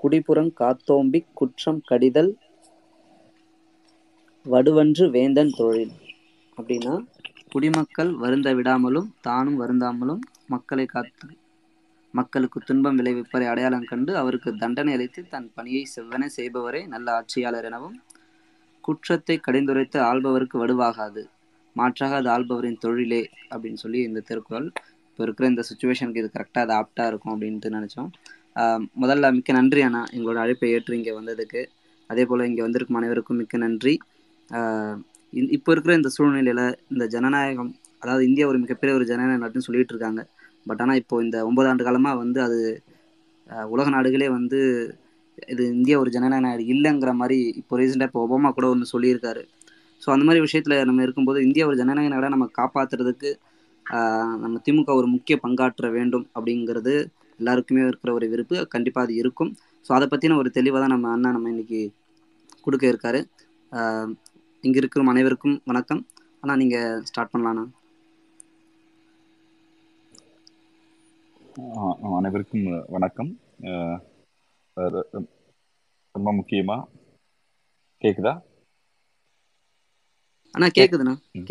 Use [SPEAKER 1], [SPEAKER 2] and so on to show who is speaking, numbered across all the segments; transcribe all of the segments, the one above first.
[SPEAKER 1] குடிபுறங் காத்தோம்பிக் குற்றம் கடிதல் வடுவன்று வேந்தன் தொழில். அப்படின்னா குடிமக்கள் வருந்த விடாமலும் தானும் வருந்தாமலும் மக்களை காத்து மக்களுக்கு துன்பம் விளைவிப்பதை அடையாளம் கண்டு அவருக்கு தண்டனை அளித்து தன் பணியை செவ்வன செய்பவரே நல்ல ஆட்சியாளர் எனவும் குற்றத்தை கடிந்துரைத்து ஆள்பவருக்கு வடுவாகாது. மாற்றாக அது ஆள்பவரின் தொழிலே அப்படின்னு சொல்லி இந்த திருக்குறள் இப்போ இருக்கிற இந்த சுச்சுவேஷனுக்கு இது கரெக்டாக அது ஆப்டாக இருக்கும் அப்படின்ட்டு நினச்சோம். முதல்ல மிக்க நன்றி அண்ணா. எங்களோட அழைப்பை ஏற்று இங்கே வந்ததுக்கு. அதே போல் இங்கே வந்திருக்கும் அனைவருக்கும் மிக்க நன்றி. இப்போ இருக்கிற இந்த சூழ்நிலையில் இந்த ஜனநாயகம் அதாவது இந்தியா ஒரு மிகப்பெரிய ஒரு ஜனநாயக நாட்டுன்னு சொல்லிட்டு இருக்காங்க. பட் ஆனால் இப்போ இந்த ஒன்பது ஆண்டு காலமாக வந்து அது உலக நாடுகளே வந்து இது இந்தியா ஒரு ஜனநாயக நாடு இல்லைங்கிற மாதிரி இப்போ ரீசெண்டாக இப்போ ஒபாமா கூட ஒன்று சொல்லியிருக்காரு. ஸோ அந்த மாதிரி விஷயத்தில் நம்ம இருக்கும்போது இந்தியா ஒரு ஜனநாயக நாடாக நம்ம காப்பாற்றுறதுக்கு நம்ம திமுக ஒரு முக்கிய பங்காற்ற வேண்டும் அப்படிங்கிறது எல்லாருக்குமே இருக்கிற ஒரு விருப்பு கண்டிப்பாக அது இருக்கும். ஸோ அதை பற்றின ஒரு தெளிவாக தான் நம்ம அண்ணா நம்ம இன்னைக்கு கொடுக்க இருக்காரு. இங்கே இருக்கிற அனைவருக்கும் வணக்கம். அண்ணா நீங்கள் ஸ்டார்ட் பண்ணலாண்ணா
[SPEAKER 2] அனைவருக்கும் வணக்கம். ரொம்ப முக்கியமா கேக்குதா?
[SPEAKER 1] அண்ணா கேட்குதுண்ணா
[SPEAKER 2] ம்.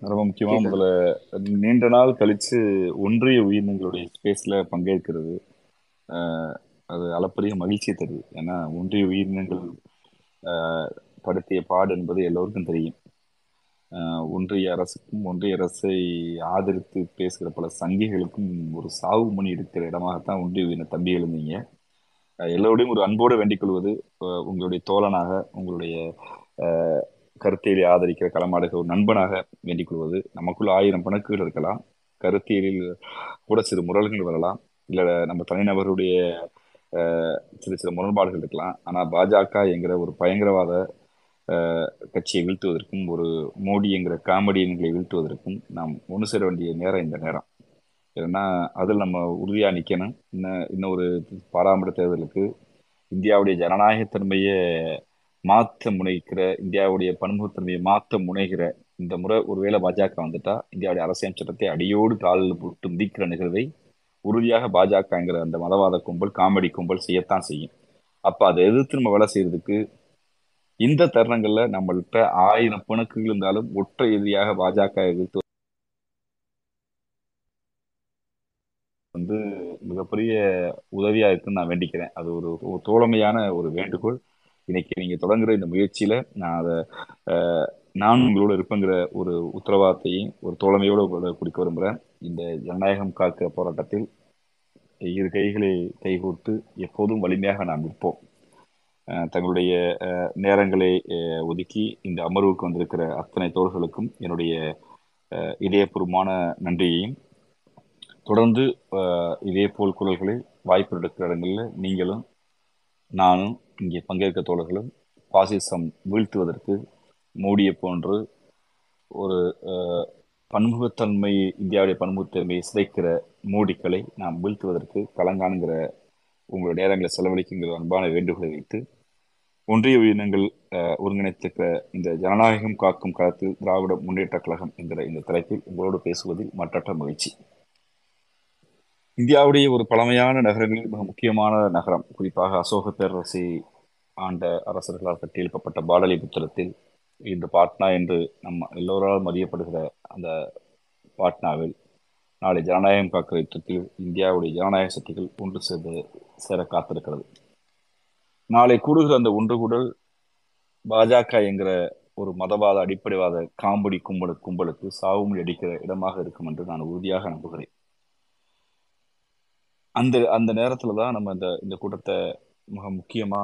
[SPEAKER 2] ரொம்ப முக்கியமா
[SPEAKER 1] கேக்குது.
[SPEAKER 2] முதல்ல நீண்ட நாள் கழிச்சு ஒன்றிய உயிரினங்களுடைய ஸ்பேஸ்ல பங்கேற்கிறது. அது அளப்பரிய மகிழ்ச்சியை தருது. ஏன்னா ஒன்றிய உயிரினங்கள் படுத்திய பாடு என்பது எல்லோருக்கும் தெரியும். ஒன்றிய அரசுக்கும் ஒன்றிய அரசை ஆதரித்து பேசுகிற பல சங்கிகளுக்கும் ஒரு சாவு மணி எடுக்கிற இடமாகத்தான் ஒன்றிய உயிரின தம்பி எழுந்தீங்க. அஹ் எல்லோரையும் ஒரு அன்போடு வேண்டிக் கொள்வது உங்களுடைய தோழனாக உங்களுடைய கருத்தியலை ஆதரிக்கிற களமாடுக ஒரு நண்பனாக வேண்டிக் கொள்வது. நமக்குள்ள ஆயிரம் பணக்குகள் இருக்கலாம். கருத்தியலில் கூட சிறு முரல்கள் வரலாம். இல்லை நம்ம தனிநபருடைய சிறு சிறு முரண்பாடுகள் இருக்கலாம். ஆனால் பாஜக என்கிற ஒரு பயங்கரவாத கட்சியை வீழ்த்துவதற்கும் ஒரு மோடி என்கிற காமெடியன்களை வீழ்த்துவதற்கும் நாம் ஒன்று சேர வேண்டிய நேரம் இந்த நேரம். ஏன்னா அதில் நம்ம உறுதியாக நிற்கணும் இன்னும் இன்னும் ஒரு பாராமட தேர்தலுக்கு இந்தியாவுடைய ஜனநாயகத்தன்மையை மாற்ற முனைக்கிற இந்தியாவுடைய பன்முகத்தன்மையை மாற்ற முனைகிற இந்த முறை ஒருவேளை பாஜக வந்துட்டா இந்தியாவுடைய அரசியல் சட்டத்தை அடியோடு காலில் போட்டு மிதிக்கிற நிகழ்வை உறுதியாக பாஜகங்கிற அந்த மதவாத கும்பல் காமெடி கும்பல் செய்யத்தான் செய்யும். அப்ப அதை எதிர்த்து நம்ம வேலை செய்யறதுக்கு இந்த தருணங்கள்ல நம்மள்கிட்ட ஆயிரம் பிணக்குகள் இருந்தாலும் ஒற்றை எதிரியாக பாஜக எதிர்த்து வந்து மிகப்பெரிய உதவியா இருக்குன்னு நான் வேண்டிக்கிறேன். அது ஒரு தோழமையான ஒரு வேண்டுகோள். இன்னைக்கு நீங்க தொடங்குற இந்த முயற்சியில நான் அதை நான் உங்களோட இருப்பேங்கிற ஒரு உத்தரவாதத்தையும் ஒரு தோழமையோட குடிக்க விரும்புகிறேன் இந்த ஜனநாயகம் காக்க போராட்டத்தில் இரு கைகளை கைகோர்த்து எப்போதும் வலிமையாக நாம் நிற்போம். தங்களுடைய நேரங்களை ஒதுக்கி இந்த அமர்வுக்கு வந்திருக்கிற அத்தனை தோழர்களுக்கும் என்னுடைய இதயபூர்வமான நன்றியையும். தொடர்ந்து இதே போல் குரல்களை வாய்ப்பு எடுக்கிற இடங்களில் நீங்களும் நானும் இங்கே பங்கேற்க தோழர்களும் பாசிசம் வீழ்த்துவதற்கு மோடியை போன்று ஒரு பன்முகத்தன்மை இந்தியாவுடைய பன்முகத்தன்மையை சிதைக்கிற மோடிக்களை நாம் வீழ்த்துவதற்கு கலங்கானுங்கிற உங்களுடைய நேரங்களை செலவழிக்குங்கிற அன்பான வேண்டுகோளை வைத்து ஒன்றிய உயிரினங்கள் ஒருங்கிணைத்திருக்கிற இந்த ஜனநாயகம் காக்கும் களத்தில் திராவிட முன்னேற்ற கழகம் என்கிற இந்த தலைப்பில் உங்களோடு பேசுவதில் மற்றற்ற மகிழ்ச்சி. இந்தியாவுடைய ஒரு பழமையான நகரங்களில் மிக முக்கியமான நகரம். குறிப்பாக அசோக பேரரசை ஆண்ட அரசர்களால் கட்டியெழுப்பப்பட்ட பாடலிபுத்திரத்தில் இந்த பாட்னா என்று நம்ம எல்லோராலும் அறியப்படுகிற அந்த பாட்னாவில் நாளை ஜனநாயகம் காக்கிற யுத்தத்தில் இந்தியாவுடைய ஜனநாயக சக்திகள் ஒன்று சேர்ந்து சேர காத்திருக்கிறது. நாளை கூடுகிற அந்த ஒன்று கூடல் பாஜக என்கிற ஒரு மதவாத அடிப்படைவாத காமெடி கும்பல் கும்பலுக்கு சாவுமொழி அடிக்கிற இடமாக இருக்கும் என்று நான் உறுதியாக நம்புகிறேன். அந்த அந்த நேரத்துல தான் நம்ம இந்த இந்த கூட்டத்தை மிக முக்கியமா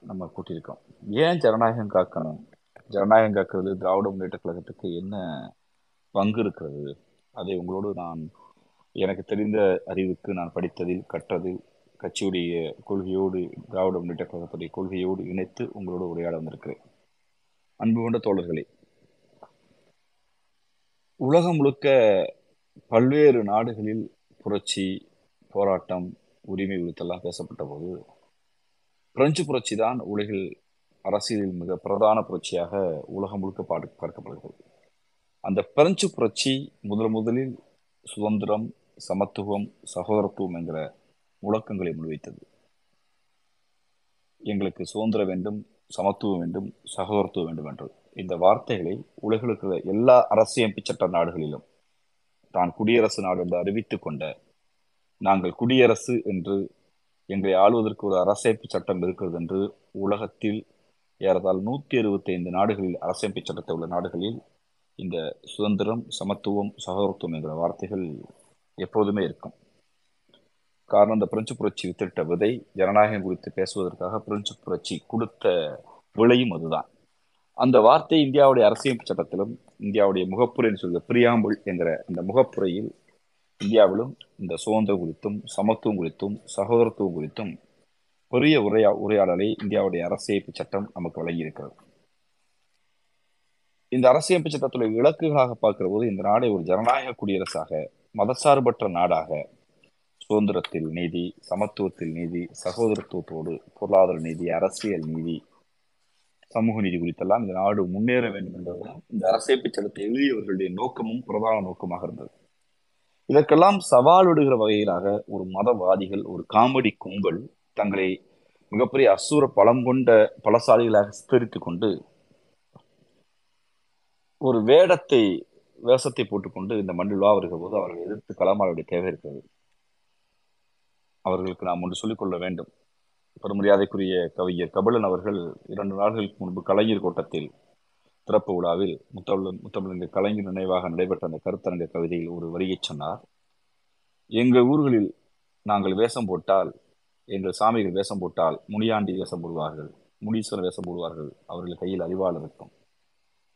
[SPEAKER 2] நம்ம கூட்டியிருக்கோம். ஏன் ஜனநாயகம் காக்கணும்? ஜனநாயகம் காக்கிறது திராவிட முன்னேற்ற கழகத்துக்கு என்ன பங்கு இருக்கிறது? அதை உங்களோடு நான் எனக்கு தெரிந்த அறிவுக்கு நான் படித்ததில் கற்றதில் கட்சியுடைய கொள்கையோடு திராவிட முன்னேற்ற கழகத்துடைய கொள்கையோடு இணைத்து உங்களோடு உரையாட வந்திருக்கிறேன். அன்பு கொண்ட தோழர்களே உலகம் முழுக்க பல்வேறு நாடுகளில் புரட்சி போராட்டம் உரிமை குறித்தெல்லாம் பேசப்பட்ட போது பிரெஞ்சு புரட்சி தான் உலகில் அரசியலில் மிக பிரதான புரட்சியாக உலகம் முழுக்க பாடு பார்க்கப்படுகிறது. அந்த பிரெஞ்சு புரட்சி முதல் முதலில் சுதந்திரம் சமத்துவம் சகோதரத்துவம் என்கிற முழக்கங்களை முன்வைத்தது. எங்களுக்கு சுதந்திரம் வேண்டும் சமத்துவம் வேண்டும் சகோதரத்துவம் வேண்டும் என்று. இந்த வார்த்தைகளை உலகில் இருக்கிற எல்லா அரசியமைப்பு சட்ட நாடுகளிலும் தான் குடியரசு நாடு என்று அறிவித்துக் கொண்ட நாங்கள் குடியரசு என்று எங்களை ஆளுவதற்கு ஒரு அரசமைப்பு சட்டம் இருக்கிறது என்று உலகத்தில் ஏறதால் நூற்றி அறுபத்தி ஐந்து நாடுகளில் அரசமைப்பு சட்டத்தை உள்ள நாடுகளில் இந்த சுதந்திரம் சமத்துவம் சகோதரத்துவம் என்கிற வார்த்தைகள் எப்போதுமே இருக்கும். காரணம் இந்த பிரெஞ்சு புரட்சி வித்திட்ட விதை ஜனநாயகம் குறித்து பேசுவதற்காக பிரெஞ்சு புரட்சி கொடுத்த விலையும் அதுதான். அந்த வார்த்தை இந்தியாவுடைய அரசியல் சட்டத்திலும் இந்தியாவுடைய முகப்புரைன்னு சொல்கிற பிரியாம்புல் என்கிற அந்த முகப்புரையில் இந்தியாவிலும் இந்த சுதந்திரம் குறித்தும் சமத்துவம் குறித்தும் சகோதரத்துவம் குறித்தும் பெரிய உரையா உரையாடலை இந்தியாவுடைய அரசியமைப்பு சட்டம் நமக்கு வழங்கியிருக்கிறது. இந்த அரசியமைப்பு சட்டத்துடைய இலக்குகளாக பார்க்கிற போது இந்த நாடை ஒரு ஜனநாயக குடியரசாக மதசார்பற்ற நாடாக சுதந்திரத்தில் நீதி சமத்துவத்தில் நீதி சகோதரத்துவத்தோடு பொருளாதார நீதி அரசியல் நீதி சமூக நீதி குறித்தெல்லாம் இந்த நாடு முன்னேற வேண்டும் என்பதுதான் இந்த அரசியமைப்பு சட்டத்தை எழுதியவர்களுடைய நோக்கமும் பிரதான நோக்கமாக இருந்தது. இதற்கெல்லாம் சவால் விடுகிற வகையிலாக ஒரு மதவாதிகள் ஒரு காமெடி கும்பல் தங்களை மிகப்பெரிய அசூர பலம் கொண்ட பலசாலிகளாக சித்தரித்து கொண்டு ஒரு வேடத்தை வேஷத்தை போட்டுக்கொண்டு இந்த மண்ணில் வருகிற போது அவர்கள் எதிர்த்து களமாட தேவை இருக்கிறது. அவர்களுக்கு நாம் ஒன்று சொல்லிக்கொள்ள வேண்டும். பெருமரியாதைக்குரிய கவிஞர் கபிலன் அவர்கள் இரண்டு நாட்களுக்கு முன்பு கலைஞர் கோட்டத்தில் திறப்பு விழாவில் முத்தமிழ் முத்தமிழ் கலைஞர் நினைவாக நடைபெற்ற அந்த கருத்தரங்க கவிதையில் ஒரு வரியை சொன்னார். எங்கள் ஊர்களில் நாங்கள் வேஷம் போட்டால் எங்கள் சாமிகள் வேஷம் போட்டால் முனியாண்டி வேஷம் போடுவார்கள் முனீஸ்வரன் வேஷம் போடுவார்கள் அவர்கள் கையில் அறிவாள் இருக்கும்.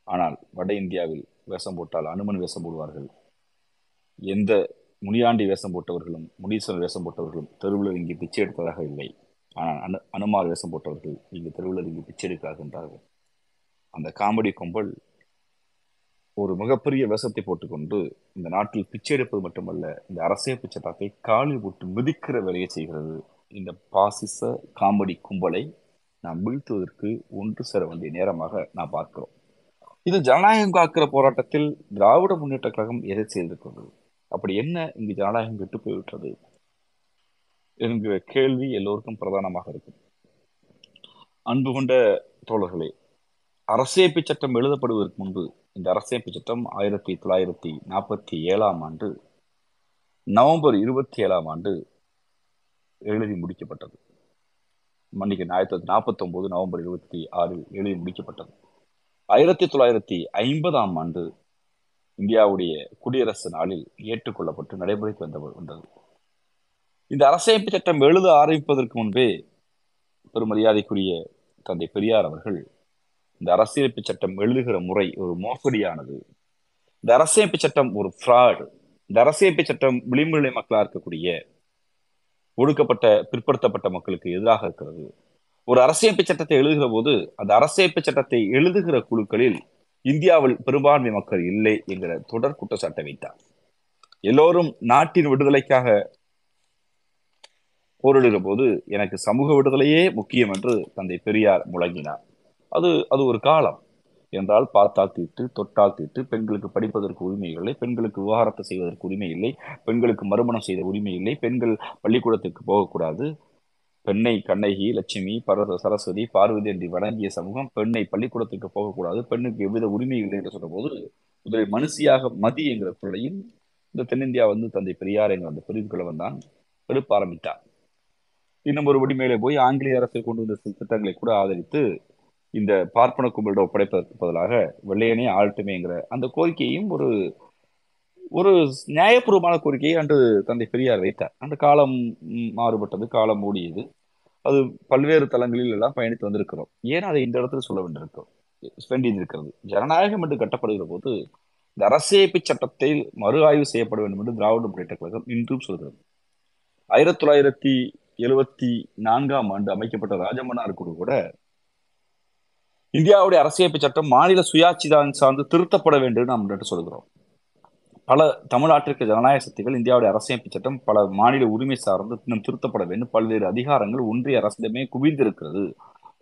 [SPEAKER 2] ஆனால் வட இந்தியாவில் வேஷம் போட்டால் அனுமன் வேஷம் போடுவார்கள். எந்த முனியாண்டி வேஷம் போட்டவர்களும் முனீஸ்வரன் வேஷம் போட்டவர்களும் தெருவில் இங்கு பிச்சை எடுப்பதாக இல்லை. ஆனால் அனு அனுமார் வேஷம் போட்டவர்கள் இங்கு தெருவில் இங்கு பிச்சை எடுக்கிறார்கள் அந்த காமெடி கும்பல் ஒரு மிகப்பெரிய வேஷத்தை போட்டுக்கொண்டு இந்த நாட்டில் பிச்சை எடுப்பது மட்டுமல்ல இந்த அரசியல் சட்டத்தை காலில் போட்டு மிதிக்கிற வேலையை செய்கிறது. இந்த பாசிச காமெடி கும்பலை நாம் வீழ்த்துவதற்கு ஒன்று சேர வேண்டிய நேரமாக நாம் பார்க்கிறோம். இது ஜனநாயகம் காக்கிற போராட்டத்தில் திராவிட முன்னேற்ற கழகம் எதை செய்திருக்கிறது? அப்படி என்ன இங்கு ஜனநாயகம் கெட்டு போய்விட்டது? என்கிற கேள்வி எல்லோருக்கும் பிரதானமாக இருக்கும். அன்பு கொண்ட தோழர்களே அரசியமைப்பு சட்டம் எழுதப்படுவதற்கு முன்பு இந்த அரசியமைப்பு சட்டம் ஆயிரத்தி தொள்ளாயிரத்தி நாற்பத்தி ஏழாம் ஆண்டு நவம்பர் இருபத்தி ஏழாம் ஆண்டு எழுதி முடிக்கப்பட்டது. மன்னிக்க ஆயிரத்தி தொள்ளாயிரத்தி நாற்பத்தொம்போது நவம்பர் இருபத்தி ஆறில் எழுதி முடிக்கப்பட்டது. ஆயிரத்தி தொள்ளாயிரத்தி ஐம்பதாம் ஆண்டு இந்தியாவுடைய குடியரசு நாளில் ஏற்றுக்கொள்ளப்பட்டு நடைமுறைக்கு வந்த வந்தது. இந்த அரசியமைப்பு சட்டம் எழுத ஆரம்பிப்பதற்கு முன்பே பெருமரியாதைக்குரிய தந்தை பெரியார் அவர்கள் இந்த அரசியலமைப்பு சட்டம் எழுதுகிற முறை ஒரு மோசடியானது. இந்த அரசியமைப்பு சட்டம் ஒரு ஃப்ராடு இந்த அரசியமைப்பு சட்டம் விளிம்புநிலை மக்களாக இருக்கக்கூடிய ஒடுக்கப்பட்ட பிற்படுத்தப்பட்ட மக்களுக்கு எதிராக இருக்கிறது. ஒரு அரசியமைப்பு சட்டத்தை எழுதுகிற போது அந்த அரசியமைப்பு சட்டத்தை எழுதுகிற குழுக்களில் இந்தியாவில் பெரும்பான்மை மக்கள் இல்லை என்கிற தொடர் குற்றச்சாட்டை வைத்தார். எல்லோரும் நாட்டின் விடுதலைக்காக போரிடுகிற போது எனக்கு சமூக விடுதலையே முக்கியம் என்று தந்தை பெரியார் முழங்கினார். அது அது ஒரு காலம். என்றால் பார்த்தால் தீட்டு தொட்டால் தீட்டு பெண்களுக்கு படிப்பதற்கு உரிமை இல்லை பெண்களுக்கு விவகாரத்தை செய்வதற்கு உரிமை இல்லை பெண்களுக்கு மறுமணம் செய்த உரிமை இல்லை பெண்கள் பள்ளிக்கூடத்துக்கு போகக்கூடாது. பெண்ணை கண்ணகி லட்சுமி பரத சரஸ்வதி பார்வதி என்று வணங்கிய சமூகம் பெண்ணை பள்ளிக்கூடத்துக்கு போகக்கூடாது. பெண்ணுக்கு எவ்வித உரிமை இல்லை என்று சொன்னபோது முதலில் மனுஷியாக மதி என்கிற பொருளையும் இந்த தென்னிந்தியா வந்து தந்தை பெரியார் என்கிற அந்த பிரிவுகளை தான் எழுப்ப ஆரம்பித்தார் இன்னும் ஒருபடி மேலே போய் ஆங்கிலேய அரசை கொண்டு வந்த திட்டங்களை கூட ஆதரித்து இந்த பார்ப்பன கும்பலிடம் ஒப்படைப்பதற்கு பதிலாக வெள்ளையனே ஆழ்த்துமேங்கிற அந்த கோரிக்கையும் ஒரு ஒரு நியாயபூர்வமான கோரிக்கையை அன்று தந்தை பெரியார் வைத்தார். அந்த காலம் மாறுபட்டது காலம் மூடியது. அது பல்வேறு தளங்களில் எல்லாம் பயணித்து வந்திருக்கிறோம். ஏன் அதை இந்த இடத்துல சொல்ல வேண்டியிருக்கிறோம் வேண்டியிருக்கிறது ஜனநாயகம் என்று கட்டப்படுகிற போது இந்த அரசியமைப்பு சட்டத்தை மறு ஆய்வு செய்யப்பட வேண்டும் என்று திராவிட முன்னேற்ற கழகம் இன்றும் சொல்கிறது. ஆயிரத்தி தொள்ளாயிரத்தி எழுபத்தி நான்காம் ஆண்டு அமைக்கப்பட்ட ராஜமன்னார் குழு கூட இந்தியாவுடைய அரசியமைப்பு சட்டம் மாநில சுயாட்சி தான் சார்ந்து திருத்தப்பட வேண்டும் நாம் என்று சொல்கிறோம். பல தமிழ்நாட்டிற்கு ஜனநாயக சக்திகள் இந்தியாவுடைய அரசியமைப்பு சட்டம் பல மாநில உரிமை சார்ந்து இன்னும் திருத்தப்பட வேண்டும். பல்வேறு அதிகாரங்கள் ஒன்றிய அரசிடமே குவிந்திருக்கிறது.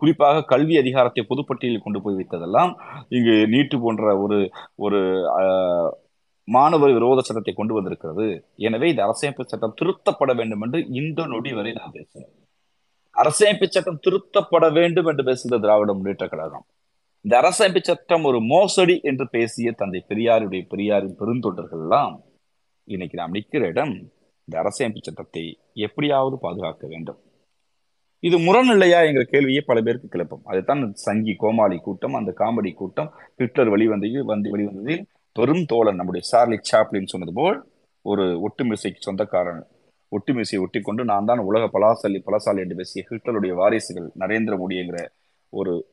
[SPEAKER 2] குறிப்பாக கல்வி அதிகாரத்தை பொதுப்பட்டியலில் கொண்டு போய் வைத்ததெல்லாம் இங்கு நீட்டு போன்ற ஒரு ஒரு மாணவர் விரோத சட்டத்தை கொண்டு வந்திருக்கிறது. எனவே இந்த அரசியமைப்பு சட்டம் திருத்தப்பட வேண்டும் என்று இந்த நொடி வரை நான் பேசுகிறேன். அரசியமைப்பு சட்டம் திருத்தப்பட வேண்டும் என்று பேசுகிற திராவிட முன்னேற்ற கழகம். இந்த அரசமைப்பு சட்டம் ஒரு மோசடி என்று பேசிய தந்தை பெரியாருடைய பெரியாரின் பெருந்தொண்டர்கள் எல்லாம் இன்னைக்கு நாம் நிற்கிற இடம் இந்த அரசமைப்பு சட்டத்தை எப்படியாவது பாதுகாக்க வேண்டும். இது முரண் இல்லையா என்கிற கேள்வியை பல பேருக்கு கிளப்பும். அதுதான் சங்கி கோமாளி கூட்டம் அந்த காமெடி கூட்டம் ஹிட்லர் வெளிவந்தையில் வந்து வெளிவந்ததில் பெரும் தோழன் நம்முடைய சார்லி சாப்ளின் சொன்னது போல் ஒரு ஒட்டுமிசைக்கு சொந்தக்காரன் ஒட்டுமிசையை ஒட்டி கொண்டு நான் தான் உலக பலாசாலி பலசாலி என்று பேசிய ஹிட்லருடைய வாரிசுகள் நரேந்திர மோடிங்கிற ஒரு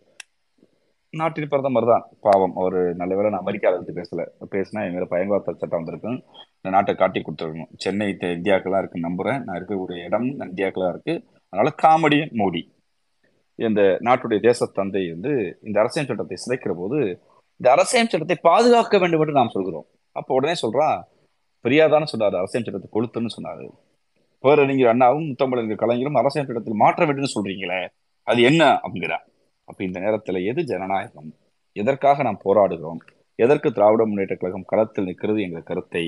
[SPEAKER 2] நாட்டின் பிரதமர் தான். பாவம் அவர் நல்ல வேலை நான் அமெரிக்காவில் எடுத்து பேசல. பேசினா என் மேல பயங்கரவாத சட்டம் வந்திருக்கும் இந்த நாட்டை காட்டி கொடுத்துருக்கணும் சென்னை த- இந்தியாக்கெல்லாம் இருக்கு நம்புறேன். நான் இருக்கக்கூடிய இடம் இந்தியாக்கெல்லாம் இருக்கு. அதனால காமெடியன் மோடி. இந்த நாட்டுடைய தேச தந்தை வந்து இந்த அரசியல் சட்டத்தை சிதைக்கிற போது இந்த அரசியல் சட்டத்தை பாதுகாக்க வேண்டும் என்று நாம் சொல்கிறோம். அப்போ உடனே சொல்கிறான் பெரியாதான சொன்னார். அரசியல் சட்டத்தை கொளுத்துன்னு சொன்னாரு. பேரறிஞர் அண்ணாவும் முத்தமிழர் கலைஞரும் அரசியல் சட்டத்தில் மாற்ற வேண்டும் சொல்றீங்களே அது என்ன அப்படிங்கிறார் அப்ப இந்த நேரத்துல எது ஜனநாயகம்? எதற்காக நாம் போராடுகிறோம்? எதற்கு திராவிட முன்னேற்ற கழகம் களத்தில் நிற்கிறது என்ற கருத்தை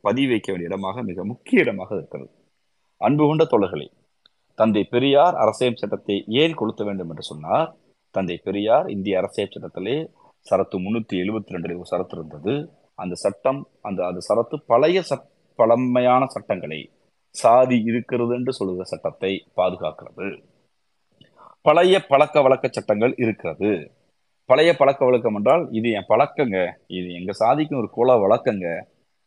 [SPEAKER 2] பதிவு வைக்க வேண்டிய இடமாக மிக முக்கிய இடமாக இருக்கிறது. அன்பு கொண்ட தோழர்களே தந்தை பெரியார் அரசியல் சட்டத்தை ஏன் கொளுத்த வேண்டும் என்று சொன்னார்? தந்தை பெரியார் இந்திய அரசியல் சட்டத்திலே சரத்து முன்னூத்தி எழுபத்தி ரெண்டு ஒரு சரத்து இருந்தது. அந்த சட்டம் அந்த அந்த சரத்து பழைய சட் பழமையான சட்டங்களை சாதி இருக்கிறது என்று சொல்லுகிற சட்டத்தை பாதுகாக்கிறது. பழைய பழக்க வழக்க சட்டங்கள் இருக்கிறது. பழைய பழக்க வழக்கம் என்றால் இது என் பழக்கங்க இது எங்க சாதிக்கும் ஒரு குல வழக்கங்க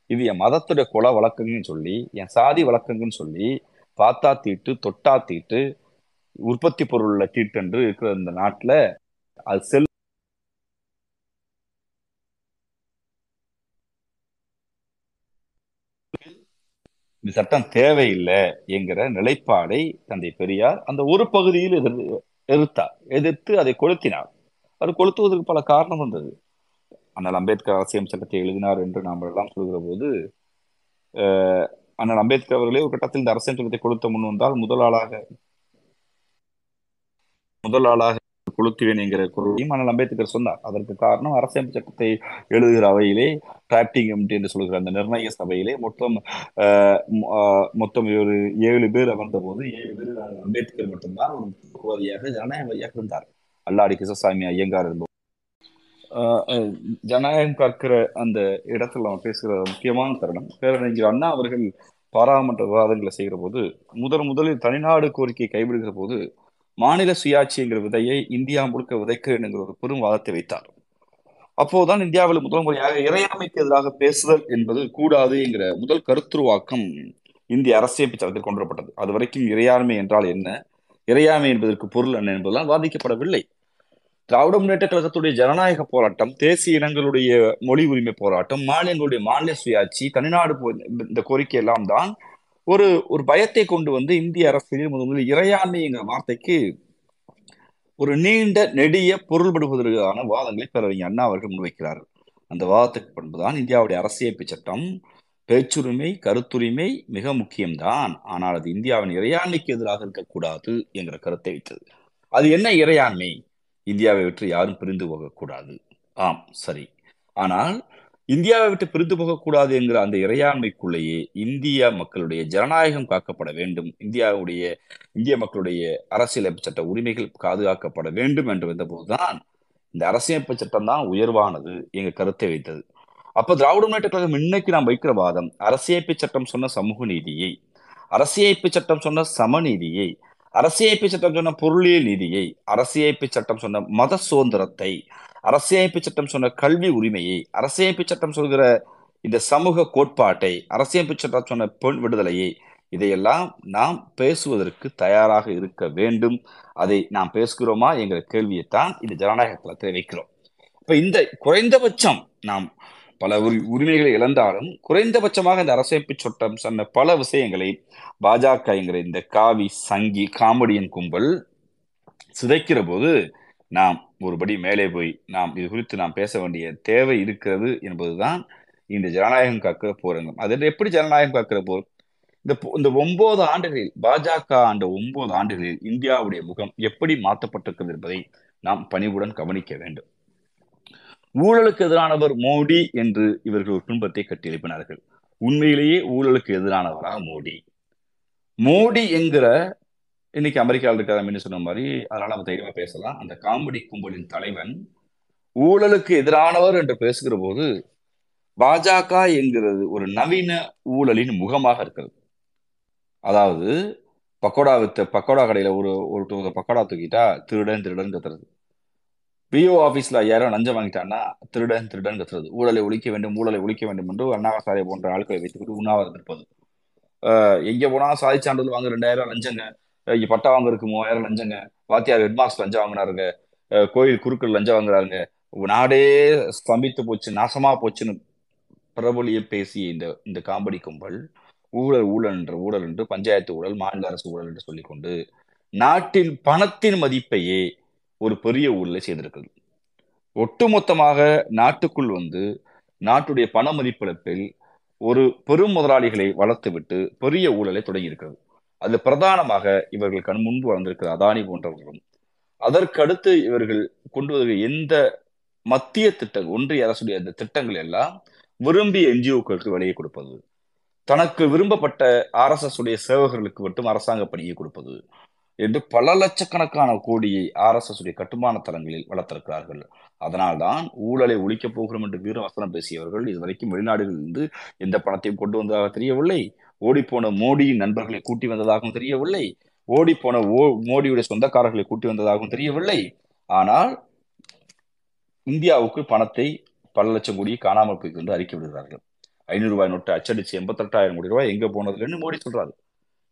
[SPEAKER 2] இது என் மதத்துடைய குல வழக்கங்கன்னு சொல்லி என் சாதி வழக்கங்கன்னு சொல்லி பார்த்தா தீட்டு தொட்டா தீட்டு உற்பத்தி பொருள்ல தீட்டு என்று இருக்கிற இந்த நாட்டுல அது செல் இந்த சட்டம் தேவையில்லை என்கிற நிலைப்பாடை தந்தை பெரியார் அந்த ஒரு பகுதியில் எதிர் எதிர்த்தார். எதிர்த்து அதை கொளுத்தினார். அது கொளுத்துவதற்கு பல காரணம் இருந்தது அண்ணல் அம்பேத்கர் அரசியல் சட்டத்தை எழுதினார் என்று நாம் எல்லாம் சொல்கிற போது அண்ணல் அம்பேத்கர் அவர்களே ஒரு கட்டத்தில் இந்த அரசியல் சட்டத்தை கொளுத்த முன் வந்தால் முதல் ஆளாக முதல் ஆளாக கொளுத்துவேன் என்கிற குரலையும் அண்ணல் அம்பேத்கர் சொன்னார். அதற்கு காரணம் அரசியமைப்பு சட்டத்தை எழுதுகிற அவையிலே டிராப்டிங் கமிட்டி என்று சொல்கிற அந்த நிர்ணய சபையிலே மொத்தம் மொத்தம் ஒரு ஏழு பேர் அமர்ந்த போது ஏழு பேர் அம்பேத்கர் மட்டும்தான் ஒரு முகவாதியாக ஜனநாயகவாதியாக இருந்தார். அல்லாடி கிருஷ்ணசாமி ஐயங்கார் இருந்தோம் ஆஹ் ஜனநாயகம் காக்கிற அந்த இடத்துல நம்ம பேசுகிற முக்கியமான தருணம் பேரறிஞர் அண்ணா அவர்கள் பாராளுமன்ற விவாதங்களை செய்கிற போது முதன் முதலில் தனிநாடு கோரிக்கையை கைவிடுகிற போது மாநில சுயாட்சிங்கிற விதையை இந்தியா முழுக்க விதைக்கிறேன் ஒரு பெரும் வாதத்தை வைத்தார். அப்போதுதான் இந்தியாவில் முதல் முறையாக இறையாண்மைக்கு எதிராக பேசுதல் என்பது கூடாது என்கிற முதல் கருத்துருவாக்கம் இந்திய அரசியல் சட்டத்தில் கொண்டு வரப்பட்டது அது வரைக்கும் இறையாண்மை என்றால் என்ன? இறையாண்மை என்பதற்கு பொருள் என்ன என்பதெல்லாம் வாதிக்கப்படவில்லை. திராவிட முன்னேற்ற கழகத்துடைய ஜனநாயக போராட்டம் தேசிய இனங்களுடைய மொழி உரிமை போராட்டம் மாநிலங்களுடைய மாநில சுயாட்சி தனிநாடு போ- இந்த கோரிக்கை எல்லாம் தான் ஒரு ஒரு பயத்தை கொண்டு வந்து இந்திய அரசியலில் முதல் முதலில் இறையாண்மை வார்த்தைக்கு ஒரு நீண்ட நெடிய பொருள்படுவதற்கான வாதங்களை பேரறிஞர் அண்ணா அவர்கள் முன்வைக்கிறார்கள். அந்த வாதத்துக்கு பண்புதான் இந்தியாவுடைய அரசியமைப்பு சட்டம் பேச்சுரிமை கருத்துரிமை மிக முக்கியம்தான். ஆனால் அது இந்தியாவின் இறையாண்மைக்கு எதிராக இருக்கக்கூடாது என்கிற கருத்தை வைத்தது. அது என்ன இறையாண்மை? இந்தியாவை விட்டு யாரும் பிரிந்து போகக்கூடாது. ஆம் சரி. ஆனால் இந்தியாவை விட்டு பிரிந்து போகக்கூடாது என்கிற அந்த இறையாண்மைக்குள்ளேயே இந்திய மக்களுடைய ஜனநாயகம் காக்கப்பட வேண்டும். இந்தியாவுடைய இந்திய மக்களுடைய அரசியலமைப்பு சட்ட உரிமைகள் பாதுகாக்கப்பட வேண்டும் என்று வந்தபோதுதான் இந்த அரசியமைப்பு சட்டம் தான் உயர்வானது எங்க கருத்தை வைத்தது. அப்ப திராவிட முன்னேற்ற கழகம் இன்னைக்கு நாம் வைக்கிற வாதம் அரசியமைப்பு சட்டம் சொன்ன சமூக நீதியை அரசியமைப்பு சட்டம் சொன்ன சமநீதியை அரசியமைப்பு சட்டம் சொன்ன பொருளியல் நீதியை அரசியமைப்பு சட்டம் சொன்ன மத சுதந்திரத்தை அரசியமைப்பு சட்டம் சொன்ன கல்வி உரிமையை அரசியமைப்பு சட்டம் சொல்கிற இந்த சமூக கோட்பாட்டை அரசியமைப்பு சட்டம் சொன்ன பெண் விடுதலையை இதையெல்லாம் நாம் பேசுவதற்கு தயாராக இருக்க வேண்டும். அதை நாம் பேசுகிறோமா என்கிற கேள்வியைத்தான் இந்த ஜனநாயக தளத்தில் வைக்கிறோம் இப்ப இந்த குறைந்தபட்சம் நாம் பல உரி- உரிமைகளை இழந்தாலும் குறைந்தபட்சமாக இந்த அரசியமைப்பு சட்டம் சொன்ன பல விஷயங்களை பாஜக என்கிற இந்த காவி சங்கி காமெடியன் கும்பல் சிதைக்கிற போது நாம் ஒருபடி மேலே போய் நாம் இது குறித்து நாம் பேச வேண்டிய தேவை இருக்கிறது என்பதுதான் இந்த ஜனநாயகம் காக்கிற போரங்கம் அது எப்படி ஜனநாயகம் காக்கிற போர்? இந்த இந்த ஒன்பது ஆண்டுகளில் பாஜக ஆண்ட ஒன்பது ஆண்டுகளில் இந்தியாவுடைய முகம் எப்படி மாற்றப்பட்டிருக்கிறது என்பதை நாம் பணிவுடன் கவனிக்க வேண்டும். ஊழலுக்கு எதிரானவர் மோடி என்று இவர்கள் ஒரு பின்பத்தை கட்டியெழுப்பினார்கள் உண்மையிலேயே ஊழலுக்கு எதிரானவரா மோடி? மோடி என்கிற இன்னைக்கு அமெரிக்காவில் இருக்கிற அப்படின்னு சொன்ன மாதிரி அதனால நம்ம தைரியமா பேசலாம். அந்த காமெடி கும்பலின் தலைவன் ஊழலுக்கு எதிரானவர் என்று பேசுகிற போது பாஜக என்கிறது ஒரு நவீன ஊழலின் முகமாக இருக்கிறது. அதாவது பக்கோடா வித்த பக்கோடா கடையில் ஒரு ஒரு பக்கோடா தூக்கிட்டா திருடன் திருடன் கத்துறது. பிஓ ஆஃபீஸில் ஐயாயிரம் லஞ்சம் வாங்கிட்டான்னா திருடன் திருடன் கத்துறது. ஊழலை ஒழிக்க வேண்டும் ஊழலை ஒழிக்க வேண்டும் என்று அண்ணாவாசாரிய போன்ற ஆட்களை வைத்துக்கிட்டு உண்ணாவிரதம் இருப்பது. எங்கே போனால் சாதி சான்றிதழ் வாங்க ரெண்டாயிரம் லஞ்சங்க. பட்டா வாங்குறதுக்கு மூவாயிரம் லஞ்சங்க. வாத்தியார் ஹெட்மாஸ்டர் லஞ்சம் வாங்கினாருங்க. கோயில் குருக்கள் லஞ்சம் வாங்குறாருங்க. நாடே ஸ்தம்பித்து போச்சு நாசமா போச்சுன்னு பிரபலிய பேசிய இந்த இந்த காமெடி கும்பல் ஊழல் ஊழல் என்ற ஊழல் என்று பஞ்சாயத்து ஊழல் மாநில அரசு ஊழல் என்று சொல்லிக்கொண்டு நாட்டின் பணத்தின் மதிப்பையே ஒரு பெரிய ஊழலை செய்திருக்கிறது. ஒட்டுமொத்தமாக நாட்டுக்குள் வந்து நாட்டுடைய பண மதிப்பிழப்பில் ஒரு பெரும் முதலாளிகளை வளர்த்துவிட்டு பெரிய ஊழலை தொடங்கியிருக்கிறது. அது பிரதானமாக இவர்கள் கண் முன்பு வளர்ந்திருக்கிற அதானி போன்றவர்களும். அதற்கடுத்து இவர்கள் கொண்டு வருகிற எந்த மத்திய திட்டங்கள் ஒன்றிய அரசுடைய அந்த திட்டங்கள் எல்லாம் விரும்பிய என்ஜிஓக்களுக்கு விலையை கொடுப்பது. தனக்கு விரும்பப்பட்ட ஆர்எஸ்எஸ் உடைய சேவகர்களுக்கு மட்டும் அரசாங்க பணியை கொடுப்பது என்று பல லட்சக்கணக்கான கோடியை ஆர்எஸ்எஸ் உடைய கட்டுமான தளங்களில் வளர்த்திருக்கிறார்கள். அதனால்தான் ஊழலை ஒழிக்கப் போகிறோம் என்று வீரவசனம் பேசியவர்கள் இதுவரைக்கும் வெளிநாடுகளிலிருந்து எந்த பணத்தையும் கொண்டு வந்ததாக தெரியவில்லை. ஓடிப்போன மோடியின் நண்பர்களை கூட்டி வந்ததாகவும் தெரியவில்லை. ஓடிப்போன ஓ மோடியுடைய சொந்தக்காரர்களை கூட்டி வந்ததாகவும் தெரியவில்லை. ஆனால் இந்தியாவுக்கு பணத்தை பல லட்சம் கோடியை காணாமல் போய் என்று அறிக்கை விடுகிறார்கள். ஐநூறு ரூபாய் நோட்டு அச்சடிச்சு எண்பத்தெட்டாயிரம் கோடி ரூபாய் எங்க போனதுன்னு மோடி சொல்றாரு.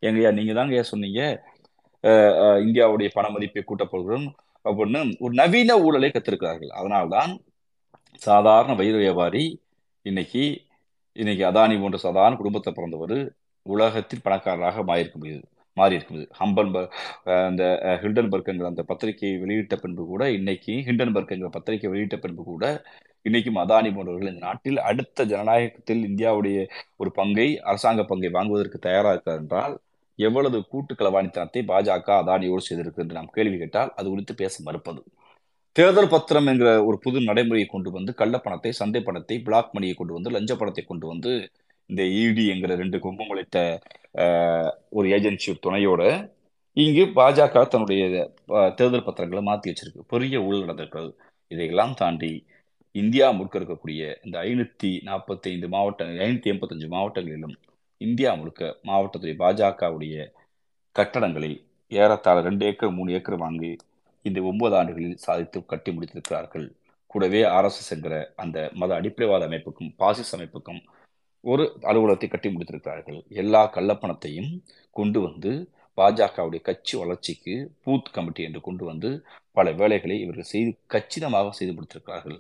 [SPEAKER 2] எங்கய்யா நீங்க தாங்க ஏன் சொன்னீங்க இந்தியாவுடைய பண மதிப்பை கூட்டப்படுகிறோம் அப்படின்னு ஒரு நவீன ஊழலை கத்திருக்கிறார்கள். அதனால்தான் சாதாரண வயிறு வியாபாரி இன்னைக்கு இன்னைக்கு அதானி போன்ற சாதாரண குடும்பத்தை பிறந்தவர் உலகத்தில் பணக்காரராக மாறியிருக்க முடியுது மாறி இருக்குது ஹம்பன்பர்க் அந்த ஹில்டன்பர்க்ங்கிற அந்த பத்திரிகையை வெளியிட்ட பின்பு கூட இன்னைக்கு ஹிண்டன்பர்க்ங்கிற பத்திரிகை வெளியிட்ட பின்பு கூட இன்னைக்கும் அதானி போன்றவர்கள் இந்த நாட்டில் அடுத்த ஜனநாயகத்தில் இந்தியாவுடைய ஒரு பங்கை அரசாங்க பங்கை வாங்குவதற்கு தயாராக இருக்கிறார் என்றால் எவ்வளவு கூட்டு களவாணித்தனத்தை பாஜக அதானியோடு செய்திருக்கு என்று நாம் கேள்வி கேட்டால் அது குறித்து பேச மறுப்பது. தேர்தல் பத்திரம் என்கிற ஒரு புது நடைமுறையை கொண்டு வந்து கள்ளப்பணத்தை சந்தை பணத்தை பிளாக் மணியை கொண்டு வந்து லஞ்ச பணத்தை கொண்டு வந்து இந்த இடி என்கிற ரெண்டு கும்பம் அளித்த ஒரு ஏஜென்சி துணையோட இங்கு பாஜக தன்னுடைய தேர்தல் பத்திரங்களை மாற்றி வச்சிருக்கு. பெரிய ஊழல் நடந்திருக்கிறது. இதையெல்லாம் தாண்டி இந்தியா முழுக்க இருக்கக்கூடிய இந்த ஐநூற்றி நாற்பத்தி ஐந்து மாவட்ட ஐநூற்றி எண்பத்தஞ்சு மாவட்டங்களிலும் இந்தியா முழுக்க மாவட்டத்துடைய பாஜகவுடைய கட்டடங்களை ஏறத்தாழ ரெண்டு ஏக்கர் மூணு ஏக்கர் வாங்கி இந்த ஒன்பது ஆண்டுகளில் சாதித்து கட்டி முடித்திருக்கிறார்கள். கூடவே ஆர்எஸ்எஸ் என்கிற அந்த மத அடிப்படைவாத அமைப்புக்கும் பாசிஸ் அமைப்புக்கும் ஒரு அலுவலகத்தை கட்டி முடித்திருக்கிறார்கள். எல்லா கள்ளப்பணத்தையும் கொண்டு வந்து பாஜகவுடைய கட்சி வளர்ச்சிக்கு பூத் கமிட்டி என்று கொண்டு வந்து பல வேலைகளை இவர்கள் செய்து கச்சிதமாக செய்து முடித்திருக்கிறார்கள்.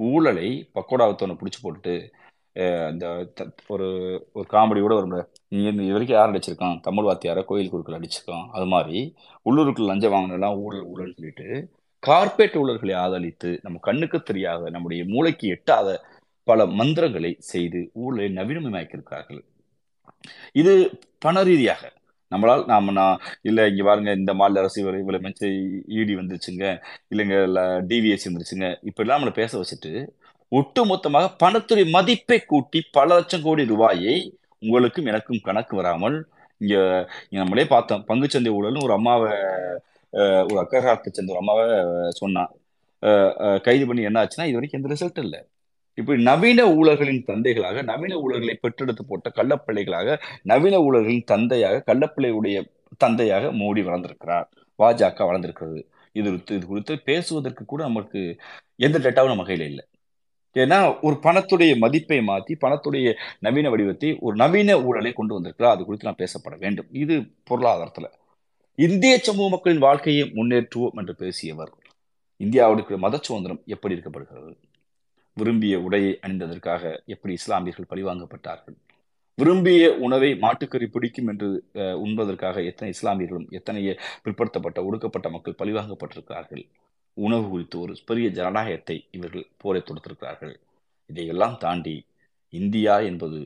[SPEAKER 2] ஊழலை பக்கோடாவத்தவனை பிடிச்சி போட்டுட்டு இந்த ஒரு ஒரு காமெடியோட ஒரு இது வரைக்கும் யார் அடிச்சிருக்கான் தமிழ் வாத்தியார கோயில் குருக்கள் அடிச்சிருக்கான் அது மாதிரி உள்ளூருக்குள் லஞ்சம் வாங்கினெல்லாம் ஊழல் ஊழல் சொல்லிட்டு கார்பரேட் ஊழல்களை ஆதரித்து நம்ம கண்ணுக்கு தெரியாத நம்முடைய மூளைக்கு எட்டாத பல மந்திரங்களை செய்து ஊழலை நவீனமயமாக்கியிருக்கிறார்கள் இது பண ரீதியாக நம்மளால் நாம நான் இல்லை இங்கே பாருங்க இந்த மாநில அரசு இவர் இவ்வளவு மெச்சு இடி வந்துருச்சுங்க இல்லைங்க டிவிஎஸ் வந்துருச்சுங்க இப்படிலாம் நம்மளை பேச வச்சுட்டு ஒட்டுமொத்தமாக பணத்துறை பணத்துடைய மதிப்பை கூட்டி பல லட்சம் கோடி ரூபாயை உங்களுக்கும் எனக்கும் கணக்கு வராமல் இங்க நம்மளே பார்த்தோம். பங்குச்சந்தை ஊழல்னு ஒரு அம்மாவை ஒரு அக்ககாரத்தை சேர்ந்த ஒரு அம்மாவை சொன்னான் கைது பண்ணி என்ன ஆச்சுன்னா இது வரைக்கும் எந்த ரிசல்ட் இல்லை. இப்படி நவீன ஊழல்களின் தந்தைகளாக நவீன ஊழல்களை பெற்றெடுத்து போட்ட கள்ளப்பிள்ளைகளாக நவீன ஊழல்களின் தந்தையாக கள்ளப்பிள்ளையுடைய தந்தையாக மோடி வளர்ந்திருக்கிறார். பாஜக வளர்ந்திருக்கிறது. இது இது குறித்து பேசுவதற்கு கூட நமக்கு எந்த டேட்டாவும் நம்ம கையில இல்லை. ஏன்னா ஒரு பணத்துடைய மதிப்பை மாற்றி பணத்துடைய நவீன வடிவத்தை ஒரு நவீன ஊழலை கொண்டு வந்திருக்கிறார். அது குறித்து நான் பேசப்பட வேண்டும். இது பொருளாதாரத்தில். இந்திய சமூக மக்களின் வாழ்க்கையை முன்னேற்றுவோம் என்று பேசியவர் இந்தியாவுடைய மத சுதந்திரம் எப்படி இருக்கப்படுகிறது விரும்பிய உடையை அணிந்ததற்காக எப்படி இஸ்லாமியர்கள் பழிவாங்கப்பட்டார்கள்? விரும்பிய உணவை மாட்டுக்கறி பிடிக்கும் என்று உண்பதற்காக எத்தனை இஸ்லாமியர்களும் எத்தனைய பிற்படுத்தப்பட்ட ஒடுக்கப்பட்ட மக்கள் பழிவாங்கப்பட்டிருக்கிறார்கள்? உணவு குறித்து ஒரு பெரிய ஜனநாயகத்தை இவர்கள் போரை தொடுத்திருக்கிறார்கள். இதையெல்லாம் தாண்டி இந்தியா என்பது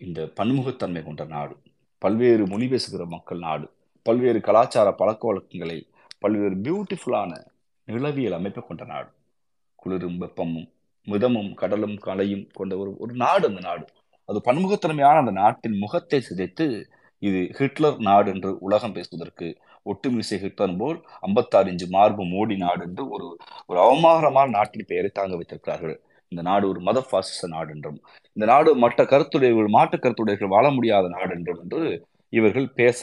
[SPEAKER 2] இந்த பன்முகத்தன்மை கொண்ட நாடு. பல்வேறு மொழி பேசுகிற மக்கள் நாடு. பல்வேறு கலாச்சார பழக்க வழக்கங்களை பல்வேறு பியூட்டிஃபுல்லான நிலவியல் அமைப்பை கொண்ட நாடு. குளிரும் வெப்பமும் மிதமும் கடலும் கலையும் கொண்ட ஒரு ஒரு நாடு அந்த நாடு. அது பன்முகத்தன்மையான அந்த நாட்டின் முகத்தை சிதைத்து இது ஹிட்லர் நாடு என்று உலகம் பேசுவதற்கு ஒட்டுமிசை ஹிட்லர் போல் ஐம்பத்தாறு இஞ்சு மார்பு மோடி நாடு என்று ஒரு ஒரு அவமாகரமான நாட்டின் பெயரை தாங்க வைத்திருக்கிறார்கள். இந்த நாடு ஒரு மத பாசிச நாடு என்றும் இந்த நாடு மற்ற கருத்துடையவர்கள் மாற்று கருத்துடையவர்கள் வாழ முடியாத நாடு என்றும் என்று இவர்கள் பேச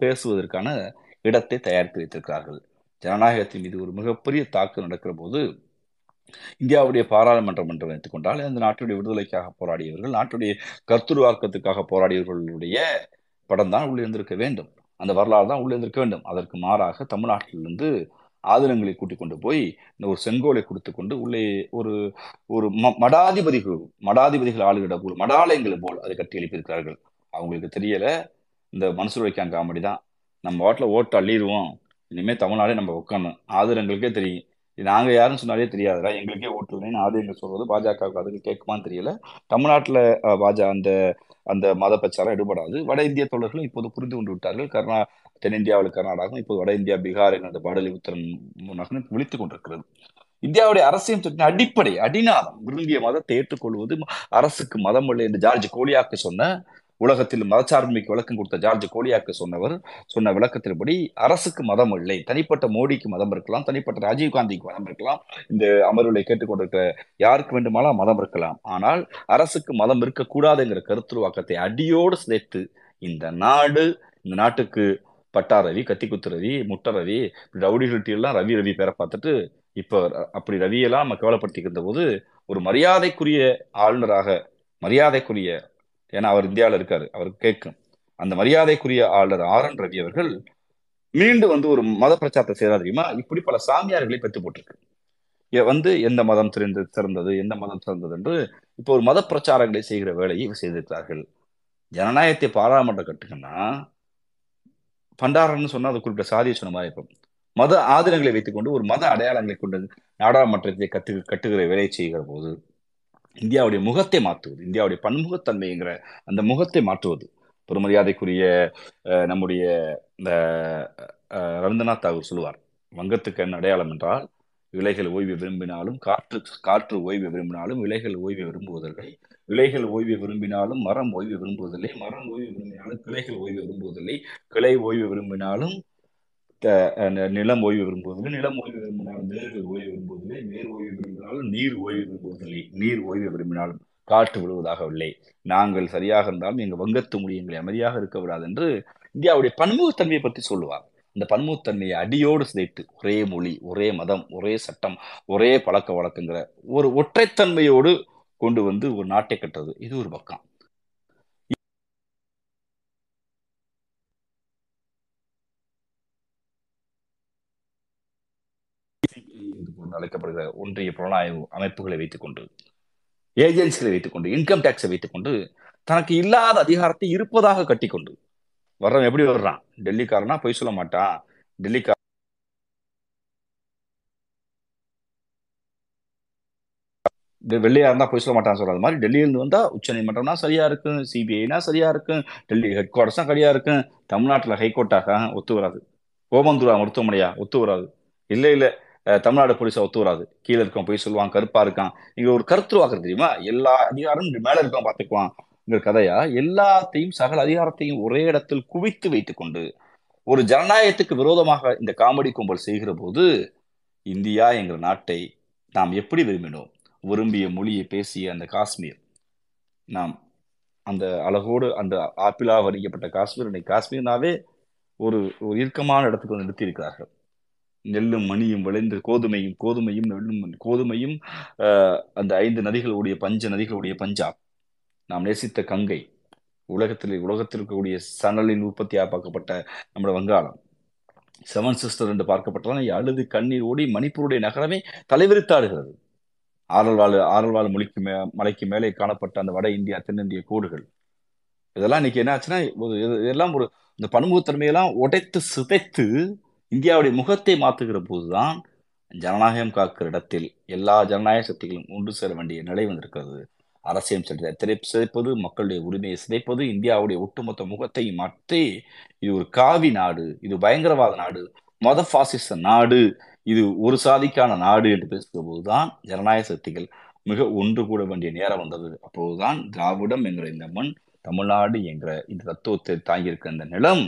[SPEAKER 2] பேசுவதற்கான இடத்தை தயாரித்து வைத்திருக்கிறார்கள். ஜனநாயகத்தின் மீது ஒரு மிகப்பெரிய தாக்கு நடக்கிற போது இந்தியாவுடைய பாராளுமன்றம் என்று எடுத்துக்கொண்டால் இந்த அந்த நாட்டுடைய விடுதலைக்காக போராடியவர்கள் நாட்டுடைய கருத்துருவாக்கத்துக்காக போராடியவர்களுடைய படம் தான் உள்ளிருந்திருக்க வேண்டும். அந்த வரலாறு தான் உள்ளே இருந்திருக்க வேண்டும். அதற்கு மாறாக தமிழ்நாட்டிலிருந்து ஆதினங்களை கூட்டிக் கொண்டு போய் இந்த ஒரு செங்கோலை கொடுத்து கொண்டு உள்ளே ஒரு ஒரு ம- மடாதிபதிகள் மடாதிபதிகள் ஆளுகிட போல் மடாலயங்களை போல் அதை கட்டி எழுப்பியிருக்கிறார்கள். அவங்களுக்கு தெரியல. இந்த மனசு வைக்கான் காமெடி தான். நம்ம வாட்டில் ஓட்டு அள்ளிடுவோம். இனிமேல் தமிழ்நாடே நம்ம உட்காணும் ஆதிரங்களுக்கே தெரியும். இது யாருன்னு சொன்னாலே தெரியாதுடா. எங்களுக்கே ஓட்டு இல்லைன்னு ஆதிரங்கள் சொல்றது பாஜகவுக்கு அதுக்கு கேட்குமான்னு தெரியல. தமிழ்நாட்டில் பாஜக அந்த அந்த மத பிரச்சாரம் எடுபடாது. வட இந்திய தோழர்களும் இப்போது புரிந்து கொண்டு விட்டார்கள். கர்நா தென்னிந்தியாவில் கர்நாடகம் இப்போது வட இந்தியா பீகார் என்ற பாடலி உத்தரன் விழித்துக் கொண்டிருக்கிறது. இந்தியாவுடைய அரசியல் சட்டத்தின் அடிப்படை அடிநாதம் விரும்பிய மதத்தை ஏற்றுக்கொள்வது அரசுக்கு மதம் இல்லை என்று ஜார்ஜ் கோலியாக்கு சொன்ன உலகத்தில் மதச்சார்பின்மைக்கு விளக்கம் கொடுத்த ஜார்ஜ் கோலியாக்கு சொன்னவர் சொன்ன விளக்கத்தின்படி அரசுக்கு மதம் இல்லை. தனிப்பட்ட மோடிக்கு மதம் இருக்கலாம் தனிப்பட்ட ராஜீவ் காந்திக்கு மதம் இருக்கலாம். இந்த அமர்வுகளை கேட்டுக்கொண்டிருக்கிற யாருக்கு வேண்டுமானால் மதம் இருக்கலாம். ஆனால் அரசுக்கு மதம் இருக்கக்கூடாதுங்கிற கருத்துருவாக்கத்தை அடியோடு சேர்த்து இந்த நாடு இந்த நாட்டுக்கு பட்டா ரவி கத்திக்குத்து ரவி முட்டை ரவி ரவுடிகள்ட்டி ரவி ரவி பேரை பார்த்துட்டு இப்போ அப்படி ரவியெல்லாம் நம்ம கேவலப்படுத்திக்கிற போது ஒரு மரியாதைக்குரிய ஆளுநராக மரியாதைக்குரிய ஏன்னா அவர் இந்தியாவில் இருக்காரு அவருக்கு கேட்கும். அந்த மரியாதைக்குரிய ஆளுநர் ஆர் என் ரவி அவர்கள் மீண்டும் வந்து ஒரு மத பிரச்சாரத்தை செய்யறா தெரியுமா? இப்படி பல சாமியார்களை பெற்று போட்டிருக்கு. வந்து எந்த மதம் சிறந்து சிறந்தது எந்த மதம் சிறந்தது என்று இப்போ ஒரு மத பிரச்சாரங்களை செய்கிற வேலையை செய்திருக்கிறார்கள். ஜனநாயகத்தை பாராளுமன்றம் கட்டுங்கன்னா பண்டாரன்னு சொன்னால் அது குறிப்பிட்ட சாதியை சொன்ன மாதிரி இருக்கும். மத ஆதரங்களை வைத்துக்கொண்டு ஒரு மத அடையாளங்களை கொண்டு நாடாளுமன்றத்தை கட்டு கட்டுகிற வேலையை செய்கிற போது இந்தியாவுடைய முகத்தை மாற்றுவது இந்தியாவுடைய பன்முகத்தன்மைங்கிற அந்த முகத்தை மாற்றுவது. பெருமரியாதைக்குரிய நம்முடைய இந்த ரவீந்திரநாத் தாகூர் சொல்லுவார் வங்கத்துக்கு என்ன அடையாளம் என்றால் இலைகள் ஓய்வு விரும்பினாலும் காற்று காற்று ஓய்வு விரும்பினாலும் இலைகள் ஓய்வு விரும்புவதில்லை இலைகள் ஓய்வு விரும்பினாலும் மரம் ஓய்வு விரும்புவதில்லை மரம் ஓய்வு விரும்பினாலும் கிளைகள் ஓய்வு விரும்புவதில்லை கிளை ஓய்வு விரும்பினாலும் நிலம் ஓய்வு விரும்புவதில்லை நிலம் ஓய்வு விரும்பினாலும் வேர்கள் ஓய்வு விரும்புவதில்லை வேர் ஓய்வு விரும்பினாலும் நீர் ஓய்வு விரும்புவதில்லை நீர் ஓய்வு விரும்பினாலும் காற்று விழுவதாகவில்லை நாங்கள் சரியாக இருந்தாலும் எங்கள் வங்கத்து மொழி எங்களை அமைதியாக இருக்க விடாது என்று இந்தியாவுடைய பன்முகத்தன்மையை பற்றி சொல்லுவார் இந்த பன்முகத்தன்மையை அடியோடு சிதைத்து ஒரே மொழி ஒரே மதம் ஒரே சட்டம் ஒரே பழக்க வழக்கங்கிற ஒரு ஒற்றைத்தன்மையோடு கொண்டு வந்து ஒரு நாட்டை கட்டுறது. இது ஒரு பக்கம். என்று அழைக்கப்படுகிற ஒன்றிய புலனாய்வு அமைப்புகளை வைத்துக்கொண்டு ஏஜென்சிகளை வைத்துக்கொண்டு இன்கம் டேக்ஸை வைத்துக்கொண்டு தனக்கு இல்லாத அதிகாரத்தை இருப்பதாக கட்டிக்கொண்டு வர்றவன் எப்படி வர்றான்? டெல்லிக்காரனா பொய் சொல்ல மாட்டான் டெல்லிக்கார வெள்ளையா இருந்தா பொய் சொல்ல மாட்டான்னு சொல்றது மாதிரி டெல்லியிலிருந்து வந்தா உச்ச நீதிமன்றம்னா சரியா இருக்கும் சிபிஐனா சரியா இருக்கும் டெல்லி ஹெட் குவார்டர்ஸா சரியா இருக்கும் தமிழ்நாட்டுல ஹைகோர்ட்டாக ஒத்து வராது. கோபந்தூரா மருத்துவமனையா? ஒத்து வராது. இல்ல இல்ல. தமிழ்நாடு போலீஸ் ஒத்து வராது. கீழே இருக்கான் போய் சொல்லுவான் கருப்பா இருக்கான். இங்க ஒரு கருத்துருவாக்குறது தெரியுமா? எல்லா அதிகாரமும் மேல இருக்கான் பாத்துக்குவான் கதையா? எல்லாத்தையும் சகல அதிகாரத்தையும் ஒரே இடத்தில் குவித்து வைத்துக் கொண்டு ஒரு ஜனநாயகத்துக்கு விரோதமாக இந்த காமெடி கும்பல் செய்கிற போது இந்தியா என்கிற நாட்டை நாம் எப்படி விரும்பினோம்? விரும்பிய மொழியை பேசிய அந்த காஷ்மீர். நாம் அந்த அழகோடு அந்த ஆப்பிளா வரிக்கப்பட்ட காஷ்மீர் இன்னைக்கு காஷ்மீர்னாவே ஒரு ஒரு இறுக்கமான இடத்துக்கு வந்து நிறுத்தியிருக்கிறார்கள். நெல்லும் மணியும் விளைந்து கோதுமையும் கோதுமையும் நெல்லும் கோதுமையும் அந்த ஐந்து நதிகளுடைய பஞ்ச நதிகளுடைய பஞ்சாப் நாம் நேசித்த கங்கை. உலகத்தில் உலகத்தில் இருக்கக்கூடிய சணலின் உற்பத்தியாக பார்க்கப்பட்ட நம்முடைய வங்காளம். செவன் சிஸ்டர் என்று பார்க்கப்பட்டதால் அழுது கண்ணீர் ஓடி மணிப்பூருடைய நகரமே தலைவிரித்தாடுகிறது. ஆரல்வாள் ஆரல்வாள் மொழிக்கு மே மலைக்கு மேலே காணப்பட்ட அந்த வட இந்தியா தென்னிந்திய கோடுகள். இதெல்லாம் இன்னைக்கு என்ன ஆச்சுன்னா இதெல்லாம் ஒரு இந்த பன்முகத்தன்மையெல்லாம் உடைத்து சிதைத்து இந்தியாவுடைய முகத்தை மாற்றுகிற போதுதான் ஜனநாயகம் காக்கிற இடத்தில் எல்லா ஜனநாயக சக்திகளும் ஒன்று சேர வேண்டிய நிலை வந்திருக்கிறது. அரசியல் சட்டத்தை சிதைப்பது மக்களுடைய உரிமையை சிதைப்பது இந்தியாவுடைய ஒட்டுமொத்த முகத்தை மாற்றி இது ஒரு காவி நாடு இது பயங்கரவாத நாடு மத பாசிச நாடு இது ஒரு சாதிக்கான நாடு என்று பேசுகிற போதுதான் ஜனநாயக சக்திகள் மிக ஒன்று கூட வேண்டிய நேரம் வந்தது. அப்போதுதான் திராவிடம் என்கிற இந்த மண் தமிழ்நாடு என்கிற இந்த தத்துவத்தை தாங்கியிருக்க அந்த நிலம்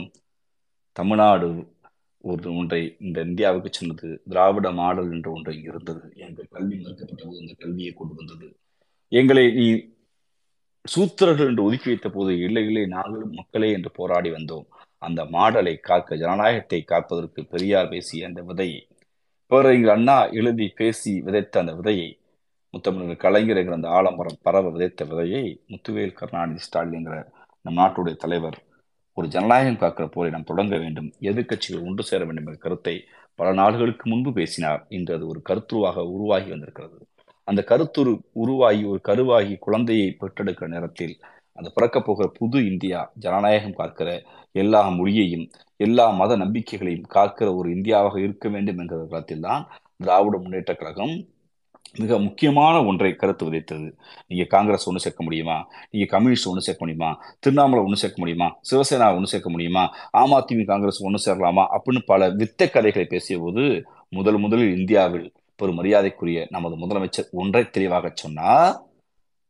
[SPEAKER 2] தமிழ்நாடு ஒரு ஒன்றை இந்த இந்தியாவுக்கு சொன்னது திராவிட மாடல் என்ற ஒன்று இங்கு இருந்தது. எங்கள் கல்வி மறுக்கப்பட்ட போது அந்த கல்வியை கொண்டு வந்தது. எங்களை நீ சூத்திரர்கள் என்று ஒதுக்கி வைத்த போது இல்லை இல்லை நாங்களும் மக்களே என்று போராடி வந்தோம். அந்த மாடலை காக்க ஜனநாயகத்தை காப்பதற்கு பெரியார் பேசிய அந்த விதையை பேரறிஞர் அண்ணா எழுதி பேசி விதைத்த அந்த விதையை முத்தமிழர் கலைஞர் என்கிற அந்த ஆலம்பரம் பரவ விதைத்த விதையை முத்துவேல் கருணாநிதி ஸ்டாலின் என்கிற நம் நாட்டுடைய தலைவர் ஒரு ஜனநாயகம் காக்கிற போரை நாம் தொடங்க வேண்டும். எதிர்க்கட்சிகள் ஒன்று சேர வேண்டும் என்ற கருத்தை பல நாடுகளுக்கு முன்பு பேசினார். இன்று அது ஒரு கருத்துருவாக உருவாகி வந்திருக்கிறது. அந்த கருத்துரு உருவாகி ஒரு கருவாகி குழந்தையை பெற்றெடுக்கிற நேரத்தில் அந்த பிறக்கப் போகிற புது இந்தியா ஜனநாயகம் காக்கிற எல்லா மொழியையும் எல்லா மத நம்பிக்கைகளையும் காக்கிற ஒரு இந்தியாவாக இருக்க வேண்டும் என்கிற காலத்தில் தான் திராவிட முன்னேற்ற கழகம் மிக முக்கியமான ஒன்றை கருத்து விதைத்தது. நீங்க காங்கிரஸ் ஒன்று சேர்க்க முடியுமா? நீங்க கம்யூனிஸ்ட் ஒன்று சேர்க்க முடியுமா? திருவண்ணாமலை ஒன்று சேர்க்க முடியுமா? சிவசேனா ஒன்று சேர்க்க முடியுமா? ஆம் அதிமுக காங்கிரஸ் ஒன்று சேரலாமா? அப்படின்னு பல வித்த கதைகளை பேசிய போது முதல் முதலில் இந்தியாவில் ஒரு மரியாதைக்குரிய நமது முதலமைச்சர் ஒன்றை தெளிவாக சொன்னா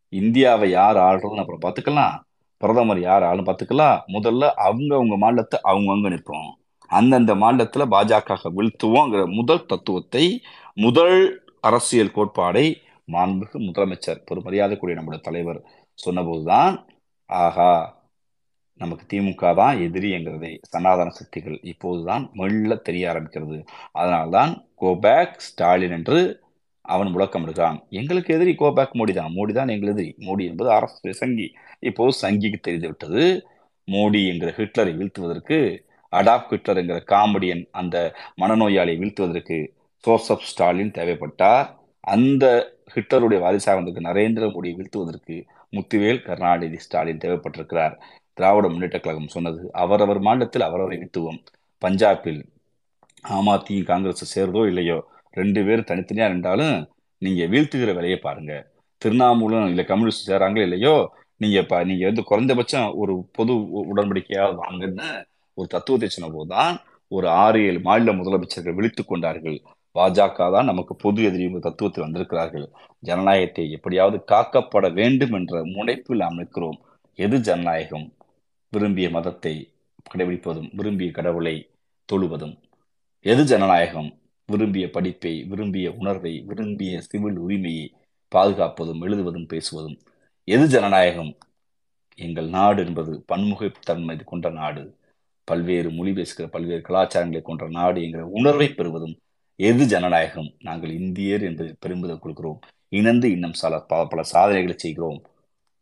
[SPEAKER 2] இந்தியாவை யார் ஆள்றதுன்னு அப்புறம் பார்த்துக்கலாம். பிரதமர் யார் ஆளும் பார்த்துக்கலாம். முதல்ல அவங்க அவங்க மாநிலத்தை அவங்கவுங்க நிற்போம். அந்தந்த மாநிலத்தில் பாஜக வீழ்த்துவோங்கிற முதல் தத்துவத்தை முதல் அரசியல் கோட்பாடை மாண்புக்கு முதலமைச்சர் பெருமரியாதைக்குரிய நம்முடைய தலைவர் சொன்னபோதுதான் ஆகா நமக்கு திமுக தான் எதிரி என்கிறதை சனாதன சக்திகள் இப்போதுதான் மெல்ல தெரிய ஆரம்பிக்கிறது. அதனால்தான் கோபேக் ஸ்டாலின் என்று அவன் முழக்கமிடுகிறான். எங்களுக்கு எதிரி கோபேக் மோடி தான். மோடி தான் எங்கள் எதிரி. மோடி என்பது அரசு சங்கி. இப்போது சங்கிக்கு தெரிந்து விட்டது மோடி என்கிற ஹிட்லரை வீழ்த்துவதற்கு அடாப் ஹிட்லர் என்கிற காமெடியன் அந்த மனநோயாளியை வீழ்த்துவதற்கு ஜோசப் ஸ்டாலின் தேவைப்பட்டா அந்த ஹிட்லருடைய வாரிசாக வந்திருக்க நரேந்திர மோடியை வீழ்த்துவதற்கு முத்துவேல் கருணாநிதி ஸ்டாலின் தேவைப்பட்டிருக்கிறார். திராவிட முன்னேற்ற கழகம் சொன்னது அவரவர் மாநிலத்தில் அவரவரை வீழ்த்துவோம். பஞ்சாபில் ஆம் ஆத்மி காங்கிரஸ் சேருதோ இல்லையோ ரெண்டு பேரும் தனித்தனியா இருந்தாலும் நீங்க வீழ்த்துகிற வேலையை பாருங்க. திருநாமூலம் இல்லை கம்யூனிஸ்ட் சேராங்களோ இல்லையோ நீங்க இப்ப நீங்க வந்து குறைந்தபட்சம் ஒரு பொது உடன்படிக்கையா வாங்கன்னு ஒரு தத்துவத்தை சொன்ன போதுதான் ஒரு ஆறு ஏழு மாநில முதலமைச்சர்கள் விழித்து கொண்டார்கள். பாஜக தான் நமக்கு பொது எதிரி தத்துவத்தில் வந்திருக்கிறார்கள். ஜனநாயகத்தை எப்படியாவது காக்கப்பட வேண்டும் என்ற முனைப்பில் நாம் நிற்கிறோம். எது ஜனநாயகம்? விரும்பிய மதத்தை கடைபிடிப்பதும் விரும்பிய கடவுளை தொழுவதும். எது ஜனநாயகம்? விரும்பிய படிப்பை விரும்பிய உணர்வை விரும்பிய சிவில் உரிமையை பாதுகாப்பதும் எழுதுவதும் பேசுவதும். எது ஜனநாயகம்? எங்கள் நாடு என்பது பன்முகத்தன்மை கொண்ட நாடு. பல்வேறு மொழி பேசுகிற பல்வேறு கலாச்சாரங்களை கொண்ட நாடு என்கிற உணர்வை பெறுவதும் எது ஜனநாயகம்? நாங்கள் இந்தியர் என்று பெருமிதம் கொடுக்கிறோம். இணைந்து இன்னும் சில பல சாதனைகளை செய்கிறோம்.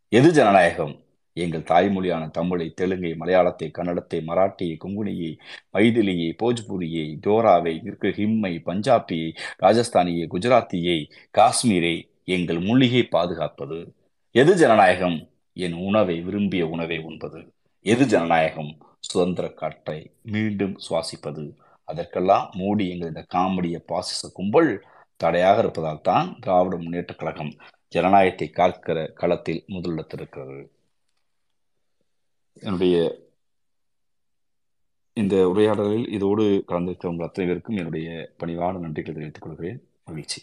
[SPEAKER 2] எது ஜனநாயகம்? எங்கள் தாய்மொழியான தமிழை தெலுங்கை மலையாளத்தை கன்னடத்தை மராட்டியை கொங்குனியை மைதிலியை போஜ்பூரியை டோராவை ஹிம்மை பஞ்சாபியை ராஜஸ்தானியை குஜராத்தியை காஷ்மீரை எங்கள் மொழியை பாதுகாப்பது. எது ஜனநாயகம்? என் உணவை விரும்பிய உணவை உண்பது. எது ஜனநாயகம்? சுதந்திர காற்றை மீண்டும் சுவாசிப்பது. அதற்கெல்லாம் மோடி எங்கள் இந்த காமெடிய பாசிச கும்பல் தடையாக இருப்பதால் தான் திராவிட முன்னேற்ற கழகம் ஜனநாயகத்தை காக்கிற களத்தில் முதலிடத்திருக்கிறது என்னுடைய இந்த உரையாடலில் இதோடு கலந்திருக்கிற உங்கள் அத்தனை பேருக்கும் என்னுடைய பணிவான நன்றிகளை தெரிவித்துக் கொள்கிறேன். மகிழ்ச்சி.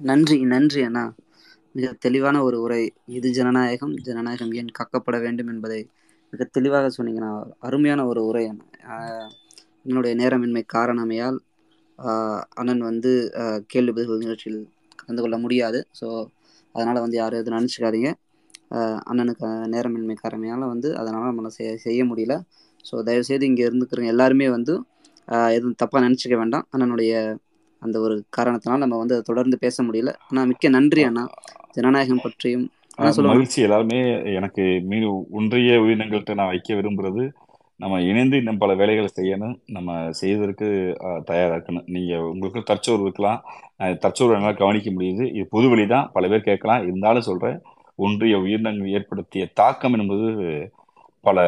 [SPEAKER 1] நன்றி நன்றி அண்ணா. மிக தெளிவான ஒரு உரை. இது ஜனநாயகம் ஜனநாயகம் ஏன் காக்கப்பட வேண்டும் என்பதை மிக தெளிவாக சொன்னீங்கண்ணா அருமையான ஒரு உரை. என்னுடைய நேரமின்மை காரணமையால் அண்ணன் வந்து கேள்வி பதில் நிகழ்ச்சியில் கலந்து கொள்ள முடியாது. ஸோ அதனால் வந்து யாரும் எதுவும் நினச்சிக்காதீங்க. அண்ணனுக்கு நேரமின்மை காரணமையால் வந்து அதனால் நம்மளை செய்ய செய்ய முடியல. ஸோ தயவுசெய்து இங்கே இருந்துக்கிறவங்க எல்லாருமே வந்து எதுவும் தப்பாக நினச்சிக்க வேண்டாம். அண்ணனுடைய அந்த ஒரு காரணத்தினால் நம்ம வந்து தொடர்ந்து பேச முடியல. ஆனால் மிக்க நன்றி அண்ணா. ஜனநாயகம் பற்றியும்
[SPEAKER 2] மகிழ்ச்சி. எல்லாருமே எனக்கு மீன் ஒன்றிய உயிரினங்கள்கிட்ட நான் வைக்க விரும்புறது நம்ம இணைந்து இன்னும் பல வேலைகளை செய்யணும் நம்ம செய்வதற்கு தயாராக இருக்கணும் நீங்கள் உங்களுக்கு தற்சோறு இருக்கலாம். தற்சோறு என்னால் கவனிக்க முடியுது. இது பொது வழி தான் பல பேர் கேட்கலாம். இருந்தாலும் சொல்கிறேன் ஒன்றிய உயிரினங்கள் ஏற்படுத்திய தாக்கம் என்பது பல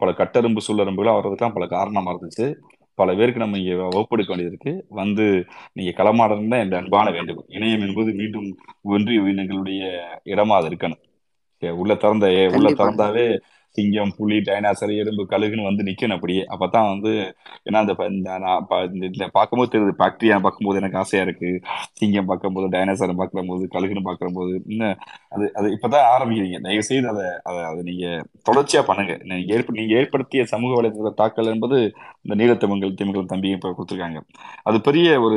[SPEAKER 2] பல கட்டெரும்பு சொல்லெரும்புகளாக வர்றதுக்கெல்லாம் பல காரணமாக இருந்துச்சு. பல பேருக்கு நம்ம இங்கே வகுப்படுக்க வேண்டியது இருக்கு வந்து நீங்க களமாடணும் தான் என் அன்பான வேண்டும் இணையம் என்பது மீண்டும் ஒன்றிய உயிரினங்களுடைய இடமா அது இருக்கணும் உள்ள திறந்த உள்ள திறந்தாவே சிங்கம் புலி டைனாசர் எறும்பு கழுகுன்னு வந்து நிக்கணும் அப்படியே. அப்பதான் வந்து ஏன்னா அந்த ப- இந்த நான் ப- இந்த பார்க்கும்போது தெரியுது பாக்டீரியா பார்க்கும்போது எனக்கு ஆசையா இருக்கு. சிங்கம் பார்க்கும்போது டைனாசர் பார்க்கும்போது கழுகுன்னு பார்க்கும்போது இன்னும் அது அது இப்பதான் ஆரம்பிக்கிறீங்க. தயவு செய்து அதை அதை அதை நீங்க தொடர்ச்சியா பண்ணுங்க. நீங்க ஏற்ப நீங்க ஏற்படுத்திய சமூக வலைதள தாக்கல் என்பது இந்த நீலத்தமிழ்கள் திமிழ்கள் தம்பி இப்ப கொடுத்துருக்காங்க. அது பெரிய ஒரு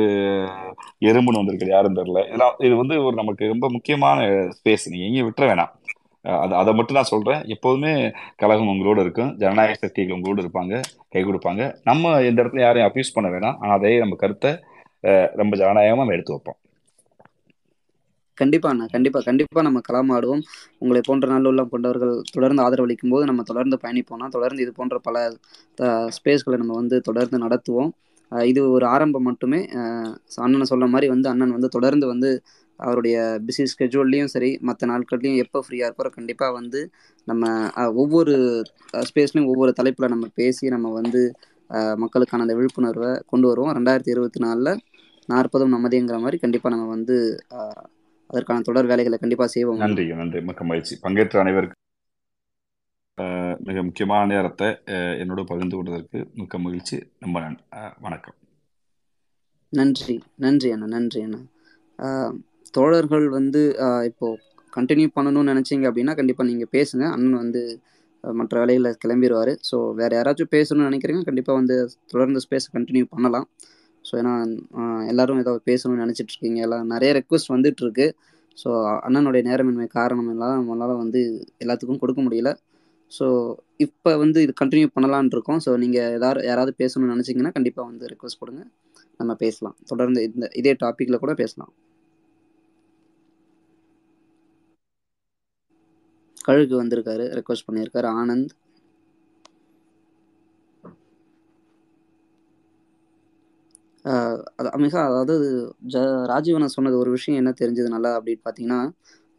[SPEAKER 2] எறும்புன்னு வந்திருக்கு யாரும் தெரியல. இதெல்லாம் இது வந்து ஒரு நமக்கு ரொம்ப முக்கியமான ஸ்பேஸ் நீங்க எங்கேயும் விட்டுற வேணாம். அது அதை மட்டும் நான் சொல்றேன். எப்போதுமே கழகம் உங்களோட இருக்கும். ஜனநாயக சக்திகள் உங்களோட இருப்பாங்க கை கொடுப்பாங்க. நம்ம இந்த இடத்துல யாரையும் அப்யூஸ் பண்ண வேணாம். ஆனா அதே நம்ம கருத்தை அஹ் ரொம்ப ஜனநாயகமா நம்ம எடுத்து வைப்போம்.
[SPEAKER 1] கண்டிப்பா அண்ணா. கண்டிப்பா. கண்டிப்பா நம்ம களமாடுவோம் உங்களை போன்ற நல்லுள்ளம் கொண்டவர்கள் தொடர்ந்து ஆதரவளிக்கும் போது நம்ம தொடர்ந்து பயணிப்போம்னா தொடர்ந்து இது போன்ற பல ஸ்பேஸ்களை நம்ம வந்து தொடர்ந்து நடத்துவோம். அஹ் இது ஒரு ஆரம்பம் மட்டுமே. அஹ் அண்ணன் சொல்ற மாதிரி வந்து அண்ணன் வந்து தொடர்ந்து வந்து அவருடைய பிஸி ஸ்கெட்யூல்லையும் சரி மற்ற நாட்கள்லையும் எப்போ ஃப்ரீயாக இருக்கிறோம் கண்டிப்பாக வந்து நம்ம ஒவ்வொரு ஸ்பேஸ்லையும் ஒவ்வொரு தலைப்பில் நம்ம பேசி நம்ம வந்து மக்களுக்கான அந்த விழிப்புணர்வை கொண்டு வருவோம். ரெண்டாயிரத்தி இருபத்தி நாலில் நாற்பதும் நமதிங்கிற மாதிரி கண்டிப்பாக நம்ம வந்து அதற்கான தொடர் வேலைகளை கண்டிப்பாக செய்வோம்.
[SPEAKER 2] நன்றி நன்றி. மிக்க மகிழ்ச்சி. பங்கேற்ற அனைவருக்கும் அஹ் மிக முக்கியமான நேரத்தை என்னோட பகிர்ந்து கொண்டதற்கு மிக்க மகிழ்ச்சி. ரொம்ப வணக்கம்.
[SPEAKER 1] நன்றி நன்றி அண்ணா நன்றி அண்ணா. தோழர்கள் வந்து இப்போ கண்டினியூ பண்ணணும்னு நினச்சிங்க அப்படின்னா கண்டிப்பாக நீங்கள் பேசுங்க. அண்ணன் வந்து மற்ற வேலையில் கிளம்பிடுவார் ஸோ வேறு யாராச்சும் பேசணும்னு நினைக்கிறீங்க கண்டிப்பாக வந்து தொடர்ந்து ஸ்பேஸ் கண்டினியூ பண்ணலாம். ஸோ ஏன்னா எல்லாரும் ஏதாவது பேசணும்னு நினச்சிட்டு இருக்கீங்க. எல்லாம் நிறைய ரெக்வஸ்ட் வந்துட்டு இருக்கு ஸோ அண்ணனுடைய நேரமின்மை காரணம் எல்லாம் நம்மளால் வந்து எல்லாத்துக்கும் கொடுக்க முடியல. ஸோ இப்போ வந்து இது கண்டினியூ பண்ணலான்னு இருக்கோம். ஸோ நீங்கள் ஏதாவது யாராவது பேசணும்னு நினச்சிங்கன்னா கண்டிப்பாக வந்து ரெக்வஸ்ட் கொடுங்க. நம்ம பேசலாம். தொடர்ந்து இந்த இதே டாப்பிக்கில் கூட பேசலாம். கழுகு வந்திருக்காரு ரெக்வஸ்ட் பண்ணியிருக்காரு. ஆனந்த். ஆஹ் அது மிக அதாவது ஜ ராஜீவனை சொன்னது ஒரு விஷயம் என்ன தெரிஞ்சது நல்லா அப்படின்னு பார்த்தீங்கன்னா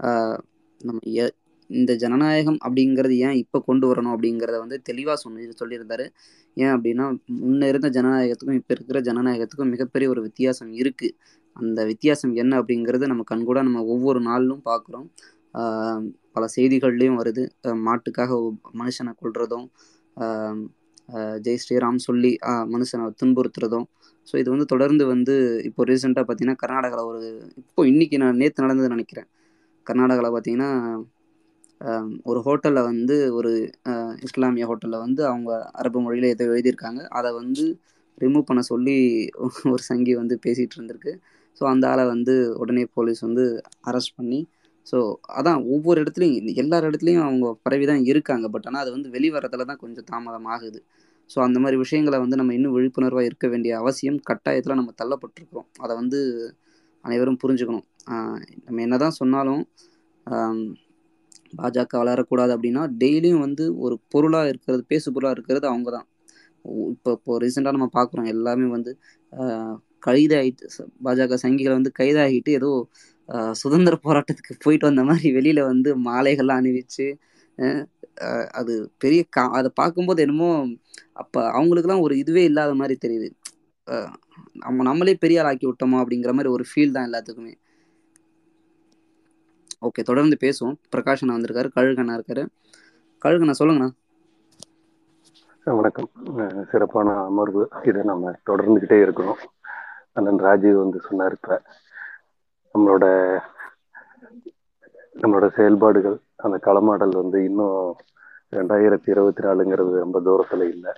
[SPEAKER 1] ஆஹ் நம்ம எ- இந்த ஜனநாயகம் அப்படிங்கிறது ஏன் இப்போ கொண்டு வரணும் அப்படிங்கிறத வந்து தெளிவாக சொல்லி சொல்லியிருந்தாரு. ஏன் அப்படின்னா முன்ன இருந்த ஜனநாயகத்துக்கும் இப்போ இருக்கிற ஜனநாயகத்துக்கும் மிகப்பெரிய ஒரு வித்தியாசம் இருக்குது அந்த வித்தியாசம் என்ன அப்படிங்கிறது நம்ம கண்கூட நம்ம ஒவ்வொரு நாளிலும் பார்க்குறோம். பல செய்திகள்லையும் வருது. மாட்டுக்காக மனுஷனை கொள்றதும் ஜெய் ஸ்ரீராம் சொல்லி மனுஷனை துன்புறுத்துறதும். ஸோ இது வந்து தொடர்ந்து வந்து இப்போ ரீசெண்டாக பார்த்தீங்கன்னா கர்நாடகாவில் ஒரு இப்போ இன்றைக்கி நான் நேற்று நடந்தது நினைக்கிறேன். கர்நாடகாவில் பார்த்தீங்கன்னா ஒரு ஹோட்டலில் வந்து ஒரு இஸ்லாமிய ஹோட்டலில் வந்து அவங்க அரபு மொழியில் ஏதோ எழுதியிருக்காங்க. அதை வந்து ரிமூவ் பண்ண சொல்லி ஒரு சங்கி வந்து பேசிகிட்டு இருந்திருக்கு. ஸோ அந்த ஆளை வந்து உடனே போலீஸ் வந்து அரெஸ்ட் பண்ணி ஸோ அதான் ஒவ்வொரு இடத்துலையும் எல்லா இடத்துலையும் அவங்க பரவி தான் இருக்காங்க. பட் ஆனால் அது வந்து வெளிவரத்துல தான் கொஞ்சம் தாமதம் ஆகுது ஸோ அந்த மாதிரி விஷயங்களை வந்து நம்ம இன்னும் விழிப்புணர்வாக இருக்க வேண்டிய அவசியம் கட்டாயத்தில் நம்ம தள்ளப்பட்டிருக்கிறோம். அதை வந்து அனைவரும் புரிஞ்சுக்கணும். நம்ம என்ன தான் சொன்னாலும் பாஜக வளரக்கூடாது அப்படின்னா டெய்லியும் வந்து ஒரு பொருளாக இருக்கிறது பேசு பொருளாக இருக்கிறது அவங்க தான் இப்போ இப்போ ரீசெண்டாக நம்ம பார்க்குறோம் எல்லாமே வந்து கைதாகிட்டு பாஜக சங்கிகளை வந்து கைதாகிட்டு ஏதோ சுதந்திர போராட்டத்துக்கு போயிட்டு வந்த மாதிரி வெளியில வந்து மாலைகள்லாம் அணிவிச்சு அது பெரிய கா அதை பார்க்கும்போது என்னமோ அப்போ அவங்களுக்குலாம் ஒரு இதுவே இல்லாத மாதிரி தெரியுது. ஆஹ், நம்ம நம்மளே பெரிய ஆளாக்கி விட்டோமா அப்படிங்கிற மாதிரி ஒரு ஃபீல் தான் எல்லாத்துக்குமே. ஓகே தொடர்ந்து பேசுவோம். பிரகாஷ் வந்திருக்காரு கழுகண்ணா இருக்காரு. கழுகண்ணா சொல்லுங்கண்ணா.
[SPEAKER 3] வணக்கம். சிறப்பான அமர்வு. இதை நம்ம தொடர்ந்துகிட்டே இருக்கணும். அண்ணன் ராஜீவ் வந்து சொன்னார் இப்போ. நம்மளோட நம்மளோட செயல்பாடுகள் அந்த களமாடல் வந்து இன்னும் ரெண்டாயிரத்தி இருபத்தி நாலுங்கிறது ரொம்ப தூரத்துல இல்லை.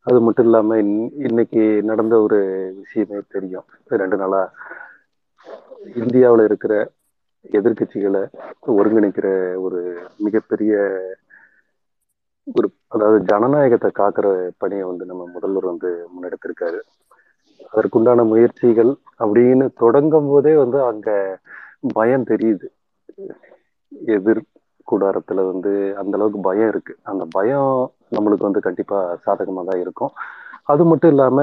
[SPEAKER 3] அது மட்டும் இல்லாம இன்- இன்னைக்கு நடந்த ஒரு விஷயமே தெரியும். ரெண்டு நாளா இந்தியாவில் இருக்கிற எதிர்க்கட்சிகளை ஒருங்கிணைக்கிற ஒரு மிகப்பெரிய ஒரு அதாவது ஜனநாயகத்தை காக்கிற பணியை வந்து நம்ம முதல்வர் வந்து முன்னெடுத்திருக்காரு. அதற்குண்டான முயற்சிகள் அப்படின்னு தொடங்கும் போதே வந்து அங்க பயம் தெரியுது. எதிர் கூடாரத்துல வந்து அந்த அளவுக்கு பயம் இருக்கு. அந்த பயம் நம்மளுக்கு வந்து கண்டிப்பா சாதகமா தான் இருக்கும். அது மட்டும் இல்லாம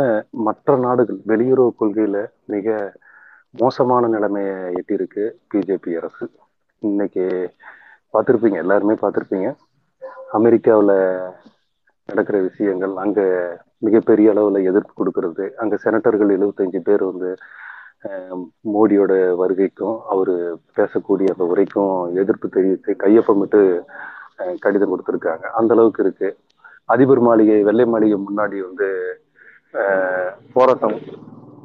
[SPEAKER 3] மற்ற நாடுகள் வெளியுறவு கொள்கையில மிக மோசமான நிலைமையை எட்டியிருக்கு பிஜேபி அரசு. இன்னைக்கு பார்த்துருப்பீங்க எல்லாருமே பார்த்துருப்பீங்க. அமெரிக்காவில் நடக்கிற விஷயங்கள் அங்கே மிகப்பெரிய அளவில் எதிர்ப்பு கொடுக்கறது. அங்கே செனட்டர்கள் எழுபத்தஞ்சு பேர் வந்து மோடியோட வருகைக்கும் அவர் பேசக்கூடிய அந்த உரைக்கும் எதிர்ப்பு தெரிவித்து கையொப்பமிட்டு கடிதம் கொடுத்துருக்காங்க. அந்த அளவுக்கு இருக்கு. அதிபர் மாளிகை வெள்ளை மாளிகை முன்னாடி வந்து போராட்டம்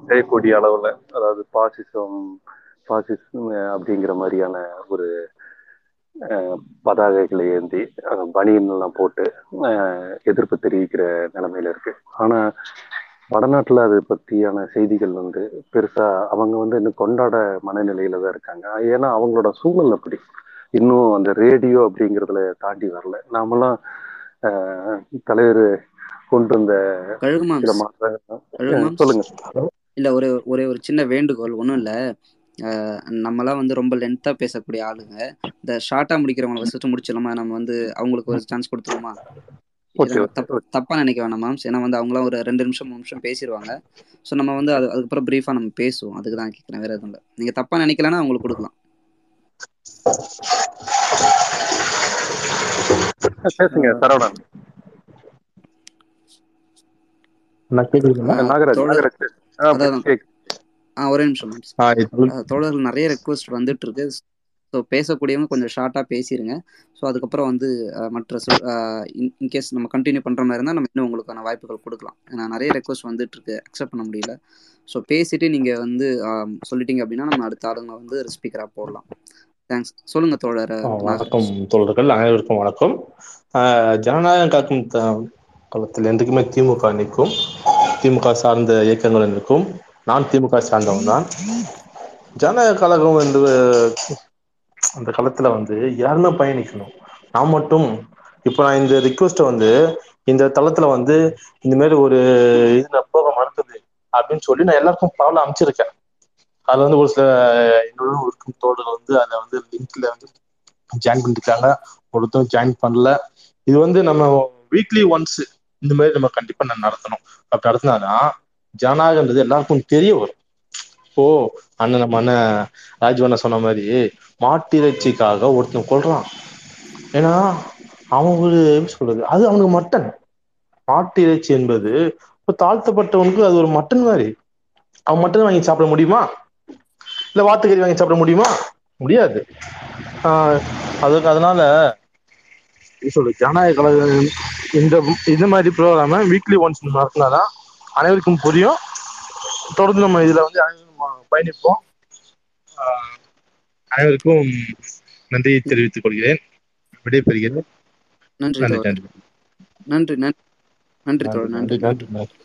[SPEAKER 3] செய்யக்கூடிய அளவில் அதாவது பாசிசம் பாசிசம் அப்படிங்கிற மாதிரியான ஒரு பதாகைகளை ஏந்தி அஹ், பனியன் எல்லாம் போட்டு எதிர்ப்பு தெரிவிக்கிற நிலைமையில இருக்கு. ஆனா வடநாட்டுல அது பத்தியான செய்திகள் வந்து பெருசா அவங்க வந்து இன்னும் கொண்டாட மனநிலையில தான் இருக்காங்க. ஏன்னா அவங்களோட சூழல் அப்படி. இன்னும் அந்த ரேடியோ அப்படிங்கறதுல தாண்டி வரல. நாமெல்லாம் ஆஹ், தலைவர் கொண்டு வந்த சில சொல்லுங்க.
[SPEAKER 1] இல்ல ஒரே ஒரே ஒரு சின்ன வேண்டுகோள். ஒன்றும் இல்லை. நம்மலாம் வந்து ரொம்ப லென்த்தாக பேசக்கூடிய ஆளுங்க. இந்த ஷார்ட்டாக முடிக்கிறவங்களை ஃபஸ்ட்டு முடிச்சிடலாமா? நம்ம வந்து அவங்களுக்கு ஒரு சான்ஸ் கொடுத்துருவோமா?
[SPEAKER 3] ஓகே
[SPEAKER 1] எதுவும்
[SPEAKER 3] ஓகே
[SPEAKER 1] தப் தப்பாக நினைக்க வேணாம் மேம்ஸ் ஏன்னா வந்து அவங்களாம் ஒரு ரெண்டு நிமிஷம் மூணு நிமிஷம் பேசிடுவாங்க ஸோ நம்ம வந்து அது அதுக்கப்புறம் ப்ரீஃபாக நம்ம பேசுவோம். அதுக்கு தான் கேட்குறேன் வேறு எதுவும் இல்லை. நீங்கள் தப்பாக நினைக்கலன்னா அவங்களுக்கு கொடுக்கலாம்.
[SPEAKER 3] பேசுங்க சரவணன் நாகராஜ் நாகராஜ். ஆ,
[SPEAKER 1] ஒரே நிமிஷம் தோழர்கள் நிறைய ரெக்வஸ்ட் வந்துட்டு இருக்கு ஸோ பேசக்கூடியவங்க கொஞ்சம் ஷார்ட்டாக பேசிடுங்க ஸோ அதுக்கப்புறம் வந்து மற்ற இன்கேஸ் நம்ம கண்டினியூ பண்ணுற மாதிரி இருந்தால் நம்ம இன்னும் உங்களுக்கான வாய்ப்புகள் கொடுக்கலாம். ஏன்னா நிறைய ரெக்வஸ்ட் வந்துட்டு இருக்கு அக்செப்ட் பண்ண முடியல. ஸோ பேசிட்டு நீங்கள் வந்து சொல்லிட்டீங்க அப்படின்னா நம்ம அடுத்த ஆளுங்க வந்து ஸ்பீக்கராக போடலாம். தேங்க்ஸ் சொல்லுங்க தோழர்
[SPEAKER 4] வணக்கம் தோழர்கள். அனைவருக்கும் வணக்கம். ஜனநாயகம் காக்கும் களத்தில் என்றைக்குமே திமுக நிற்கும். திமுக சார்ந்த இயக்கங்கள் நிற்கும். நான் திமுக சார்ந்தவன் தான். ஜனநாயக கழகம் என்று அந்த காலத்துல வந்து யாருமே பயணிக்கணும். நான் மட்டும் இப்போ நான் இந்த ரிக்வெஸ்ட்டை வந்து இந்த தளத்துல வந்து இந்த மாதிரி ஒரு இதுல போக மறுக்குது அப்படின்னு சொல்லி நான் எல்லாருக்கும் பரவல அமைச்சிருக்கேன் அதுல வந்து ஒரு சில என்னோட இருக்கும் தோழர்கள் வந்து அதை வந்து லிங்க்ல வந்து ஜாயின் பண்ணிருக்காங்க. ஒருத்தரும் ஜாயின் பண்ணல. இது வந்து நம்ம வீக்லி ஒன்ஸ் இந்த மாதிரி நம்ம கண்டிப்பா நான் நடத்தணும். அப்படி நடத்தினாதான் ஜனநாயகன்றது எல்லாருக்கும் தெரிய வரும். ஓ அண்ணன் நம்ம அண்ணன் ராஜ்வண்ண சொன்ன மாதிரி மாட்டிறைச்சிக்காக ஒருத்தன் கொள்றான் ஏன்னா அவன் ஒரு எப்படி சொல்றது? அது அவனுக்கு மட்டன். மாட்டு இறைச்சி என்பது இப்போ தாழ்த்தப்பட்டவனுக்கு அது ஒரு மட்டன் மாதிரி. அவன் மட்டன் வாங்கி சாப்பிட முடியுமா? இல்லை வாத்துக்கறி வாங்கி சாப்பிட முடியுமா? முடியாது. ஆஹ் அதுக்கு அதனால எப்படி ஜனநாயக கழகம் இந்த இந்த மாதிரி ப்ரோக்ராம வீக்லி ஒன்ஸ் நடத்தினாதான் அனைவருக்கும் புரியும். தொடர்ந்து நம்ம இதுல வந்து அனைவரும் பயணிப்போம். அனைவருக்கும் நன்றியை தெரிவித்துக் கொள்கிறேன். விடைபெறுகிறேன்.
[SPEAKER 1] நன்றி
[SPEAKER 4] நன்றி நன்றி
[SPEAKER 1] நன்றி. நன்றி நன்றி.
[SPEAKER 4] நன்றி
[SPEAKER 1] தோழர்
[SPEAKER 4] நன்றி
[SPEAKER 1] நன்றி.
[SPEAKER 4] நன்றி நன்றி.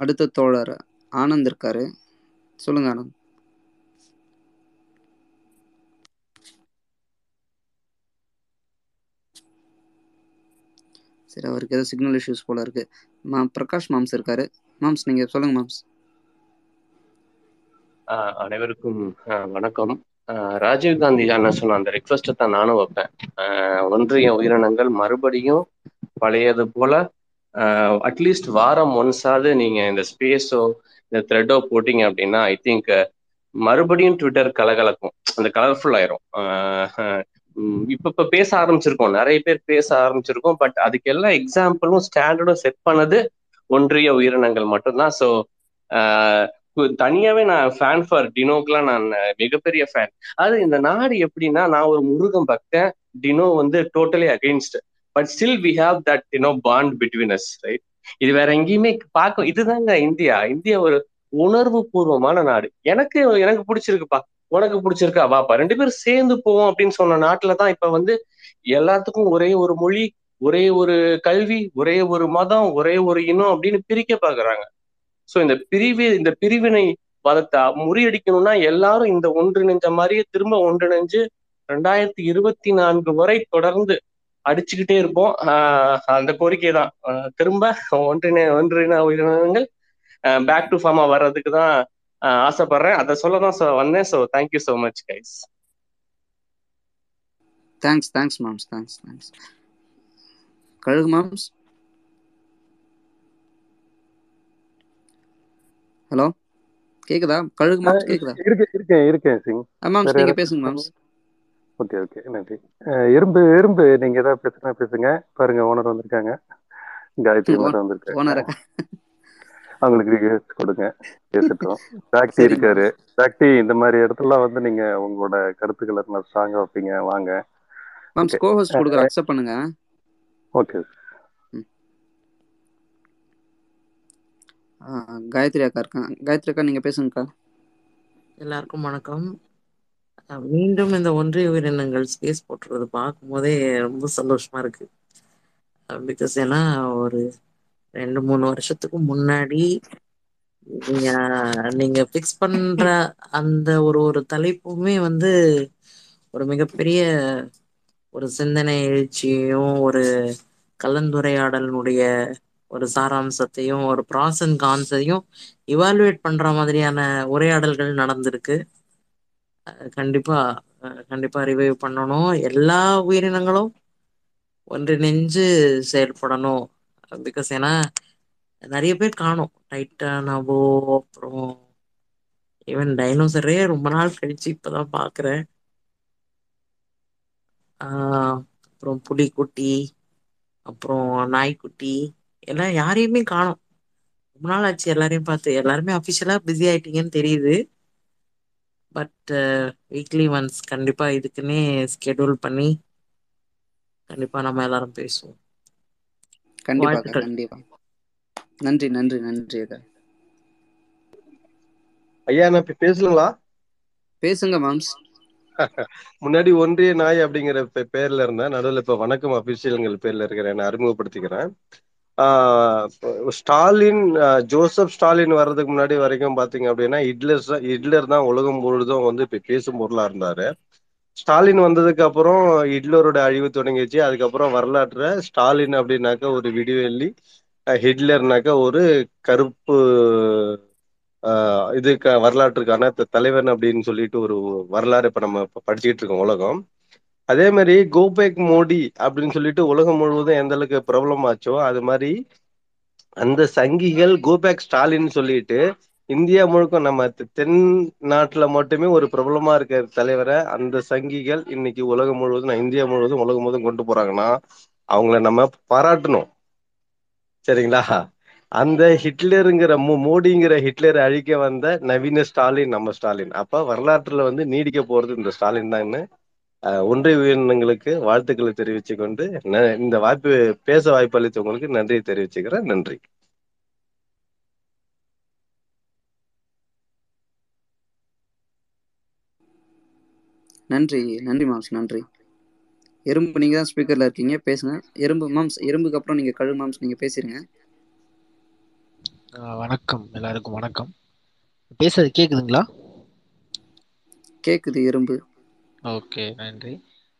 [SPEAKER 1] அடுத்த தோழர் ஆனந்த் இருக்காரு. சொல்லுங்க ஆனந்த். சரி அவருக்கு ஏதோ சிக்னல் இஷ்யூஸ் போல இருக்கு. மா பிரகாஷ் மாம்ஸ் இருக்காரு. மாம்ஸ் நீங்க சொல்லுங்க மாம்ஸ்.
[SPEAKER 5] ஆஹ் அனைவருக்கும் ஆஹ் வணக்கம். ஆஹ் ராஜீவ் காந்தி அண்ணன் சொன்ன அந்த ரிக்வஸ்ட்டை தான் நானும் வைப்பேன். ஆஹ் ஒன்றிய உயிரினங்கள் மறுபடியும் பழையது போல அட்லீஸ்ட் வாரம் ஒன்ஸாவது நீங்க இந்த ஸ்பேஸோ இந்த த்ரெட்டோ போட்டீங்க அப்படின்னா ஐ திங்க் மறுபடியும் ட்விட்டர் கலகலக்கும். அந்த கலர்ஃபுல் ஆயிரும். ஆஹ் இப்ப இப்ப பேச ஆரம்பிச்சிருக்கோம். நிறைய பேர் பேச ஆரம்பிச்சிருக்கோம். பட் அதுக்கு எல்லா எக்ஸாம்பிளும் ஸ்டாண்டர்டும் செட் பண்ணது ஒன்றிய உயிரினங்கள் மட்டும்தான். ஸோ தனியாவே நான் ஃபேன் ஃபார் டினோக்கெல்லாம் நான் மிகப்பெரிய ஃபேன் அது இந்த நாடு எப்படின்னா நான் ஒரு முருகன் பக்தன். டினோ வந்து totally against but still we have that Dino bond between us right இது வேற எங்கேயுமே பார்க்க இதுதாங்க இந்தியா. இந்தியா ஒரு உணர்வு பூர்வமான நாடு. எனக்கு எனக்கு பிடிச்சிருக்குப்பா. உனக்கு பிடிச்சிருக்கா? வாப்பா ரெண்டு பேரும் சேர்ந்து போவோம் அப்படின்னு சொன்ன நாட்டுல தான் இப்ப வந்து எல்லாத்துக்கும் ஒரே ஒரு மொழி ஒரே ஒரு கல்வி ஒரே ஒரு மதம் ஒரே ஒரு இனம் அப்படின்னு பிரிக்க பாக்குறாங்க. சோ இந்த பிரிவு இந்த பிரிவினை வதத்தை முறியடிக்கணும்னா எல்லாரும் இந்த ஒன்றிணைஞ்ச மாதிரியே திரும்ப ஒன்றிணைஞ்சு ரெண்டாயிரத்தி இருபத்தி நான்கு வரை தொடர்ந்து அடிச்சுக்கிட்டே இருப்போம். ஆஹ் அந்த கோரிக்கை தான். திரும்ப ஒன்றிணை ஒன்றிணை உயிரினங்கள் பேக் டு ஃபார்மா வர்றதுக்கு தான் ஆசைப்படுறேன். அதை சொல்ல தான் so வந்தேன் so thank you so much guys
[SPEAKER 1] thanks thanks moms thanks thanks கழுகு மாம்ஸ் ஹலோ கேக்குதா? கழுகு மாம்ஸ் கேக்குதா?
[SPEAKER 3] இருக்கு இருக்கேன் இருக்கேன் சிங்.
[SPEAKER 1] மாம்ஸ் நீங்க பேசுங்க மாம்ஸ்
[SPEAKER 3] ஓகே ஓகே நன்றி. எறும்பு எறும்பு நீங்க ஏதாவது பேசுனா பேசுங்க. பாருங்க ஓனர் வந்திருக்காங்க. காயத்ரி மாதம் வந்திருக்காங்க.
[SPEAKER 1] ஓனர்
[SPEAKER 3] அவங்களுக்கு ரிக்வெஸ்ட் கொடுங்க. பேசட்டும்.
[SPEAKER 1] சரிங்க.
[SPEAKER 3] இருக்காரு. சாக்டி இந்த மாதிரி இடத்துல வந்து நீங்க உங்களோட கருத்துக்களை நான் ஸ்ட்ராங்கா வைப்பீங்க. வாங்க. ஓகே
[SPEAKER 1] கோஹோஸ்ட் கொடுக்குற அக்செப்ட் பண்ணுங்க.
[SPEAKER 3] ஓகே
[SPEAKER 1] ஆ, காயத்ரி அக்கா இருக்காங்க காயத்ரி அக்கா நீங்க பேசுங்கக்கா
[SPEAKER 6] எல்லாருக்கும் வணக்கம். மீண்டும் இந்த ஒன்றிய உயிரினங்கள் ஸ்பேஸ் போட்டுறது பார்க்கும் போதே ரொம்ப சந்தோஷமா இருக்கு. பிகாஸ் ஏன்னா ஒரு ரெண்டு மூணு வருஷத்துக்கு முன்னாடி நீங்க நீங்க ஃபிக்ஸ் பண்ற அந்த ஒரு ஒரு தலைப்புமே வந்து ஒரு மிகப்பெரிய ஒரு சிந்தனை எழுச்சியையும் ஒரு கலந்துரையாடலினுடைய ஒரு சாராம்சத்தையும் ஒரு ப்ராஸ் அண்ட் கான்ஸையும் இவாலுவேட் பண்ற மாதிரியான உரையாடல்கள் நடந்திருக்கு. கண்டிப்பா கண்டிப்பா ரிவைவ் பண்ணணும். எல்லா உயிரினங்களும் ஒன்றிணைஞ்சு செயல்படணும். பிகாஸ் ஏன்னா நிறைய பேர் காணும். டைட்டானாவோ அப்புறம் ஈவன் டைனோசரே ரொம்ப நாள் கழிச்சு இப்பதான் பாக்குறேன். அப்புறம் புலிக்குட்டி அப்புறம் நாய்க்குட்டி எல்லாம் யாரையுமே காணும். ரொம்ப நாள் ஆச்சு எல்லாரையும் பார்த்து. எல்லாருமே அஃபிஷியலா பிஸி ஆயிட்டீங்கன்னு தெரியுது. பட் வீக்லி ஒன்ஸ் கண்டிப்பாக இதுக்குன்னே ஸ்கெடியூல் பண்ணி கண்டிப்பாக நம்ம எல்லாரும் பேசுவோம். வாழ்த்துக்கள்.
[SPEAKER 1] கண்டிப்பா. நன்றி நன்றி நன்றி அக்கா.
[SPEAKER 7] ஐயா நான் இப்ப பேசலுங்களா
[SPEAKER 1] பேசுங்க மாம்ஸ்.
[SPEAKER 7] முன்னாடி ஒன்றிய நாய் அப்படிங்கிற பேர்ல இருந்தேன். நடுவில் இப்ப வணக்கம் அபிஷியல்ங்கிற பேர்ல இருக்கிறேன். நான் அறிமுகப்படுத்திக்கிறேன். ஆஹ் ஸ்டாலின் ஆஹ் ஜோசப் ஸ்டாலின் வர்றதுக்கு முன்னாடி வரைக்கும் பாத்தீங்க அப்படின்னா ஹிட்லர் தான் ஹிட்லர் தான் உலகம் முழுதும் வந்து இப்ப பேசும் பொருளா இருந்தாரு. ஸ்டாலின் வந்ததுக்கு அப்புறம் ஹிட்லரோட அழிவு தொடங்கிச்சு அதுக்கப்புறம் வரலாற்றுல ஸ்டாலின் அப்படின்னாக்க ஒரு விடிவெள்ளி ஹிட்லர்னாக்க ஒரு கருப்பு ஆஹ் இது வரலாற்றுக்கான தலைவன் அப்படின்னு சொல்லிட்டு ஒரு வரலாறு இப்ப நம்ம படிச்சுக்கிட்டு இருக்கோம் உலகம். அதே மாதிரி கோபேக் மோடி அப்படின்னு சொல்லிட்டு உலகம் முழுவதும் எந்த அளவுக்கு பிரபலம் ஆச்சோ அது மாதிரி அந்த சங்கிகள் கோபேக் ஸ்டாலின் சொல்லிட்டு இந்தியா முழுக்க நம்ம தென் நாட்டுல மட்டுமே ஒரு பிரபலமா இருக்கிற தலைவரை அந்த சங்கிகள் இன்னைக்கு உலகம் முழுவதும் நான் இந்தியா முழுவதும் உலகம் முழுவதும் கொண்டு போறாங்கன்னா அவங்கள நம்ம பாராட்டணும். சரிங்களா? அந்த ஹிட்லருங்கிற மோ மோடிங்கிற ஹிட்லரை அழிக்க வந்த நவீன ஸ்டாலின் நம்ம ஸ்டாலின். அப்ப வரலாற்றுல வந்து நீடிக்க போறது இந்த ஸ்டாலின் தான்னு ஒன்றிய உயிரினங்களுக்கு வாழ்த்துக்களை தெரிவிச்சு கொண்டு ந- இந்த வாய்ப்பு பேச வாய்ப்பு அளித்தவங்களுக்கு நன்றியை தெரிவிச்சுக்கிறேன். நன்றி.
[SPEAKER 1] நன்றி நன்றி மாம்ஸ் நன்றி. எறும்பு நீங்க தான் ஸ்பீக்கர்ல இருக்கீங்க பேசுங்க. எறும்பு மாம்ஸ் எறும்புக்கு அப்புறம் நீங்க கழு மாம்ஸ் நீங்க பேசிருங்க.
[SPEAKER 8] ஆ, வணக்கம் எல்லாருக்கும் வணக்கம். பேசுறது கேக்குதுங்களா?
[SPEAKER 1] கேக்குது எறும்பு.
[SPEAKER 8] ஓகே நன்றி.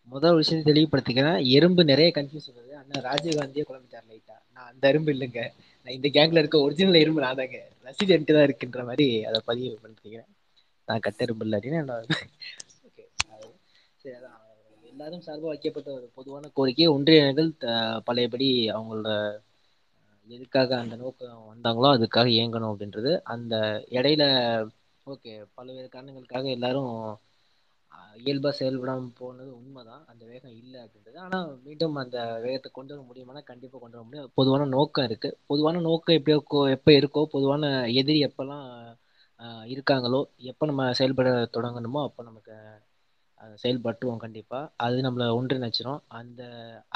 [SPEAKER 8] முதல் விஷயம் தெளிவுபடுத்திக்கிறேன் எறும்பு நிறைய கன்ஃபியூஸ் பண்ணுது அண்ணா ராஜீவ்காந்தியே குழம்பிட்டார் லைட்டா. நான் அந்த எறும்பு இல்லைங்க. நான் இந்த கேங்ல இருக்க ஒரிஜினல் எறும்பு நான் தாங்க ரசீது என்கிட்ட தான் இருக்குன்ற மாதிரி அதை பதிவு பண்ணிக்கிறேன் நான் கட்ட எறும்பு சரி அதான் எல்லாரும் சார்பாக வைக்கப்பட்ட ஒரு பொதுவான கோரிக்கை ஒன்றியர்கள் த- பழையபடி அவங்களோட எதுக்காக அந்த நோக்கம் வந்தாங்களோ அதுக்காக இயங்கணும் அப்படின்றது. அந்த இடையில ஓகே பல்வேறு காரணங்களுக்காக எல்லாரும் இயல்பாக செயல்படாமல் போனது உண்மைதான். அந்த வேகம் இல்லை அப்படின்றது. ஆனால் மீண்டும் அந்த வேகத்தை கொண்டு வர முடியுமானா கண்டிப்பாக கொண்டு வர முடியும் பொதுவான நோக்கம் இருக்குது பொதுவான நோக்கம் எப்படியோ இருக்கோ எப்போ இருக்கோ பொதுவான எதிரி எப்போல்லாம் இருக்காங்களோ எப்போ நம்ம செயல்பட தொடங்கணுமோ அப்போ நமக்கு செயல்பட்டுவோம் கண்டிப்பாக அது நம்மள ஒன்றிணைச்சிரும். அந்த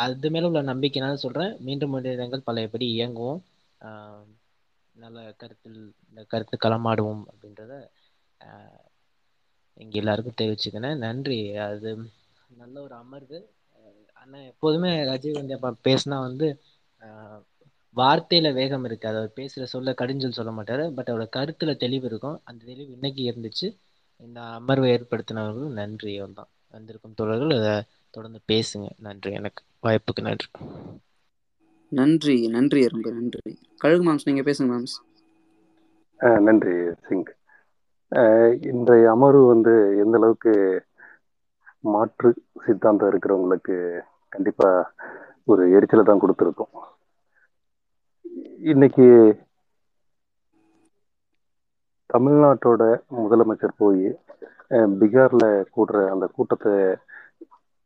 [SPEAKER 8] அது மேலே உள்ள நம்பிக்கைனால சொல்றேன். மீண்டும் மனிதங்கள் பழையபடி இயங்குவோம். ஆஹ், நல்ல கருத்தில் இந்த கருத்து களமாடுவோம் அப்படின்றத ஆஹ், எல்லாருக்கும் தெரிவிச்சுக்கினேன் நன்றி. அது நல்ல ஒரு அமர்வு. ஆனால் எப்போதுமே ரஜினிகாந்த் அப்பா பேசினா வந்து வார்த்தையில வேகம் இருக்கு. அதை பேசுகிற சொல்ல கடிஞ்சல் சொல்ல மாட்டார். பட் அவரோட கருத்துல தெளிவு இருக்கும். அந்த தெளிவு இன்னைக்கு இருந்துச்சு. இந்த அமர்வை ஏற்படுத்தினவர்களும் நன்றி தான் வந்திருக்கும் தோழர்கள் அதை தொடர்ந்து பேசுங்க. நன்றி எனக்கு வாய்ப்புக்கு நன்றி.
[SPEAKER 1] நன்றி நன்றி எறும்பு நன்றி. கழுகு மாம்ஸ் நீங்க பேசுங்க மாம்ஸ்.
[SPEAKER 3] நன்றி சிங். இன்றைய அமர்வு வந்து எந்த அளவுக்கு மாற்று சித்தாந்தம் இருக்கிறவங்களுக்கு கண்டிப்பா ஒரு எரிச்சலை தான் கொடுத்துருக்கும். இன்னைக்கு தமிழ்நாட்டோட முதலமைச்சர் போய் பீகார்ல கூடுற அந்த கூட்டத்தை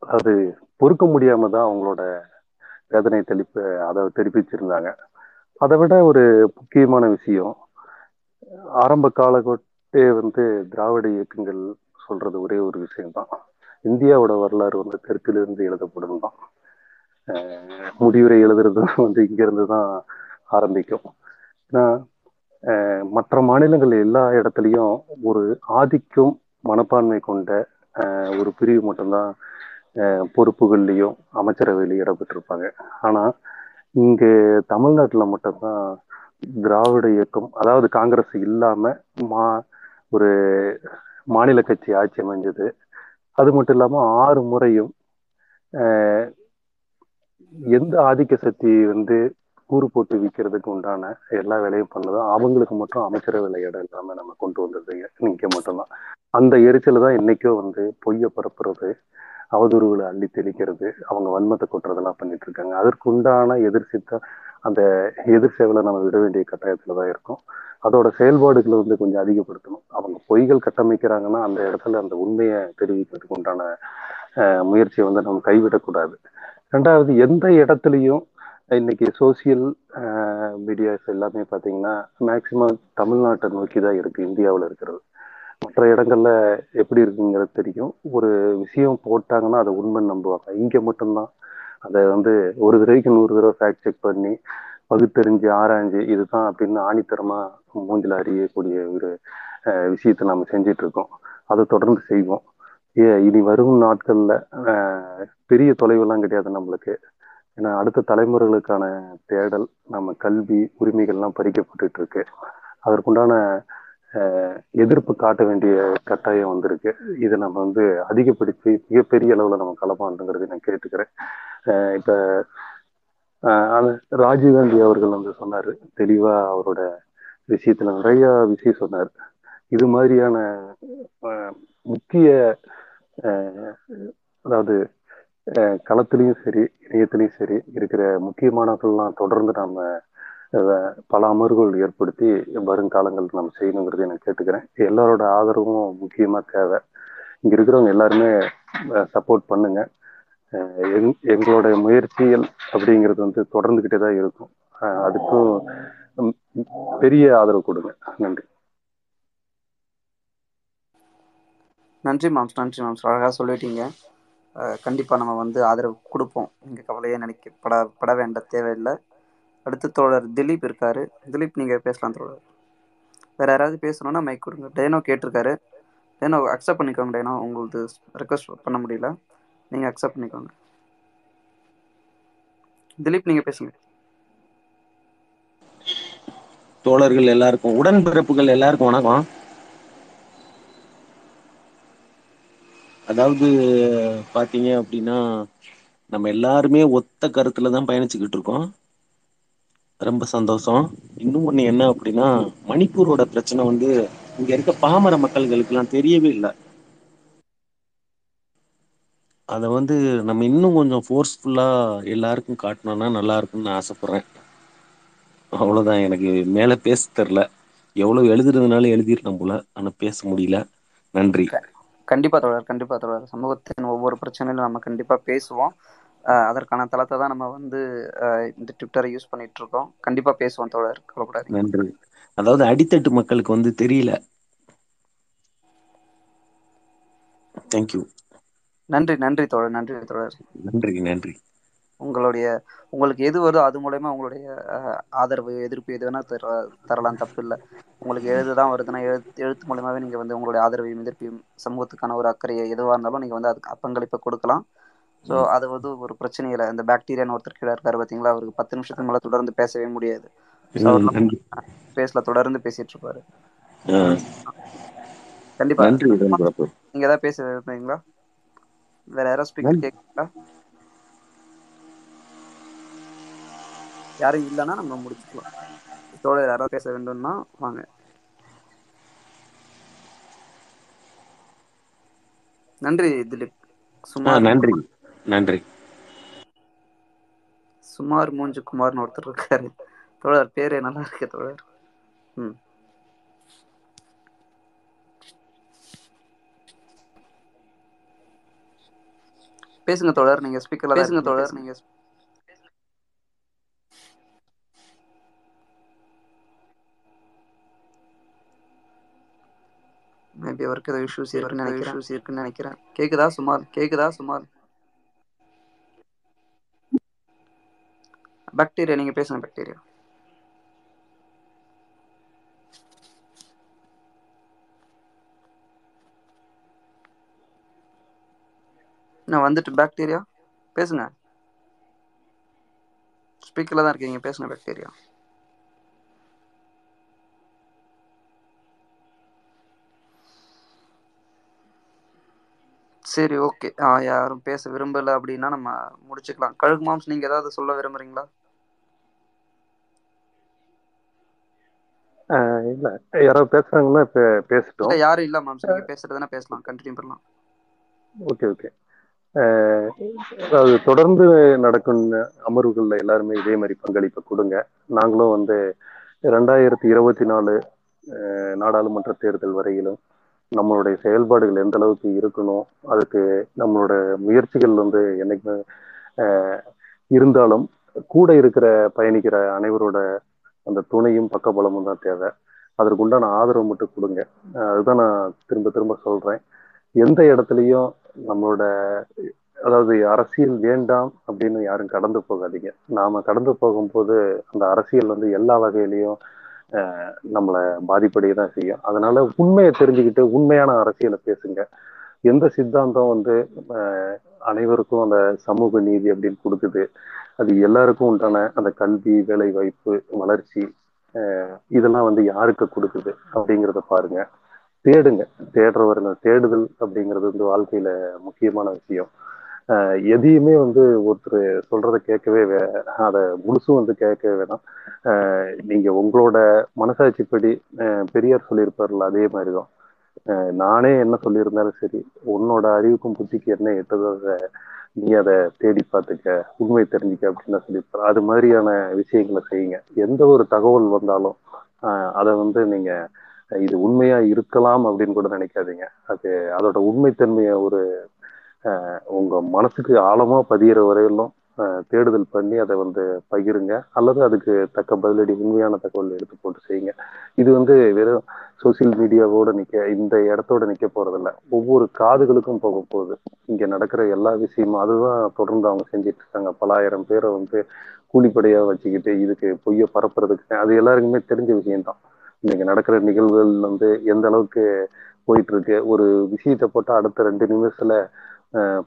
[SPEAKER 3] அது பொறுக்க முடியாம தான் அவங்களோட வேதனை தெளிப்பு அதை தெரிவிச்சிருந்தாங்க. அதை விட ஒரு முக்கியமான விஷயம் ஆரம்ப காலகட்டே வந்து திராவிட இயக்கங்கள் சொல்றது ஒரே ஒரு விஷயம்தான் இந்தியாவோட வரலாறு வந்து தெற்கிலிருந்து எழுதப்படும் தான். முடிவுரை எழுதுறது வந்து இங்கிருந்து தான் ஆரம்பிக்கும். ஏன்னா மற்ற மாநிலங்கள் எல்லா இடத்துலையும் ஒரு ஆதிக்கும் மனப்பான்மை கொண்ட ஒரு பிரிவு மட்டும்தான் பொறுப்புகள்லையும் அமைச்சரவையிலையும் இடம்பெற்றிருப்பாங்க. ஆனால் இங்கே தமிழ்நாட்டில் மட்டும்தான் திராவிட இயக்கம் அதாவது காங்கிரஸ் இல்லாமல் மா ஒரு மாநில கட்சி ஆட்சி அமைஞ்சது. அது மட்டும் இல்லாமல் ஆறு முறையும் எந்த ஆதிக்க சக்தி வந்து கூறு போட்டு விற்கிறதுக்கு உண்டான எல்லா வேலையும் பண்ணதும் அவங்களுக்கு மட்டும் அமைச்சரவை இடம் இல்லாம நம்ம கொண்டு வந்தது இங்க மட்டும்தான். அந்த எரிச்சல் தான் என்னைக்கோ வந்து பொய்ய பரப்புறது அவதூறுகளை அள்ளி தெளிக்கிறது அவங்க வன்மத்தை கொட்டுறதெல்லாம் பண்ணிட்டு இருக்காங்க. அதற்கு உண்டான அந்த எதிர் சேவலை நம்ம விட வேண்டிய கட்டாயத்துல தான் இருக்கும். அதோட செயல்பாடுகளை வந்து கொஞ்சம் அதிகப்படுத்தணும். அவங்க பொய்கள் கட்டமைக்கிறாங்கன்னா அந்த இடத்துல அந்த உண்மையை தெரிவிக்கிறதுக்கு உண்டான முயற்சியை வந்து நம்ம கைவிடக்கூடாது. ரெண்டாவது எந்த இடத்துலையும் இன்னைக்கு சோசியல் மீடியாஸ் எல்லாமே பார்த்தீங்கன்னா மேக்சிமம் தமிழ்நாட்டை நோக்கி தான் இருக்குது இந்தியாவில் இருக்கிறது. மற்ற இடங்கள்ல எப்படி இருக்குங்கிறது தெரியும். ஒரு விஷயம் போட்டாங்கன்னா அதை உண்மை நம்புவாங்க. இங்கே மட்டும்தான். அதை வந்து ஒரு தடவைக்கு நூறு தடவை ஃபேக்ட் செக் பண்ணி பகுத்தறிஞ்சு ஆராய்ஞ்சு இதுதான் அப்படின்னு ஆணித்தரமாக மூஞ்சில் அறியக்கூடிய ஒரு விஷயத்தை நம்ம செஞ்சிட்டு இருக்கோம். அதை தொடர்ந்து செய்வோம். ஏ இனி வரும் நாட்களில் பெரிய தொலைவெல்லாம் கிடையாது நம்மளுக்கு. ஏன்னா அடுத்த தலைமுறைகளுக்கான தேடல் நம்ம கல்வி உரிமைகள்லாம் பறிக்கப்பட்டுட்டு இருக்கு அதற்குண்டான எதிர்ப்பு காட்ட வேண்டிய கட்டாயம் வந்திருக்கு. இதை நம்ம வந்து அதிகப்படுத்தி மிகப்பெரிய அளவில் நம்ம கலப்பாண்டுங்கிறது நான் கேட்டுக்கிறேன். இப்போ ராஜீவ்காந்தி அவர்கள் வந்து சொன்னாரு. தெளிவா அவரோட விஷயத்துல நிறைய விஷயம் சொன்னார். இது மாதிரியான முக்கிய அதாவது களத்திலையும் சரி இணையத்திலையும் சரி இருக்கிற முக்கியமானவர்கள்லாம் தொடர்ந்து நம்ம பல அமர்வுகள் ஏற்படுத்தி வருங்காலங்கள் நம்ம செய்யணுங்கிறதை நான் கேட்டுக்கிறேன். எல்லாரோட ஆதரவும் முக்கியமா தேவை. இங்க இருக்கிறவங்க எல்லாருமே சப்போர்ட் பண்ணுங்க. எங்- எங்களோட முயற்சிகள் அப்படிங்கிறது வந்து தொடர்ந்துகிட்டே தான் இருக்கும். அஹ் அதுக்கும் பெரிய ஆதரவு கொடுங்க. நன்றி.
[SPEAKER 1] நன்றி மாம்ஸ் நன்றி மாம்ஸ். அழகாக சொல்லிட்டீங்க. கண்டிப்பாக நம்ம வந்து ஆதரவு கொடுப்போம். எங்கள் கவலையே நினைக்க பட பட வேண்ட தேவையில்லை. அடுத்து தோழர் திலீப் இருக்காரு. திலீப் நீங்கள் பேசலாம் தோழர். வேற யாராவது பேசணும்னா மைக் கொடுங்க. டேனோ கேட்டிருக்காரு. டேனோ அக்செப்ட் பண்ணிக்கோங்க டேனோ. உங்களுக்கு ரெக்வஸ்ட் பண்ண முடியல. நீங்கள் அக்செப்ட் பண்ணிக்கோங்க. திலீப் நீங்கள் பேசுங்க.
[SPEAKER 9] தோழர்கள் எல்லாருக்கும் உடன்பிறப்புகள் எல்லாருக்கும் வணக்கம். அதாவது பாத்தீங்க அப்படின்னா நம்ம எல்லாருமே ஒத்த கருத்துல தான் பயணிச்சுக்கிட்டு இருக்கோம். ரொம்ப சந்தோஷம். இன்னும் ஒண்ணு என்ன அப்படின்னா மணிப்பூரோட பிரச்சனை வந்து இங்க இருக்க பாமர மக்கள்களுக்கெல்லாம் தெரியவே இல்லை. அதை வந்து நம்ம இன்னும் கொஞ்சம் ஃபோர்ஸ்ஃபுல்லா எல்லாருக்கும் காட்டணும்னா நல்லா இருக்கும்னு நான் அவ்வளோதான் எனக்கு மேல பேச தெரில எவ்வளோ எழுதுறதுனால எழுதிருக்கேன் போல. ஆனா பேச முடியல. நன்றி.
[SPEAKER 1] கண்டிப்பா தோழர் கண்டிப்பா தோழர். சமூகத்தின் ஒவ்வொரு பிரச்சனையிலும் நம்ம கண்டிப்பா பேசுவோம். அதற்கான தளத்தை தான் நம்ம வந்து இந்த ட்விட்டரை யூஸ் பண்ணிட்டு இருக்கோம் கண்டிப்பா பேசுவோம் தோழர். கவலைப்படாதீங்க.
[SPEAKER 9] நன்றி. அதாவது அடித்தட்டு மக்களுக்கு வந்து தெரியல. தேங்க்யூ
[SPEAKER 1] நன்றி நன்றி தோழர் நன்றி தோழர்.
[SPEAKER 9] நன்றி நன்றி.
[SPEAKER 1] உங்களுடைய உங்களுக்கு எது வருதோ அது மூலயமா உங்களுடைய ஆதரவு எதிர்ப்பு எது வேணா தர தரலாம் தப்பு இல்லை. உங்களுக்கு எழுது தான் வருதுன்னா எழுத்து எழுத்து மூலயமாவே நீங்க வந்து உங்களுடைய ஆதரவையும் எதிர்ப்பையும் சமூகத்துக்கான ஒரு அக்கறையை எதுவாக இருந்தாலும் நீங்க வந்து அதுக்கு பங்களிப்பை கொடுக்கலாம். ஸோ. அது வந்து ஒரு பிரச்சனை இல்லை இந்த பாக்டீரியான்னு ஒருத்தர் கீழே இருக்காரு பார்த்தீங்களா அவருக்கு பத்து நிமிஷத்துக்கு மேலே தொடர்ந்து பேசவே முடியாது. ஸோ
[SPEAKER 9] ம்,
[SPEAKER 1] அவர்
[SPEAKER 9] நன்றி.
[SPEAKER 1] பேசல தொடர்ந்து பேசிட்டு இருப்பாரு. கண்டிப்பா. நீங்க ஏதாவது பேச விரும்புறீங்களா? வேற யாராவது ஸ்பீக்கர்
[SPEAKER 9] நன்றி.
[SPEAKER 1] யாரும் இல்லைன்னா நம்ம முடிச்சுக்கலாம். தோழர் யாராவது பேச வேண்டும்னா வாங்க. நன்றி திலீப். சுமார்
[SPEAKER 9] நன்றி. நன்றி.
[SPEAKER 1] சுமார் மூஞ்சு குமார்னு ஒருத்தர் இருக்காரு. தோழர் பேரு நல்லா இருக்கு தோழர். ம். பேசுங்க தோழர். நீங்க ஸ்பீக்கர்ல
[SPEAKER 9] பேசுங்க தோழர்.
[SPEAKER 1] நீங்க மேபி அவருக்கு ஏதோ இஷ்யூஸ் இருக்குன்னு நினைக்கிறேன். இஷ்யூஸ் இருக்குன்னு நினைக்கிறேன். கேக்குதா சுமார்? கேக்குதா சுமார்? பாக்டீரியா நீங்க பேசுங்க பாக்டீரியா. நான் வந்துட்டு பாக்டீரியா பேசுங்க. ஸ்பீக்கர்ல தான் இருக்கீங்க பேசுங்க பாக்டீரியா. சரி ஓகே யாரும் பேச விரும்பல அப்படின்னா நம்ம முடிச்சுக்கலாம். கழுகு மாம்ஸ் நீங்க ஏதாவது சொல்ல விரும்புறீங்களா?
[SPEAKER 3] இல்ல. யாராவது பேசுறாங்கன்னா இப்ப பேசட்டும்.
[SPEAKER 1] யாரும் இல்ல மாம்ஸ் நீங்க பேசுறதுனா பேசலாம். கண்டினியூ பண்ணலாம்.
[SPEAKER 3] ஓகே ஓகே அதாவது தொடர்ந்து நடக்கும் அமர்வுகள்ல எல்லாருமே இதே மாதிரி பங்களிப்பை கொடுங்க. நாங்களும் வந்து ரெண்டாயிரத்தி இருபத்தி நாலு நாடாளுமன்ற தேர்தல் வரையிலும் நம்மளுடைய செயல்பாடுகள் எந்த அளவுக்கு இருக்கணும் அதுக்கு நம்மளோட முயற்சிகள் வந்து என்னைக்குமே ஆஹ் இருந்தாலும் கூட இருக்கிற பயணிக்கிற அனைவரோட அந்த துணையும் பக்கபலமும் தான் தேவை. அதற்கு உண்டான ஆதரவு மட்டும் கொடுங்க. அதுதான் நான் திரும்ப திரும்ப சொல்றேன். எந்த இடத்துலையும் நம்மளோட அதாவது அரசியல் வேண்டாம் அப்படின்னு யாரும் கடந்து போகாதீங்க. நாம கடந்து போகும்போது அந்த அரசியல் வந்து எல்லா வகையிலையும் நம்மளை பாதிப்படைய தான் செய்யும். அதனால உண்மையை தெரிஞ்சுக்கிட்டு உண்மையான அரசியலை பேசுங்க. எந்த சித்தாந்தம் வந்து ஆஹ் அனைவருக்கும் அந்த சமூக நீதி அப்படின்னு கொடுக்குது. அது எல்லாருக்கும் உண்டான அந்த கல்வி வேலை வாய்ப்பு வளர்ச்சி இதெல்லாம் வந்து யாருக்கு கொடுக்குது அப்படிங்கிறத பாருங்க. தேடுங்க. தேடுறவருங்க தேடுதல் அப்படிங்கிறது வந்து வாழ்க்கையில முக்கியமான விஷயம். எதையுமே வந்து ஒருத்தர் சொல்றத கேட்கவே வே- அதை முழுசும் வந்து கேட்கவே வேணாம். நீங்க உங்களோட மனசாட்சிப்படி பெரியார் சொல்லியிருப்பார்ல அதே மாதிரிதான். நானே என்ன சொல்லியிருந்தாலும் சரி உன்னோட அறிவுக்கும் புத்திக்கு என்ன எட்டுதோ அதை நீ அதை தேடி பார்த்துக்க உண்மை தெரிஞ்சுக்க அப்படின்னு தான் சொல்லியிருப்பார். அது மாதிரியான விஷயங்களை செய்யுங்க. எந்த ஒரு தகவல் வந்தாலும் அதை வந்து நீங்க இது உண்மையா இருக்கலாம் அப்படின்னு கூட நினைக்காதீங்க. அது அதோட உண்மைத்தன்மையை ஒரு உங்க மனசுக்கு ஆழமா பதியிற வரையிலும் தேடுதல் பண்ணி அதை வந்து பகிருங்க. அல்லது அதுக்கு தக்க பதிலடி உண்மையான தகவல் எடுத்து போட்டு செய்யுங்க. இது வந்து வெறும் சோசியல் மீடியாவோட நிக்க இந்த இடத்தோட நிக்க போறதில்ல. ஒவ்வொரு காதுகளுக்கும் போக போகுது. இங்க நடக்கிற எல்லா விஷயமும் அதுதான் தொடர்ந்து அவங்க செஞ்சிட்டு இருக்காங்க. பல ஆயிரம் பேரை வந்து கூலிப்படையா வச்சுக்கிட்டு இதுக்கு பொய்ய பரப்புறதுக்கு. அது எல்லாருக்குமே தெரிஞ்ச விஷயம்தான். இன்னைக்கு நடக்கிற நிகழ்வுகள் வந்து எந்த அளவுக்கு போயிட்டு இருக்கு. ஒரு விஷயத்தை போட்டா அடுத்த ரெண்டு நிமிஷத்துல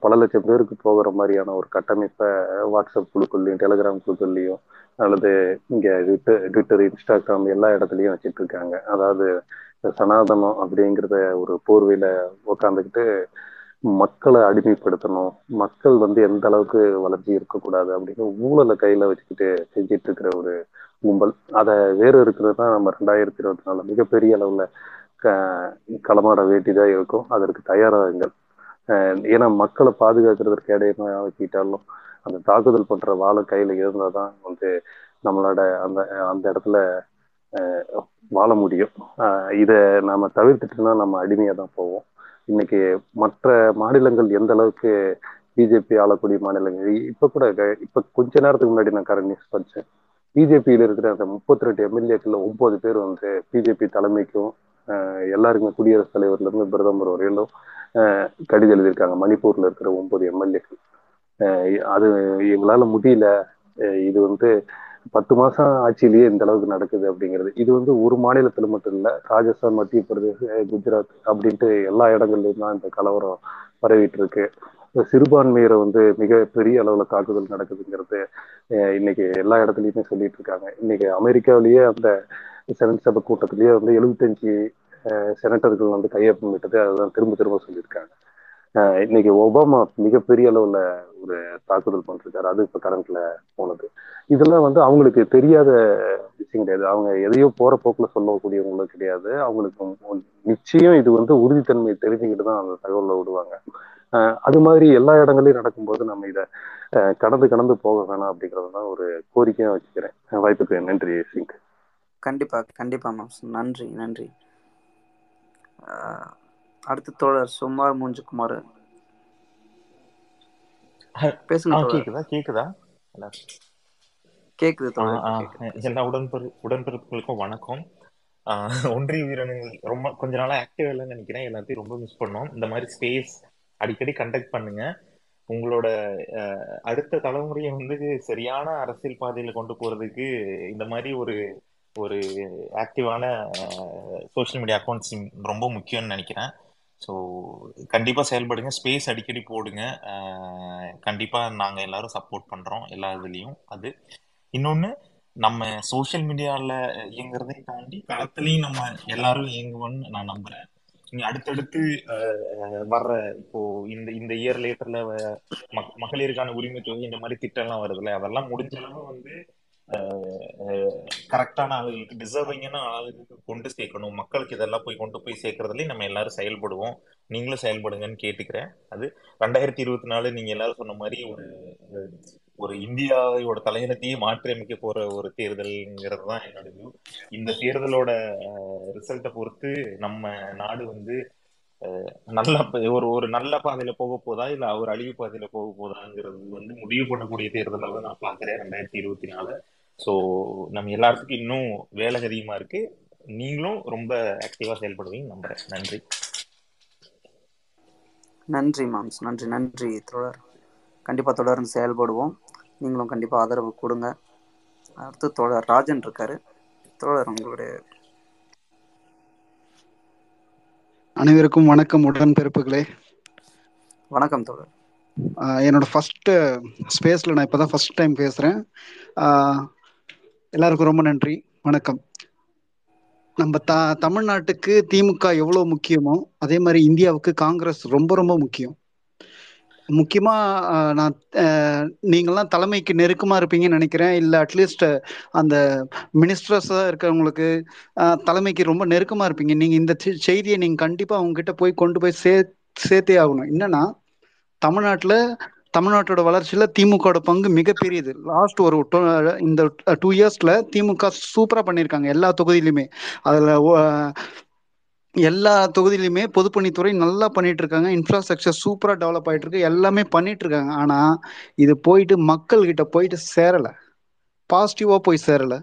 [SPEAKER 3] பல லட்சம் பேருக்கு போகிற மாதிரியான ஒரு கட்டமைப்பை வாட்ஸ்அப் குழுக்கள்லையும் டெலிகிராம் குழுக்கள்லையும் அல்லது இங்கே ட்விட்டர் ட்விட்டர் இன்ஸ்டாகிராம் எல்லா இடத்துலையும் வச்சுட்டு இருக்காங்க. அதாவது சனாதனம் அப்படிங்கிறத ஒரு போர்வையில உக்காந்துக்கிட்டு மக்களை அடிமைப்படுத்தணும் மக்கள் வந்து எந்த அளவுக்கு வளர்ச்சி இருக்கக்கூடாது அப்படின்னு ஊழலை கையில வச்சுக்கிட்டு செஞ்சிட்டு இருக்கிற ஒரு கும்பல். அதை வேறு இருக்கிறது தான் நம்ம ரெண்டாயிரத்தி இருபத்தி நாலு மிகப்பெரிய அளவுல க களமாட வேண்டியதா இருக்கும். அதற்கு தயாராகுங்கள். ஏன்னா மக்களை பாதுகாக்கிறதுக்கு இடையமா வச்சுக்கிட்டாலும் அந்த தாக்குதல் பண்ற வாழை கையில இருந்தாதான் வந்து நம்மளோட அந்த அந்த இடத்துல வாழ முடியும். இதை நாம தவிர்த்துட்டோம்னா நம்ம அடிமையா தான் போவோம். இன்னைக்கு மற்ற மாநிலங்கள் எந்த அளவுக்கு பிஜேபி ஆளக்கூடிய மாநிலங்கள் இப்ப கூட இப்போ இப்ப கொஞ்ச நேரத்துக்கு முன்னாடி நான் கரண்ட் நியூஸ் படிச்சேன். பிஜேபியில இருக்கிற அந்த முப்பத்தி ரெண்டு எம்எல்ஏக்கள்ல ஒன்பது பேர் வந்து பிஜேபி தலைமைக்கும் எல்லாருக்குமே குடியரசுத் தலைவர்ல இருந்து பிரதமர் வரையிலும் அஹ், கடிதம் எழுதியிருக்காங்க. மணிப்பூர்ல இருக்கிற ஒன்பது எம்எல்ஏக்கள். அது எங்களால முடியல. இது வந்து பத்து மாசம் ஆட்சியிலேயே இந்த அளவுக்கு நடக்குது அப்படிங்கிறது. இது வந்து ஒரு மாநிலத்துல மட்டும் இல்ல ராஜஸ்தான் மத்திய பிரதேச குஜராத் அப்படின்ட்டு எல்லா இடங்கள்லயும் தான் இந்த கலவரம் பரவிட்டு இருக்கு சிறுபான்மையரை வந்து மிக பெரிய அளவுல தாக்குதல் நடக்குதுங்கிறது இன்னைக்கு எல்லா இடத்துலயுமே சொல்லிட்டு இருக்காங்க. இன்னைக்கு அமெரிக்காவிலேயே அந்த செனட் சபை கூட்டத்திலேயே வந்து எழுபத்தஞ்சு செனட்டர்கள் வந்து கையொப்பமிட்டது. அதுதான் திரும்ப திரும்ப சொல்லியிருக்காங்க. இன்னைக்கு ஒபாமா மிகப்பெரிய அளவுல ஒரு தாக்குதல் பண்ணிருக்காரு. அது இப்ப கரண்ட்ல போனது. இதெல்லாம் வந்து அவங்களுக்கு தெரியாத விஷயம் கிடையாது. அவங்க எதையோ போற போக்குல சொல்லக்கூடியவங்களும் கிடையாது. அவங்களுக்கு நிச்சயம் இது வந்து உறுதித்தன்மை தெரிஞ்சுக்கிட்டு தான் அந்த தகவலை விடுவாங்க. அது மாதிரி எல்லா இடங்களையும் நடக்கும்போது நம்ம இதை கடந்து கடந்து போக வேணாம் அப்படிங்கறது தான் ஒரு கோரிக்கையா வச்சுக்கிறேன். வாய்ப்புக்கு நன்றி சிங்.
[SPEAKER 1] கண்டிப்பா கண்டிப்பா மாம்ஸ் நன்றி நன்றி. அடுத்த தோழர் சுமார் மூஞ்சுக்குமார். பேசுங்க
[SPEAKER 10] கேக்குதா? கேக்குதா?
[SPEAKER 1] கேக்குது
[SPEAKER 10] எல்லா உடன்பெரு உடன்பிறப்புகளுக்கும் வணக்கம். ஒன்றிய உயிரினங்கள் ரொம்ப கொஞ்ச நாளா ஆக்டிவ் இல்லைன்னு நினைக்கிறேன். எல்லாத்தையும் ரொம்ப மிஸ் பண்ணோம். இந்த மாதிரி ஸ்பேஸ் அடிக்கடி கண்டக்ட் பண்ணுங்க. உங்களோட அடுத்த தலைமுறையை வந்து சரியான அரசியல் பாதையில கொண்டு போறதுக்கு இந்த மாதிரி ஒரு ஒரு ஆக்டிவான சோஷியல் மீடியா அக்கௌண்ட்ஸ் ரொம்ப முக்கியம்னு நினைக்கிறேன். ஸோ கண்டிப்பாக செயல்படுங்க. ஸ்பேஸ் அடிக்கடி போடுங்க. கண்டிப்பாக நாங்கள் எல்லாரும் சப்போர்ட் பண்ணுறோம் எல்லா இதுலேயும் அது. இன்னொன்று நம்ம சோஷியல் மீடியாவில் இயங்குறதையும் தாண்டி களத்துலேயும் நம்ம எல்லாரும் இயங்குவோம்னு நான் நம்புகிறேன் இனி அடுத்தடுத்து வர்ற இப்போ இந்த இந்த இயர் லேட்டர்ல மகளிருக்கான உரிமை தொகை இந்த மாதிரி திட்டம்லாம் வருதுல்ல அதெல்லாம் முடிஞ்ச அளவு வந்து கரெக்டான ஆளுகளுக்கு டிசர்விங்கான ஆளுகளுக்கு கொண்டு சேர்க்கணும். மக்களுக்கு இதெல்லாம் போய் கொண்டு போய் சேர்க்கறதுலயும் நம்ம எல்லாரும் செயல்படுவோம். நீங்களும் செயல்படுங்கன்னு கேட்டுக்கிறேன். அது ரெண்டாயிரத்தி இருபத்தி நாலு நீங்க எல்லாரும் சொன்ன மாதிரி ஒரு ஒரு இந்தியாவோட தலையினத்தையே மாற்றியமைக்க போற ஒரு தேர்தல்ங்கிறது தான் என்னோட வியூ இந்த தேர்தலோட ரிசல்ட்டை பொறுத்து நம்ம நாடு வந்து நல்ல ஒரு ஒரு நல்ல பாதையில போக போதா இல்ல ஒரு அழிவு பாதையில போக போதாங்கிறது வந்து முடிவு பண்ணக்கூடிய தேர்தலாக நான் பாக்குறேன் ரெண்டாயிரத்தி இருபத்தி நாலு. ஸோ நம்ம எல்லாத்துக்கும் இன்னும் வேலை அதிகமா இருக்கு. நீங்களும் ரொம்ப ஆக்டிவா செயல்படுவீங்க நம்புறேன். நன்றி.
[SPEAKER 1] நன்றி மாம்ஸ் நன்றி நன்றி தோழர். கண்டிப்பாக தொடர்ந்து செயல்படுவோம். நீங்களும் கண்டிப்பாக ஆதரவு கொடுங்க. அடுத்து தோழர் ராஜன் இருக்காரு. தோழர் உங்களுடைய
[SPEAKER 11] அனைவருக்கும் வணக்கம். உடன்பிறப்புகளே.
[SPEAKER 1] வணக்கம் தோழர்.
[SPEAKER 11] ஆஹ் என்னோட ஃபர்ஸ்ட் ஸ்பேஸ்ல நான் இப்பதான் ஃபர்ஸ்ட் டைம் பேசுறேன். எல்லாருக்கும் ரொம்ப நன்றி. வணக்கம். நம்ம த தமிழ்நாட்டுக்கு திமுக எவ்வளோ முக்கியமோ அதே மாதிரி இந்தியாவுக்கு காங்கிரஸ் ரொம்ப ரொம்ப முக்கியம். முக்கியமா நான் நீங்கள்லாம் தலைமைக்கு நெருக்கமா இருப்பீங்கன்னு நினைக்கிறேன். இல்லை அட்லீஸ்ட் அந்த மினிஸ்டர்ஸாக இருக்கிறவங்களுக்கு தலைமைக்கு ரொம்ப நெருக்கமா இருப்பீங்க. நீங்க இந்த செ- செய்தியை நீங்க கண்டிப்பா அவங்க கிட்ட போய் கொண்டு போய் சே சேர்த்தே ஆகணும். என்னன்னா தமிழ்நாட்டில் தமிழ்நாட்டோட வளர்ச்சியில திமுகவோட பங்கு மிகப்பெரியது. லாஸ்ட் ஒரு இந்த டூ இயர்ஸ்ல திமுக சூப்பரா பண்ணியிருக்காங்க எல்லா தொகுதியிலுமே. அதுல எல்லா தொகுதியிலுமே பொதுப்பணித்துறை நல்லா பண்ணிட்டு இருக்காங்க இன்ஃப்ராஸ்ட்ரக்சர் சூப்பரா டெவலப் ஆயிட்டு இருக்கு எல்லாமே பண்ணிட்டு இருக்காங்க ஆனா இது போயிட்டு மக்கள் கிட்ட போயிட்டு சேரல. பாசிட்டிவா போய் சேரல.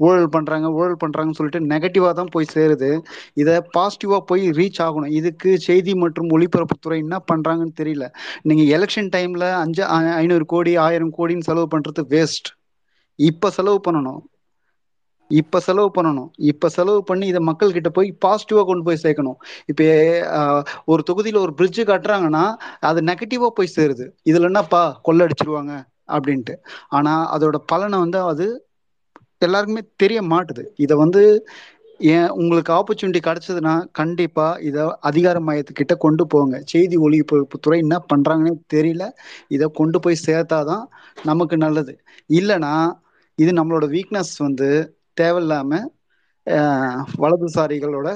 [SPEAKER 11] ஊழல் பண்றாங்க ஊழல் பண்றாங்கன்னு சொல்லிட்டு நெகட்டிவா தான் போய் சேருது. இதை பாசிட்டிவா போய் ரீச் ஆகணும். இதுக்கு செய்தி மற்றும் ஒளிபரப்புத்துறை என்ன பண்றாங்கன்னு தெரியல. நீங்க எலெக்ஷன் டைம்ல அஞ்சு ஐநூறு கோடி ஆயிரம் கோடின்னு செலவு பண்றது வேஸ்ட் இப்ப செலவு பண்ணணும். இப்ப செலவு பண்ணணும். இப்ப செலவு பண்ணி இதை மக்கள் கிட்ட போய் பாசிட்டிவா கொண்டு போய் சேர்க்கணும். இப்ப ஒரு தொகுதியில ஒரு பிரிட்ஜு கட்டுறாங்கன்னா அது நெகட்டிவா போய் சேருது. இதுல என்னப்பா கொள்ளடிச்சிருவாங்க அப்படின்ட்டு. ஆனா அதோட பலனை வந்து அது எல்லாருக்குமே தெரிய மாட்டுது. இதை வந்து ஏன் உங்களுக்கு ஆப்பர்ச்சுனிட்டி கிடைச்சதுன்னா கண்டிப்பா இதை அதிகார மையத்துக்கிட்ட கொண்டு போங்க. செய்தி ஒளிபரப்புத்துறை என்ன பண்றாங்கன்னு தெரியல. இதை கொண்டு போய் சேர்த்தாதான் நமக்கு நல்லது. இல்லைன்னா இது நம்மளோட வீக்னஸ் வந்து தேவையில்லாம வலதுசாரிகளோட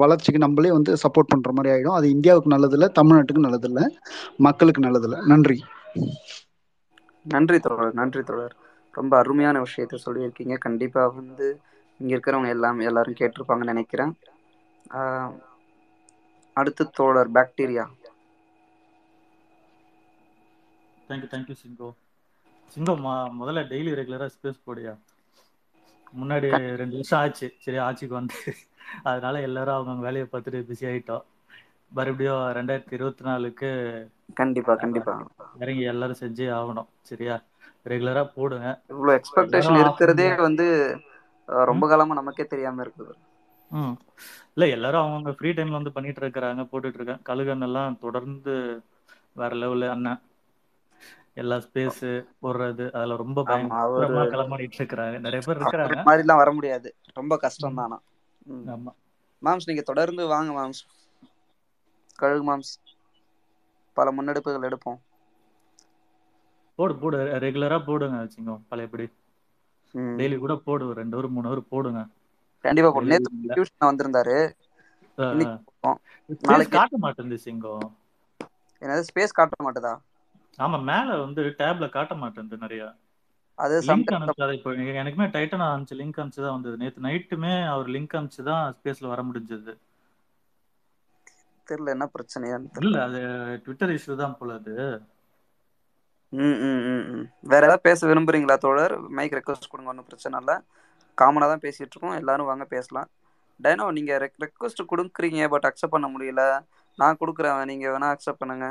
[SPEAKER 11] வளர்ச்சிக்கு நம்மளே வந்து சப்போர்ட் பண்ற மாதிரி ஆயிடும். அது இந்தியாவுக்கு நல்லதில்ல தமிழ்நாட்டுக்கு நல்லதில்ல மக்களுக்கு நல்லதில்ல. நன்றி.
[SPEAKER 1] நன்றி தொடர் நன்றி தொடர் ரொம்ப அருமையான விஷயத்த சொல்லியிருக்கீங்க. கண்டிப்பா வந்து இங்க இருக்கிறவங்க எல்லாம் எல்லாரும் கேட்டிருப்பாங்கன்னு நினைக்கிறேன். அடுத்து தோழர் bacteria.
[SPEAKER 12] Thank you thank you சிங்கோ சிங்கோ முதல்ல டெய்லி ரெகுலரா ஸ்பேஸ் போடியா முன்னாடி ரெண்டு வருஷம் ஆச்சு. சரி ஆட்சிக்கு வந்து. அதனால எல்லாரும் அவங்க வேலையை பார்த்துட்டு பிஸி ஆயிட்டோம். மறுபடியும் ரெண்டாயிரத்தி இருபத்தி நாலுக்கு
[SPEAKER 1] கண்டிப்பா கண்டிப்பா.
[SPEAKER 12] இறங்கி எல்லாரும் செஞ்சே ஆகணும். சரியா? ரெகுலரா போடுங்க.
[SPEAKER 1] இவ்வளவு எக்ஸ்பெக்டேஷன் இருக்கிறதே வந்து ரொம்ப காலமா நமக்கே தெரியாம இருக்குது.
[SPEAKER 12] ம். இல்ல எல்லாரும் அவங்கவுங்க ஃப்ரீ டைம்ல வந்து பண்ணிட்டு இருக்கிறாங்க போட்டுட்டு இருக்காங்க. கழுகன் எல்லாம் தொடர்ந்து வேற லெவலு அண்ணன். எல்லா ஸ்பேஸ் போடுறது அதுல ரொம்ப பயங்கரமா களமாடிட்டு இருக்கிறாங்க நிறைய பேர் இருக்கிறாங்க.
[SPEAKER 1] அவரை மாதிரிலாம் வர முடியாது. ரொம்ப கஷ்டம் தானா
[SPEAKER 12] ஆமா.
[SPEAKER 1] மாம்ஸ் நீங்க தொடர்ந்து வாங்க மாம்ஸ். கழுகு மாம்ஸ். பல முன்னெடுப்புகள் எடுப்போம்.
[SPEAKER 12] போடு போடு. ரெகுலரா போடுங்க சிங்கம் பழையபடி. டெய்லி கூட போடு. ஒரு ரெண்டு ஹவர் மூணு ஹவர் போடுங்க.
[SPEAKER 1] கண்டிப்பா
[SPEAKER 12] டெய்லி
[SPEAKER 1] நேத்து டியூஷன் வந்திருந்தாரு. நாளைக்கு
[SPEAKER 12] காட்ட மாட்டேங்குது சிங்கம்
[SPEAKER 1] என்னது? ஸ்பேஸ் காட்ட மாட்டுதா?
[SPEAKER 12] ஆமா மேல வந்து டேப்ல காட்ட மாட்டேங்குது நிறைய.
[SPEAKER 1] அது
[SPEAKER 12] லிங்க் அனுப்பிச்சாதான் இப்போ எனக்குமே டைட்டன் அனுப்பிச்சு லிங்க் அனுப்பிச்சு தான் வந்தது. நேத்து நைட்டுமே அவர் லிங்க் அனுப்பிச்சு தான் ஸ்பேஸ்ல வர முடிஞ்சது.
[SPEAKER 1] தெரியல என்ன பிரச்சனையான்னு
[SPEAKER 12] இல்ல அது ட்விட்டர் இஷ்யூ தான் போல அது.
[SPEAKER 1] ம் ம் ம் ம். வேற ஏதாவது பேச விரும்புறீங்களா தோழர்? மைக் ரெக்வஸ்ட் கொடுங்க ஒன்றும் பிரச்சனை இல்லை. காமனாக தான் பேசிகிட்டு இருக்கோம். எல்லாரும் வாங்க பேசலாம். டைனோ நீங்கள் ரெக் ரெக்வஸ்ட் கொடுக்குறீங்க பட் அக்செப்ட் பண்ண முடியல. நான் கொடுக்குறேன் நீங்கள் வேணால் அக்செப்ட் பண்ணுங்க.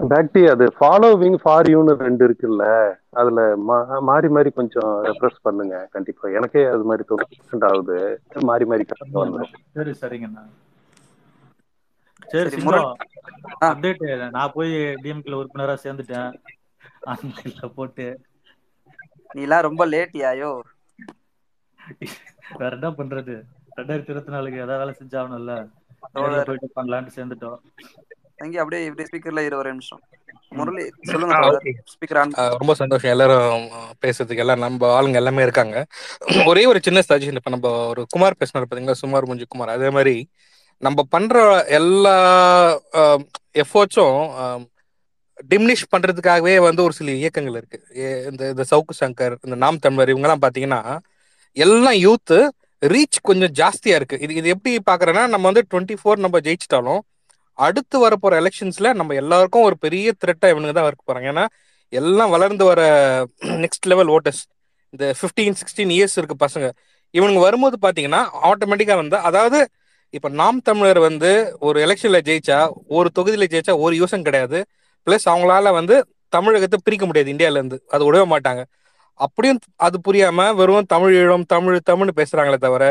[SPEAKER 3] பேக்டி அது ஃபாலோவிங் ஃபார் யூன்னு ரெண்டு இருக்குல்ல அதுல மா- மாறி மாறி கொஞ்சம் ரெஃப்ரெஷ் பண்ணுங்க கண்டிப்பா. எனக்கே அது மாதிரி தொண்ணூறு ஆகுது மாறி மாறி வந்துடும்
[SPEAKER 12] சரி சரிங்கண்ணா சரி சிங்கம் அப்டேட் நான் போய் டிஎம்கேல உறுப்பினரா சேர்ந்துட்டேன். ஆன்லைன்ல போட்டு.
[SPEAKER 1] நீலாம் ரொம்ப லேட்டியாயோ
[SPEAKER 12] வேற என்ன பண்றது? ரெண்டாயிரத்தி இருபத்தி நாலுக்கு ஏதாவது வேலை செஞ்சாகணும்ல. போயிட்டு பண்ணலான்ட்டு சேர்ந்துட்டோம்.
[SPEAKER 1] தங்கி அப்படியே இப்படி ஸ்பீக்கர்ல இரு ஒரு நிமிஷம். முரளி சொல்லுங்க ஸ்பீக்கர் ஆன்
[SPEAKER 13] ரொம்ப சந்தோஷம். எல்லாரும் பேசுறதுக்கு எல்லாம் நம்ம ஆளுங்க எல்லாமே இருக்காங்க. ஒரே ஒரு சின்ன சஜஷன் இப்ப நம்ம ஒரு குமார் பேசினார் பாத்தீங்களா? சுமார் முஞ்சி குமார் அதே மாதிரி நம்ம பண்ற எல்லா எஃபோர்ட்ஸும் டிம்னிஷ் பண்றதுக்காகவே வந்து ஒரு சில இயக்கங்கள் இருக்கு. ஏ- இந்த இந்த சவுக்கு சங்கர் இந்த நாம் தமிழர் இவங்கெல்லாம் பாத்தீங்கன்னா எல்லாம் யூத்து ரீச் கொஞ்சம் ஜாஸ்தியா இருக்கு. இது இது எப்படி பாக்குறேன்னா நம்ம வந்து டுவெண்ட்டி ஃபோர் நம்ம ஜெயிச்சிட்டாலும் அடுத்து வரப்போற எலெக்ஷன்ஸ்ல நம்ம எல்லாருக்கும் ஒரு பெரிய த்ரெட்டா இவனுங்க தான் இருக்க போறாங்க. ஏன்னா எல்லாம் வளர்ந்து வர நெக்ஸ்ட் லெவல் ஓட்டர்ஸ் இந்த 15 சிக்ஸ்டீன் இயர்ஸ் இருக்கு பசங்க இவனுங்க வரும்போது பாத்தீங்கன்னா ஆட்டோமேட்டிக்கா வந்து அதாவது இப்ப நாம் தமிழர் வந்து ஒரு எலெக்ஷன்ல ஜெயிச்சா ஒரு தொகுதியில ஜெயிச்சா ஒரு யூசம் கிடையாது. பிளஸ் அவங்களால வந்து தமிழகத்தை பிரிக்க முடியாது இந்தியால இருந்து. அது விடவே மாட்டாங்க. அப்படியும் அது புரியாம வெறும் தமிழ் ஈழம் தமிழ் தமிழ்னு பேசுறாங்களே தவிர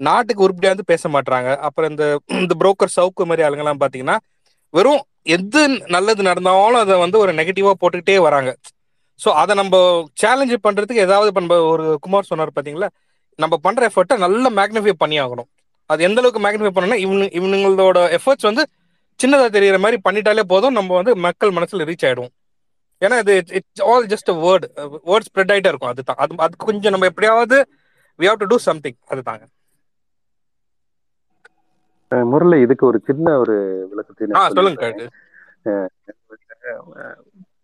[SPEAKER 13] நாட்டுக்கு உருப்படியா வந்து பேச மாட்டாங்க அப்புறம் இந்த இந்த புரோக்கர் சவுக்கு மாதிரி ஆளுங்கெல்லாம் பாத்தீங்கன்னா வெறும் எது நல்லது நடந்தாலும் அதை வந்து ஒரு நெகட்டிவா போட்டுக்கிட்டே வராங்க. ஸோ அதை நம்ம சேலஞ்சு பண்றதுக்கு ஏதாவது இப்போ நம்ம ஒரு குமார் சொன்னார் பாத்தீங்களா? நம்ம பண்ற எஃபர்ட்டை நல்லா மேக்னிஃபை பண்ணி ஆகணும் அது எந்த அளவுக்கு மேக்னிஃபை பண்ணணும்னா இவனு இவனுங்களோட எஃபர்ட்ஸ் வந்து சின்னதா தெரியுற மாதிரி பண்ணிட்டாலே போதும். நம்ம வந்து மக்கள் மனசுல ரீச் ஆயிடுவோம். ஏன்னா இது it's all just word word spread ஆயிட்டே இருக்கும். அதுதான் அது அது கொஞ்சம் நம்ம எப்படியாவது we have to do something அதுதாங்க
[SPEAKER 3] முரளி இதுக்கு ஒரு சின்ன ஒரு விளக்கத்தை
[SPEAKER 13] சொல்லுங்க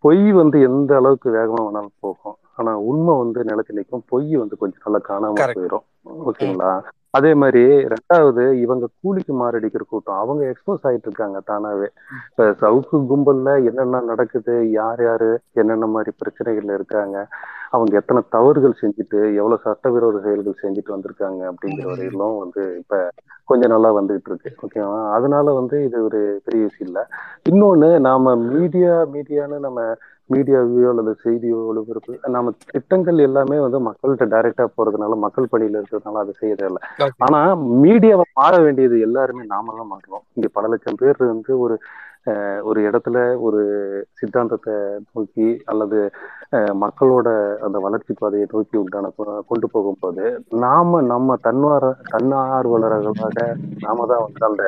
[SPEAKER 3] பொய் வந்து எந்த அளவுக்கு வேகமா வேணாலும் போகும். ஆனா உண்மை வந்து நிலைச்சு நிற்கும் பொய் வந்து கொஞ்சம் நல்லா காணாம போயிடும் ஓகேங்களா? அதே மாதிரி ரெண்டாவது இவங்க கூலிக்கு மாரடிக்கிற கூட்டம். அவங்க எக்ஸ்போஸ் ஆயிட்டு இருக்காங்க தானாவே. இப்ப சவுக்கு கும்பல்ல என்னென்ன நடக்குது யார் யாரு என்னென்ன மாதிரி பிரச்சனைகள் இருக்காங்க அவங்க எத்தனை தவறுகள் செஞ்சுட்டு எவ்வளவு சட்டவிரோத செயல்கள் செஞ்சுட்டு வந்திருக்காங்க அப்படிங்கிற. வரையிலும் வந்து இப்ப கொஞ்சம் நல்லா வந்துகிட்டு இருக்கு. ஓகேவா அதனால வந்து இது ஒரு பெரிய விஷயம் இல்ல. இன்னொன்னு நாம மீடியா மீடியான்னு நம்ம மீடியாவையோ அல்லது செய்தியோ ஒளிபரப்பு நம்ம திட்டங்கள் எல்லாமே வந்து மக்கள்கிட்ட டைரக்டா போறதுனால மக்கள் பணியில இருக்கிறதுனால அதை செய்யறது இல்ல ஆனா மீடியாவை மாற வேண்டியது எல்லாருமே நாம தான் மாற்றணும் இங்க பல லட்சம் பேர் வந்து ஒரு ஒரு இடத்துல ஒரு சித்தாந்தத்தை நோக்கி அல்லது மக்களோட அந்த வளர்ச்சி பாதையை நோக்கி உண்டான கொண்டு போகும்போது நாம நம்ம தன்னார தன்னார்வலர்களாக நாம தான் வந்து அந்த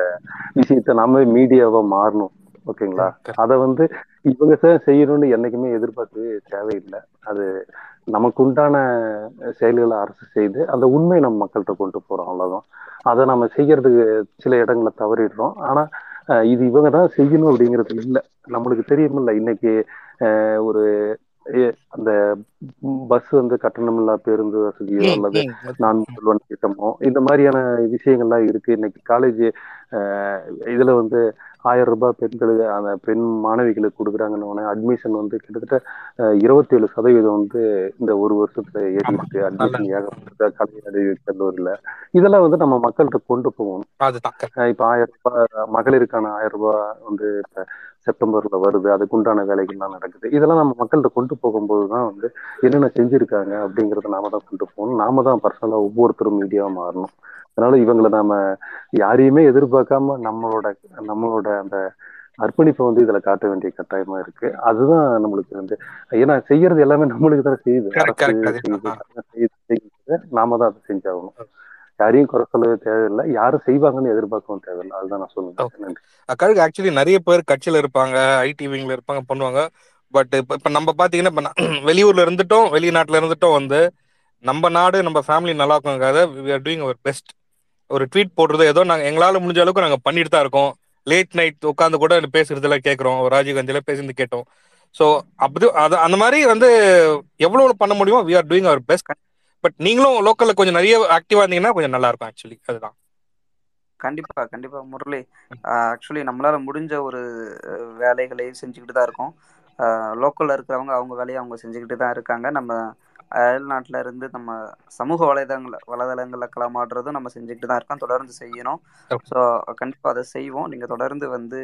[SPEAKER 3] விஷயத்த நாம மீடியாவா மாறணும். ஓகேங்களா? அதை வந்து இவங்க தான் செய்யணும்னு என்னைக்குமே எதிர்பார்க்கவே தேவையில்லை. அது நமக்கு உண்டான செயல்களை அரசு செய்து அந்த உண்மையை நம்ம மக்கள்கிட்ட கொண்டு போறோம் அவ்வளவுதான். அதை நம்ம செய்யறதுக்கு சில இடங்களை தவறிடுறோம். ஆனா இது இவங்க தான் செய்யணும் அப்படிங்கிறது இல்லை. நம்மளுக்கு தெரியுமில்ல. இன்னைக்கு ஒரு அந்த பஸ் வந்து கட்டணமில்லா பேருந்து வசதியோ அல்லது நான் முதல்வன் திட்டமோ இந்த மாதிரியான விஷயங்கள்லாம் இருக்கு. இன்னைக்கு காலேஜ் இதுல வந்து ஆயிரம் ரூபாய் பெண்களுக்கு அந்த பெண் மாணவிகளுக்கு கொடுக்குறாங்கன்னு உடனே அட்மிஷன் வந்து கிட்டத்தட்ட இருபத்தி ஏழு சதவீதம் வந்து இந்த ஒரு வருஷத்துல ஏறி
[SPEAKER 13] ஆமா
[SPEAKER 3] இருக்கு
[SPEAKER 13] நல்ல
[SPEAKER 3] அட்மிஷன் ஏகப்பட்ட கலைஞர் கல்லூரில இதெல்லாம் வந்து நம்ம மக்கள்கிட்ட கொண்டு போகணும். இப்ப ஆயிரம் ரூபாய் மகளிருக்கான ஆயிரம் ரூபாய் வந்து இப்ப செப்டம்பர்ல வருது அதுக்கு உண்டான வேலைகள்லாம் நடக்குது. இதெல்லாம் நம்ம மக்கள்கிட்ட கொண்டு போகும்போது தான் வந்து என்னென்ன செஞ்சிருக்காங்க அப்படிங்கறத நாம தான் கொண்டு போகணும். நாம தான் பர்சனலா ஒவ்வொருத்தரும் மீடியாவா மாறணும். அதனால இவங்களை நாம யாரையுமே எதிர்பார்க்காம நம்மளோட நம்மளோட அந்த அர்ப்பணிப்பை வந்து இதுல காட்ட வேண்டிய கட்டாயமா இருக்கு. அதுதான் நம்மளுக்கு வந்து ஏன்னா செய்யறது எல்லாமே நம்மளுக்கு தான் செய்யுது. நாம தான் அதை செஞ்சாகணும். யாரையும் குறை சொல்லவே தேவையில்லை. யாரும் செய்வாங்கன்னு எதிர்பார்க்கவும் தேவையில்லை. அதுதான் நான் சொல்லுவேன்.
[SPEAKER 13] அக்காளுக்கு ஆக்சுவலி நிறைய பேர் கட்சியில இருப்பாங்க ஐடி விங்ல இருப்பாங்க பண்ணுவாங்க. பட் இப்ப இப்ப நம்ம பாத்தீங்கன்னா இப்ப வெளியூர்ல இருந்துட்டோம் வெளிநாட்டுல இருந்துட்டோம் வந்து நம்ம நாடு நம்ம ஃபேமிலி நல்லா இருக்குங்காக we are doing our best ஒரு ட்வீட் போடுறது ஏதோ நாங்க எங்களால முடிஞ்ச அளவுக்கு நாங்க பண்ணிட்டு தான் இருக்கோம். லேட் நைட் உட்காந்து கூட பேசுறதெல்லாம் கேட்கறோம் ராஜீவ் காந்தியில பேசுறது கேட்டோம். ஸோ அப்படி அது அந்த மாதிரி வந்து எவ்வளவு பண்ண முடியுமோ we are doing our best but நீங்களும் லோக்கல்ல கொஞ்சம் நிறைய ஆக்டிவா இருந்தீங்கன்னா கொஞ்சம் நல்லா இருக்கும் ஆக்சுவலி அதுதான்.
[SPEAKER 1] கண்டிப்பா கண்டிப்பா முரளி. ஆக்சுவலி நம்மளால முடிஞ்ச ஒரு வேலைகளை செஞ்சுக்கிட்டு தான் இருக்கோம். லோக்கல்ல இருக்கிறவங்க அவங்க வேலையை அவங்க செஞ்சுக்கிட்டு தான் இருக்காங்க. நம்ம அயல் நாட்டில் இருந்து நம்ம சமூக வலைதளங்கள வலைதளங்களில் களமாடுறதும் நம்ம செஞ்சுக்கிட்டு தான் இருக்கோம். தொடர்ந்து செய்யணும். ஸோ கண்டிப்பாக அதை செய்வோம். நீங்கள் தொடர்ந்து வந்து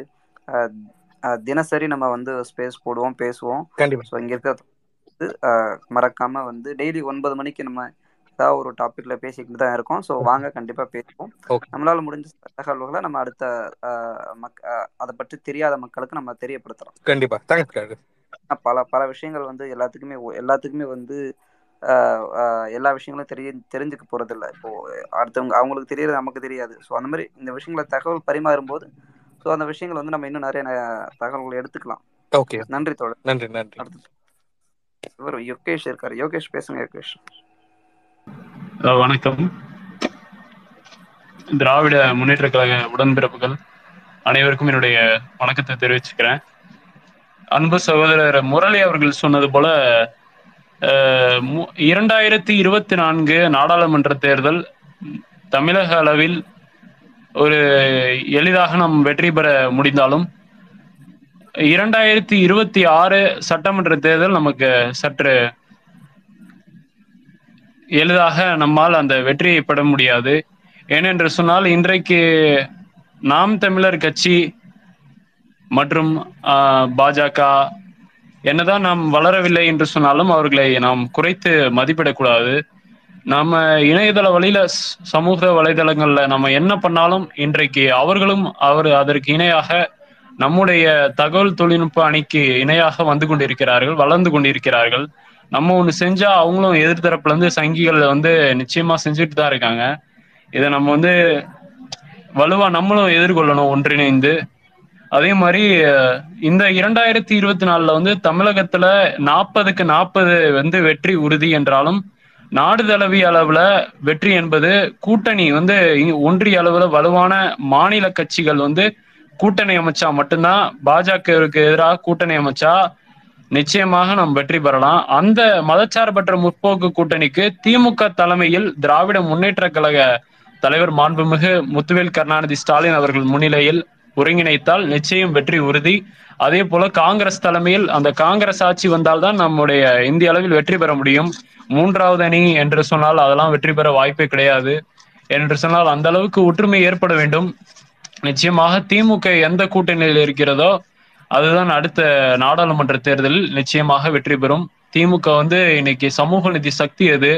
[SPEAKER 1] தினசரி நம்ம வந்து ஸ்பேஸ் போடுவோம் பேசுவோம்.
[SPEAKER 13] கண்டிப்பா.
[SPEAKER 1] ஸோ இங்கே இருக்க மறக்காம வந்து டெய்லி ஒன்பது மணிக்கு நம்ம ஏதாவது ஒரு டாபிக்ல பேசிக்கிட்டு தான் இருக்கோம். ஸோ வாங்க கண்டிப்பா பேசுவோம். நம்மளால முடிஞ்ச தகவல்களை நம்ம அடுத்த மக் அதை பற்றி தெரியாத மக்களுக்கு நம்ம தெரியப்படுத்தலாம்
[SPEAKER 13] கண்டிப்பா.
[SPEAKER 1] பல பல விஷயங்கள் வந்து எல்லாத்துக்குமே எல்லாத்துக்குமே வந்து எல்லா விஷயங்களும் தெரிய தெரிஞ்சுக்க போறதில்ல. இப்போ அடுத்தவங்க அவங்களுக்கு தெரியறது நமக்கு தெரியாது. ஸோ அந்த மாதிரி இந்த விஷயங்களை தகவல் பரிமாறும் போது ஸோ அந்த விஷயங்கள் வந்து நம்ம இன்னும் நிறைய தகவல்களை எடுத்துக்கலாம்.
[SPEAKER 13] ஓகே
[SPEAKER 1] நன்றி தோழர்.
[SPEAKER 13] நன்றி நன்றி.
[SPEAKER 1] இவர் யோகேஷ் இருக்காரு. யோகேஷ் பேசுங்க யோகேஷ்.
[SPEAKER 14] வணக்கம். திராவிட முன்னேற்ற கழக உடன்பிறப்புகள் அனைவருக்கும் என்னுடைய வணக்கத்தை தெரிவிச்சுக்கிறேன். அன்பு சகோதரர் முரளி அவர்கள் சொன்னது போல மு- இரண்டாயிரத்தி இருபத்தி நான்கு நாடாளுமன்ற தேர்தல் தமிழக அளவில் ஒரு எளிதாக நாம் வெற்றி பெற முடிந்தாலும் இரண்டாயிரத்தி இருபத்தி ஆறு சட்டமன்ற தேர்தல் நமக்கு சற்று எளிதாக நம்மால் அந்த வெற்றியை பெற முடியாது. ஏனென்று சொன்னால் இன்றைக்கு நாம் தமிழர் கட்சி மற்றும் பாஜக என்னதான் நாம் வளரவில்லை என்று சொன்னாலும் அவர்களை நாம் குறைத்து மதிப்பிடக்கூடாது. நம்ம இணையதள வழியில சமூக வலைதளங்கள்ல நம்ம என்ன பண்ணாலும் இன்றைக்கு அவர்களும் அவர் அதற்கு இணையாக நம்முடைய தகவல் தொழில்நுட்ப அணிக்கு இணையாக வந்து கொண்டிருக்கிறார்கள் வளர்ந்து கொண்டிருக்கிறார்கள். நம்ம ஒண்ணு செஞ்சா அவங்களும் எதிர்த்தரப்புல இருந்து சங்கிகள் வந்து நிச்சயமா செஞ்சுட்டு தான் இருக்காங்க. இதை நம்ம வந்து வலுவா நம்மளும் எதிர்கொள்ளணும் ஒன்றிணைந்து. அதே மாதிரி அஹ், இந்த இரண்டாயிரத்தி இருபத்தி நாலுல வந்து தமிழகத்துல நாற்பதுக்கு நாற்பது வந்து வெற்றி உறுதி என்றாலும் நாடு தழுவிய அளவுல வெற்றி என்பது கூட்டணி வந்து ஒன்றிய அளவுல வலுவான மாநில கட்சிகள் வந்து கூட்டணி அமைச்சா மட்டும்தான் பாஜகவிற்கு எதிராக கூட்டணி அமைச்சா நிச்சயமாக நாம் வெற்றி பெறலாம். அந்த மதச்சார்பற்ற முற்போக்கு கூட்டணிக்கு திமுக தலைமையில் திராவிட முன்னேற்ற கழக தலைவர் மாண்புமிகு முத்துவேல் கருணாநிதி ஸ்டாலின் அவர்கள் முன்னிலையில் ஒருங்கிணைத்தால் நிச்சயம் வெற்றி உறுதி. அதே போல காங்கிரஸ் தலைமையில் அந்த காங்கிரஸ் ஆட்சி வந்தால்தான் நம்முடைய இந்திய அளவில் வெற்றி பெற முடியும். மூன்றாவது அணி என்று சொன்னால் அதெல்லாம் வெற்றி பெற வாய்ப்பே கிடையாது. என்று சொன்னால் அந்த அளவுக்கு ஒற்றுமை ஏற்பட வேண்டும். நிச்சயமாக திமுக எந்த கூட்டணியில் இருக்கிறதோ அதுதான் அடுத்த நாடாளுமன்ற தேர்தலில் நிச்சயமாக வெற்றி பெறும். திமுக வந்து இன்னைக்கு சமூக நிதி சக்தி அது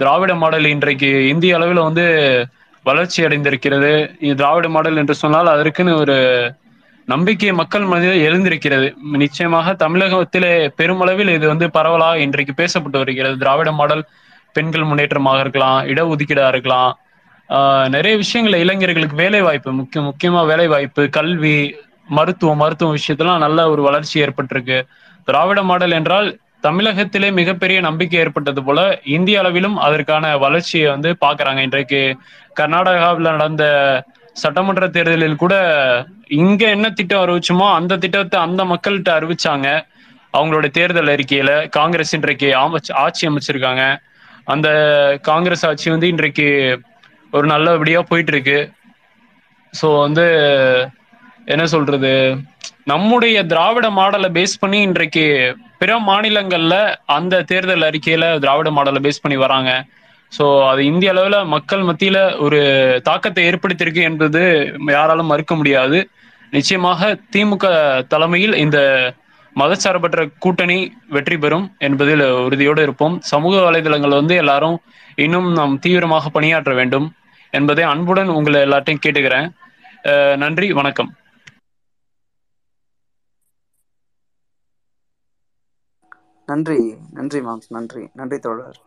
[SPEAKER 14] திராவிட மாடல் இன்றைக்கு இந்திய அளவில் வந்து வளர்ச்சி அடைந்திருக்கிறது. திராவிட மாடல் என்று சொன்னால் அதற்குன்னு ஒரு நம்பிக்கை மக்கள் மனதில் எழுந்திருக்கிறது. நிச்சயமாக தமிழகத்திலே பெருமளவில் இது வந்து பரவலாக இன்றைக்கு பேசப்பட்டு வருகிறது. திராவிட மாடல் பெண்கள் முன்னேற்றமாக இருக்கலாம் இடஒதுக்கீடா இருக்கலாம் நிறைய விஷயங்கள் இளைஞர்களுக்கு வேலை வாய்ப்பு முக்கிய முக்கியமா வேலை வாய்ப்பு கல்வி மருத்துவம் மருத்துவ விஷயத்தெல்லாம் நல்ல ஒரு வளர்ச்சி ஏற்பட்டிருக்கு. திராவிட மாடல் என்றால் தமிழகத்திலே மிகப்பெரிய நம்பிக்கை ஏற்பட்டது போல இந்திய அளவிலும் அதற்கான வளர்ச்சியை வந்து பாக்குறாங்க இன்றைக்கு கர்நாடகாவில் நடந்த சட்டமன்ற தேர்தலில் கூட இங்க என்ன திட்டம் அறிவிச்சோமோ அந்த திட்டத்தை அந்த மக்கள்கிட்ட அறிவிச்சாங்க. அவங்களுடைய தேர்தல் அறிக்கையில காங்கிரஸ் இன்றைக்கு ஆமச்- ஆட்சி அமைச்சிருக்காங்க. அந்த காங்கிரஸ் ஆட்சி வந்து இன்றைக்கு ஒரு நல்லபடியா போயிட்டு இருக்கு ஸோ வந்து என்ன சொல்றது? நம்முடைய திராவிட மாடலை பேஸ் பண்ணி இன்றைக்கு பிற மாநிலங்கள்ல அந்த தேர்தல் அறிக்கையில திராவிட மாடலை பேஸ் பண்ணி வராங்க. ஸோ அது இந்திய அளவில் மக்கள் மத்தியில ஒரு தாக்கத்தை ஏற்படுத்தியிருக்கு என்பது யாராலும் மறுக்க முடியாது. நிச்சயமாக திமுக தலைமையில் இந்த மதச்சார்பற்ற கூட்டணி வெற்றி பெறும் என்பதில் உறுதியோடு இருப்போம். சமூக வலைதளங்கள் வந்து எல்லாரும் இன்னும் நாம் தீவிரமாக பணியாற்ற வேண்டும் என்பதை அன்புடன் உங்களை எல்லாத்தையும் கேட்டுக்கிறேன். நன்றி வணக்கம்.
[SPEAKER 1] நன்றி நன்றி மாம்ஸ் நன்றி நன்றி தோழர்.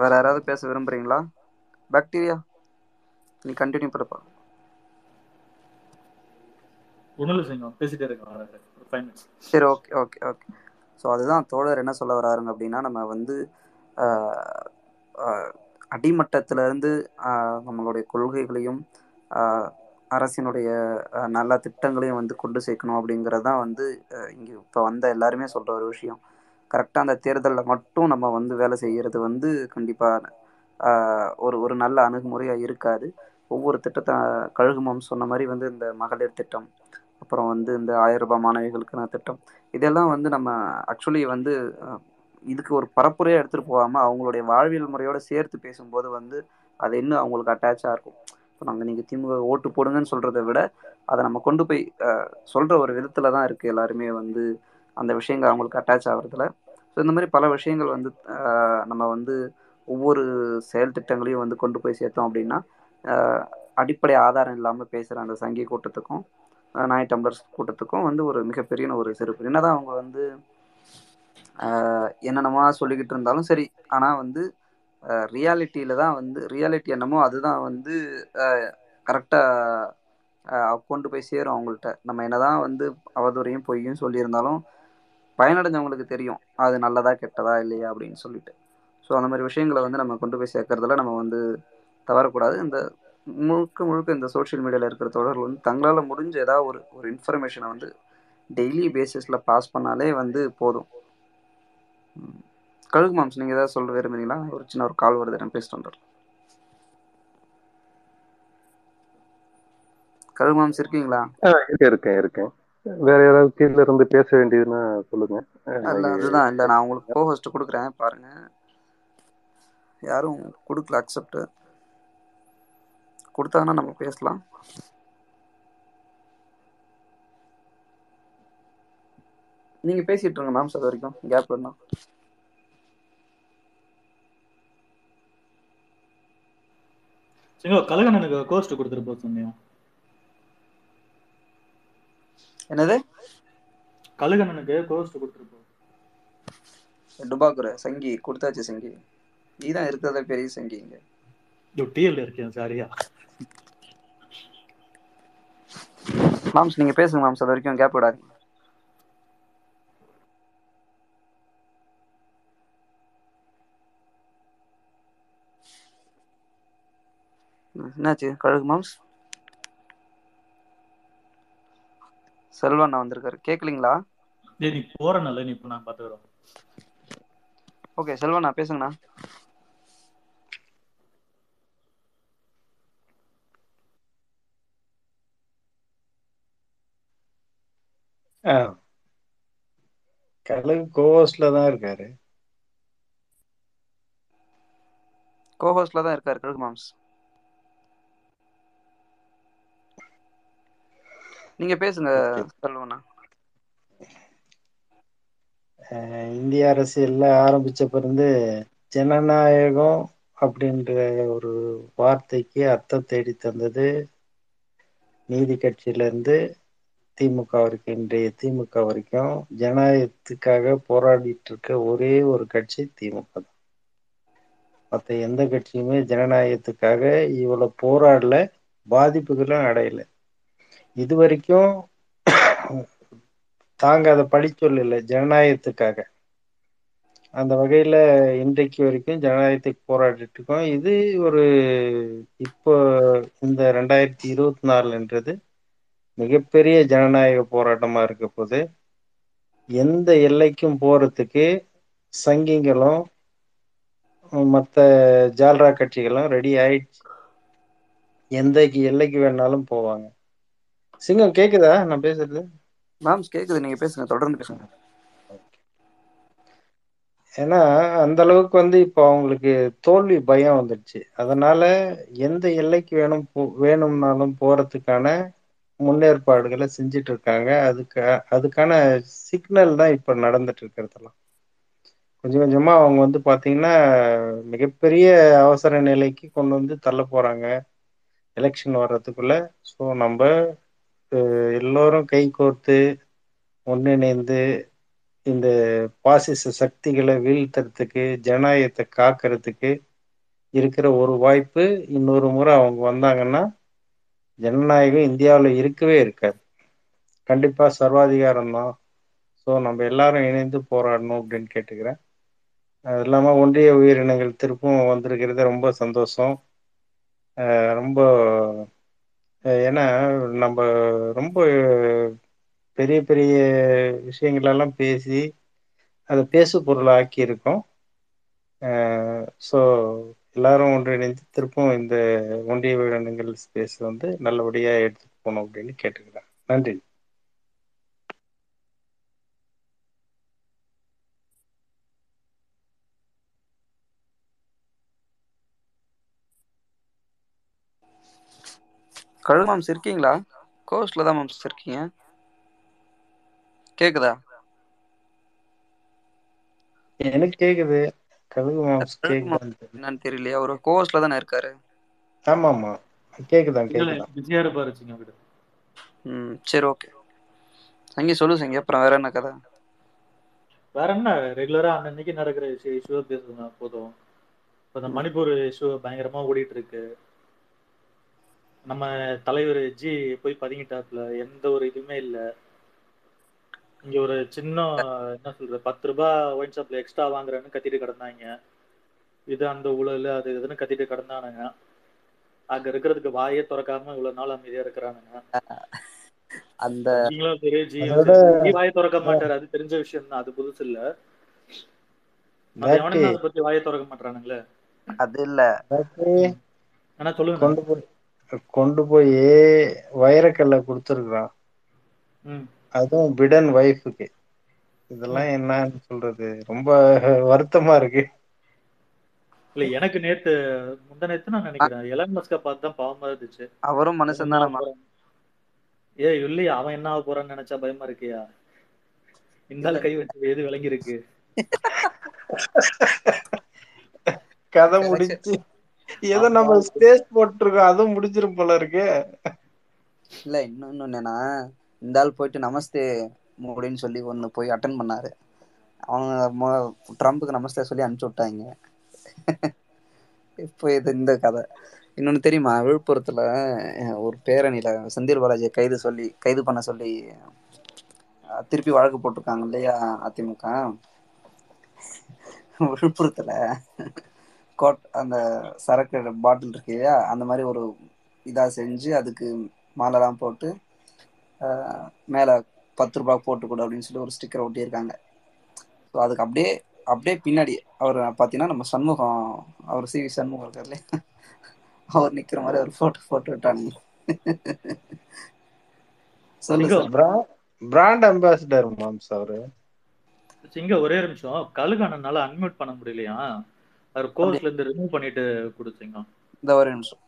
[SPEAKER 1] வேற யாராவது பேச விரும்புறீங்களா? பாக்டீரியா? நீ கண்டினியூ பண்ணப்பா
[SPEAKER 12] ஒன்றும் இல்லை சிங்கம் பேசிட்டே இருக்கோம் ஒரு ஃபைவ் மினிட்ஸ்
[SPEAKER 1] சரி ஓகே ஓகே ஓகே ஸோ அதுதான் தோழர் என்ன சொல்ல வராருங்க அப்படின்னா நம்ம வந்து அடிமட்டத்திலேருந்து நம்மளுடைய கொள்கைகளையும் அரசினுடைய நல்ல திட்டங்களையும் வந்து கொண்டு சேர்க்கணும் அப்படிங்கிறது தான் வந்து இங்கே இப்போ வந்த எல்லாருமே சொல்கிற ஒரு விஷயம். கரெக்டாக அந்த தேர்தலில் மட்டும் நம்ம வந்து வேலை செய்கிறது வந்து கண்டிப்பாக ஒரு ஒரு நல்ல அணுகுமுறையாக இருக்காது. ஒவ்வொரு திட்டத்தை கழுகுமம் சொன்ன மாதிரி வந்து இந்த மகளிர் திட்டம் அப்புறம் வந்து இந்த ஆயிரம் ரூபாய் மாணவிகளுக்கான திட்டம். இதெல்லாம் வந்து நம்ம ஆக்சுவலி வந்து இதுக்கு ஒரு பரப்புரையாக எடுத்துகிட்டு போகாமல் அவங்களுடைய வாழ்வியல் முறையோடு சேர்த்து பேசும்போது வந்து அது இன்னும் அவங்களுக்கு அட்டாச்சாக இருக்கும். இப்போ நாங்கள் நீங்கள் திமுக ஓட்டு போடுங்கன்னு சொல்கிறத விட அதை நம்ம கொண்டு போய் சொல்கிற ஒரு விதத்தில் தான் இருக்குது எல்லாருமே வந்து அந்த விஷயங்கள் அவங்களுக்கு அட்டாச் ஆகிறதுல. ஸோ இந்த மாதிரி பல விஷயங்கள் வந்து நம்ம வந்து ஒவ்வொரு செயல் திட்டங்களையும் வந்து கொண்டு போய் சேர்த்தோம் அப்படின்னா அடிப்படை ஆதாரம் இல்லாமல் பேசுகிற அந்த சங்கி கூட்டத்துக்கும் நாய் டம்ளர்ஸ் கூட்டத்துக்கும் வந்து ஒரு மிகப்பெரிய ஒரு சிறப்பு என்னதான் அவங்க வந்து என்னென்னமா சொல்லிக்கிட்டு இருந்தாலும் சரி ஆனால் வந்து ரியாலிட்டியில் தான் வந்து ரியாலிட்டி என்னமோ அதுதான் வந்து கரெக்டாக கொண்டு போய் சேரும் அவங்கள்ட்ட. நம்ம என்னதான் வந்து அவதூறையும் பொய்யும் சொல்லியிருந்தாலும் பயனடைஞ்சவங்களுக்கு தெரியும் அது நல்லதா கெட்டதா இல்லையா அப்படின்னு சொல்லிட்டு. ஸோ அந்த மாதிரி விஷயங்களை வந்து நம்ம கொண்டு போய் சேர்க்கறதுல நம்ம வந்து தவறக்கூடாது. இந்த முழுக்க முழுக்க இந்த சோஷியல் மீடியாவில் இருக்கிற தொடர்கள் வந்து தங்களால் முடிஞ்ச ஏதாவது ஒரு ஒரு இன்ஃபர்மேஷனை வந்து டெய்லி பேசிஸில் பாஸ் பண்ணாலே வந்து போதும். கழுகு மாம்ஸ் நீங்கள் ஏதாவது சொல்ல விரும்புறீங்களா? ஒரு சின்ன ஒரு கால் வருது நான் பேசிட்டு வந்துடுறேன் கழுகு மாம்ஸ் இருக்கீங்களா?
[SPEAKER 3] இருக்கேன் இருக்கேன் வேற யாராவது கீழ இருந்து பேச வேண்டியதுன்னா சொல்லுங்க.
[SPEAKER 1] இல்லை அதுதான். இல்லை நான் உங்களுக்கு கோ ஹோஸ்ட் கொடுக்குறேன் பாருங்க. யாரும் கொடுக்கல அக்செப்ட் கொடுத்தாங்கன்னா நம்ம பேசலாம். நீங்கள் பேசிட்டு இருங்க மேம்ஸ் அது வரைக்கும். கேப் வேணாம்
[SPEAKER 12] சிங்கோ கலகண்ணனுக்கு கோஸ்ட் கொடுத்துட்டு போக சொன்னியா?
[SPEAKER 1] என்னது?
[SPEAKER 12] கலகண்ணனுக்கு கோஸ்ட் கொடுத்துட்டு போ
[SPEAKER 1] டுபாக்குற சங்கி கொடுத்தாச்சு சங்கி. நீ தான் இருக்கிறத பெரிய சங்கி இங்க.
[SPEAKER 12] டிஎல் இருக்கேன் சாரியா.
[SPEAKER 1] மாம்ஸ் நீங்க பேசுங்க மாம்ஸ் அது வரைக்கும் கேப் விடாதீங்க. என்னாச்சு? கழுகு மாம்ஸ்? செல்வண்ணா வந்திருக்காரு. கேட்கலீங்களா
[SPEAKER 12] டேய் நீ போறனல்ல நீ இப்போ நான் பாத்துக்கிறோம்
[SPEAKER 1] ஓகே செல்வண்ணா பேசுங்கண்ணா.
[SPEAKER 15] ஆ. கழுகு கோவஸ்ட்ல தான் இருக்காரு.
[SPEAKER 1] கோஹோஸ்ட்ல தான் இருக்காரு கழுகு மாம்ஸ். நீங்க பேசுங்க
[SPEAKER 15] அஹ் இந்திய அரசியல்ல ஆரம்பிச்ச பிறந்து ஜனநாயகம் அப்படின்ற ஒரு வார்த்தைக்கு அர்த்தம் தேடி தந்தது. நீதி கட்சியில இருந்து திமுக வரைக்கும் இன்றைய திமுக வரைக்கும் ஜனநாயகத்துக்காக போராடிட்டு இருக்க ஒரே ஒரு கட்சி திமுக தான். மற்ற எந்த கட்சியுமே ஜனநாயகத்துக்காக இவ்வளவு போராடல பாதிப்புகளும் அடையல. இது வரைக்கும் தாங்க அதை படிச்சொல்ல ஜனநாயகத்துக்காக. அந்த வகையில இன்றைக்கு வரைக்கும் ஜனநாயகத்துக்கு போராடிட்டு இருக்கோம் இது ஒரு இப்போ இந்த ரெண்டாயிரத்தி இருபத்தி நாலுன்றது மிகப்பெரிய ஜனநாயக போராட்டமா இருக்க போது எந்த எல்லைக்கும் போறதுக்கு சங்கிங்களும் மற்ற ஜால்ரா கட்சிகளும் ரெடி ஆயிடுச்சு எந்த எல்லைக்கு வேணாலும் போவாங்க. சிங்கம் கேக்குதா? நான் பேசுறது?
[SPEAKER 1] மேம்ஸ் கேக்குது. நீங்க பேசுங்க. தொடர்ந்து பேசுங்க.
[SPEAKER 15] ஏன்னா அந்த அளவுக்கு வந்து இப்போ அவங்களுக்கு தோல்வி பயம் வந்துடுச்சு. அதனால எந்த எல்லைக்கு வேணும் போ- வேணும்னாலும் போறதுக்கான முன்னேற்பாடுகளை செஞ்சுட்டு இருக்காங்க அதுக்கு அதுக்கான சிக்னல் தான் இப்ப நடந்துட்டு இருக்கிறதெல்லாம் கொஞ்சம் கொஞ்சமா அவங்க வந்து பாத்தீங்கன்னா மிகப்பெரிய அவசர நிலைக்கு கொண்டு வந்து தள்ள போறாங்க. எலெக்ஷன் வர்றதுக்குள்ள. ஸோ நம்ம எல்லோரும் கை கோர்த்து ஒன்றிணைந்து இந்த பாசிச சக்திகளை வீழ்த்துறதுக்கு ஜனநாயகத்தை காக்கிறதுக்கு இருக்கிற ஒரு வாய்ப்பு இன்னொரு முறை அவங்க வந்தாங்கன்னா ஜனநாயகம் இந்தியாவில் இருக்கவே இருக்காது. கண்டிப்பா சர்வாதிகாரம் தான். ஸோ நம்ம எல்லாரும் இணைந்து போராடணும் அப்படின்னு கேட்டுக்கிறேன். அது இல்லாமல் ஒன்றிய உயிரினங்கள் திருப்பும் வந்திருக்கிறது ரொம்ப சந்தோஷம். ரொம்ப ஏன்னா நம்ம ரொம்ப பெரிய பெரிய விஷயங்களெல்லாம் பேசி அதை பேசு பொருளாக்கி இருக்கோம் ஸோ எல்லாரும் ஒன்றிணைந்து திருப்பவும் இந்த ஒன்றிய விகடனங்கள் ஸ்பேஸ் வந்து நல்லபடியா எடுத்துட்டு போனோம் அப்படின்னு கேட்டுக்கிறேன். நன்றி.
[SPEAKER 1] கழு மாம்ஸ் இருக்கீங்களா கோஸ்ட்ல தான் மாம்ஸ் இருக்கீங்க கேக்குதா?
[SPEAKER 15] எனக்கு கேக்குது. கழுகு மாம்ஸ்
[SPEAKER 1] என்னன்னு தெரியலையா ஒரு கோஸ்ட்ல தானே இருக்காரு.
[SPEAKER 15] ஆமா ஆமா கேக்குதான் கேக்குதான்
[SPEAKER 12] பிஸியா இருப்பாரு சிங்க விடு
[SPEAKER 1] ம் சரி ஓகே. சங்கி சொல்லு சங்கி. அப்புறம் வேற என்ன கதை?
[SPEAKER 12] வேற என்ன? ரெகுலரா அன்னன்னைக்கு நடக்கிற இஷ்யூ பேசுங்க போதும். இப்ப இந்த மணிப்பூர் இஷ்யூ பயங்கரமா ஓடிட்டு இருக்கு நம்ம தலைவர் ஜி போய் பதுங்கிட்டாப்புல. எந்த ஒரு இதுவுமே இல்ல. இங்க ஒரு சின்ன என்ன சொல்றது பத்து ரூபாய் ஒயின் ஷாப்ல எக்ஸ்ட்ரா வாங்குறேன்னு கத்திட்டு கிடந்தாங்க. இது அந்த ஊழல் அது இதுன்னு கத்திட்டு கிடந்தானுங்க. அங்க இருக்கிறதுக்கு வாயே திறக்காம இவ்வளவு நாள் அமைதியா இருக்கிறானுங்க.
[SPEAKER 1] அந்த
[SPEAKER 12] வாயை திறக்க மாட்டாரு. அது தெரிஞ்ச விஷயம் தான் அது புதுசு இல்ல. அதை பத்தி வாயை திறக்க மாட்டானுங்களே
[SPEAKER 1] அது இல்ல.
[SPEAKER 12] ஆனா சொல்லுங்க
[SPEAKER 15] கொண்டு போய் கொண்டு போய் வைரக்கல்ல கொடுத்துருக்கான்
[SPEAKER 12] ம்.
[SPEAKER 15] அதுவும் பிடன் ஒய்ஃபுக்கு இதெல்லாம் என்னன்னு சொல்றது? ரொம்ப வருத்தமா இருக்கு.
[SPEAKER 12] இல்ல எனக்கு நேத்து முந்த நேத்து நான் நினைக்கிறேன். எலன் மஸ்க பார்த்து தான் பாவமா இருந்துச்சு.
[SPEAKER 1] அவரும் மனுஷன் தானே
[SPEAKER 12] ஏ இல்லையா? அவன் என்ன ஆக போறான்னு நினைச்சா பயமா இருக்கியா? இந்த கை வச்சு எது விளங்கி இருக்கு
[SPEAKER 15] கதை முடிஞ்சு ஏதோ நம்ம ஸ்பேஸ் போட்டிருக்கோம் அதுவும் முடிஞ்சிரும் போல இருக்கு.
[SPEAKER 1] இல்ல இன்னும் இன்னும் என்னன்னா இந்த ஆள் போயிட்டு நமஸ்தே மோடின்னு சொல்லி ஒன்று போய் அட்டன் பண்ணாரு. அவங்க மொ- ட்ரம்ப்புக்கு நமஸ்தே சொல்லி அனுப்பிச்சு விட்டாங்க. இப்போ இது இந்த கதை. இன்னொன்று தெரியுமா? விழுப்புரத்தில் ஒரு பேரணியில் செந்தில் பாலாஜியை கைது சொல்லி கைது பண்ண சொல்லி திருப்பி வழக்கு போட்டிருக்காங்க இல்லையா அதிமுக? விழுப்புரத்தில் கோட் அந்த சரக்கு பாட்டில் இருக்கு இல்லையா? அந்த மாதிரி ஒரு இதாக செஞ்சு அதுக்கு மாலைலாம் போட்டு மேல பத்து ரூபாய் போட்டு கொடு அப்படின்னு சொல்லி ஒரு ஸ்டிக்கர் ஒட்டியிருக்காங்க. ஸோ அதுக்கு அப்படியே அப்படியே பின்னாடி அவர் பார்த்தீங்கன்னா நம்ம சண்முகம் அவர் சி வி சண்முகம் இருக்கார் இல்லையா அவர் நிக்கிற மாதிரி ஒரு போட்டோ போட்டு விட்டானுங்க சொல்லு
[SPEAKER 12] சிங்கம்
[SPEAKER 1] சொல்லு.
[SPEAKER 15] பிராண்ட் அம்பாசிடர் மாம்ஸ் அவரு.
[SPEAKER 12] சிங்க ஒரே நிமிஷம். கழுகானனால அன்மியூட் பண்ண முடியலையா? அவர் கோர்ஸ்ல இருந்து ரிமூவ் பண்ணிட்டு கொடுத்தீங்க
[SPEAKER 1] இந்த ஒரு நிமிஷம்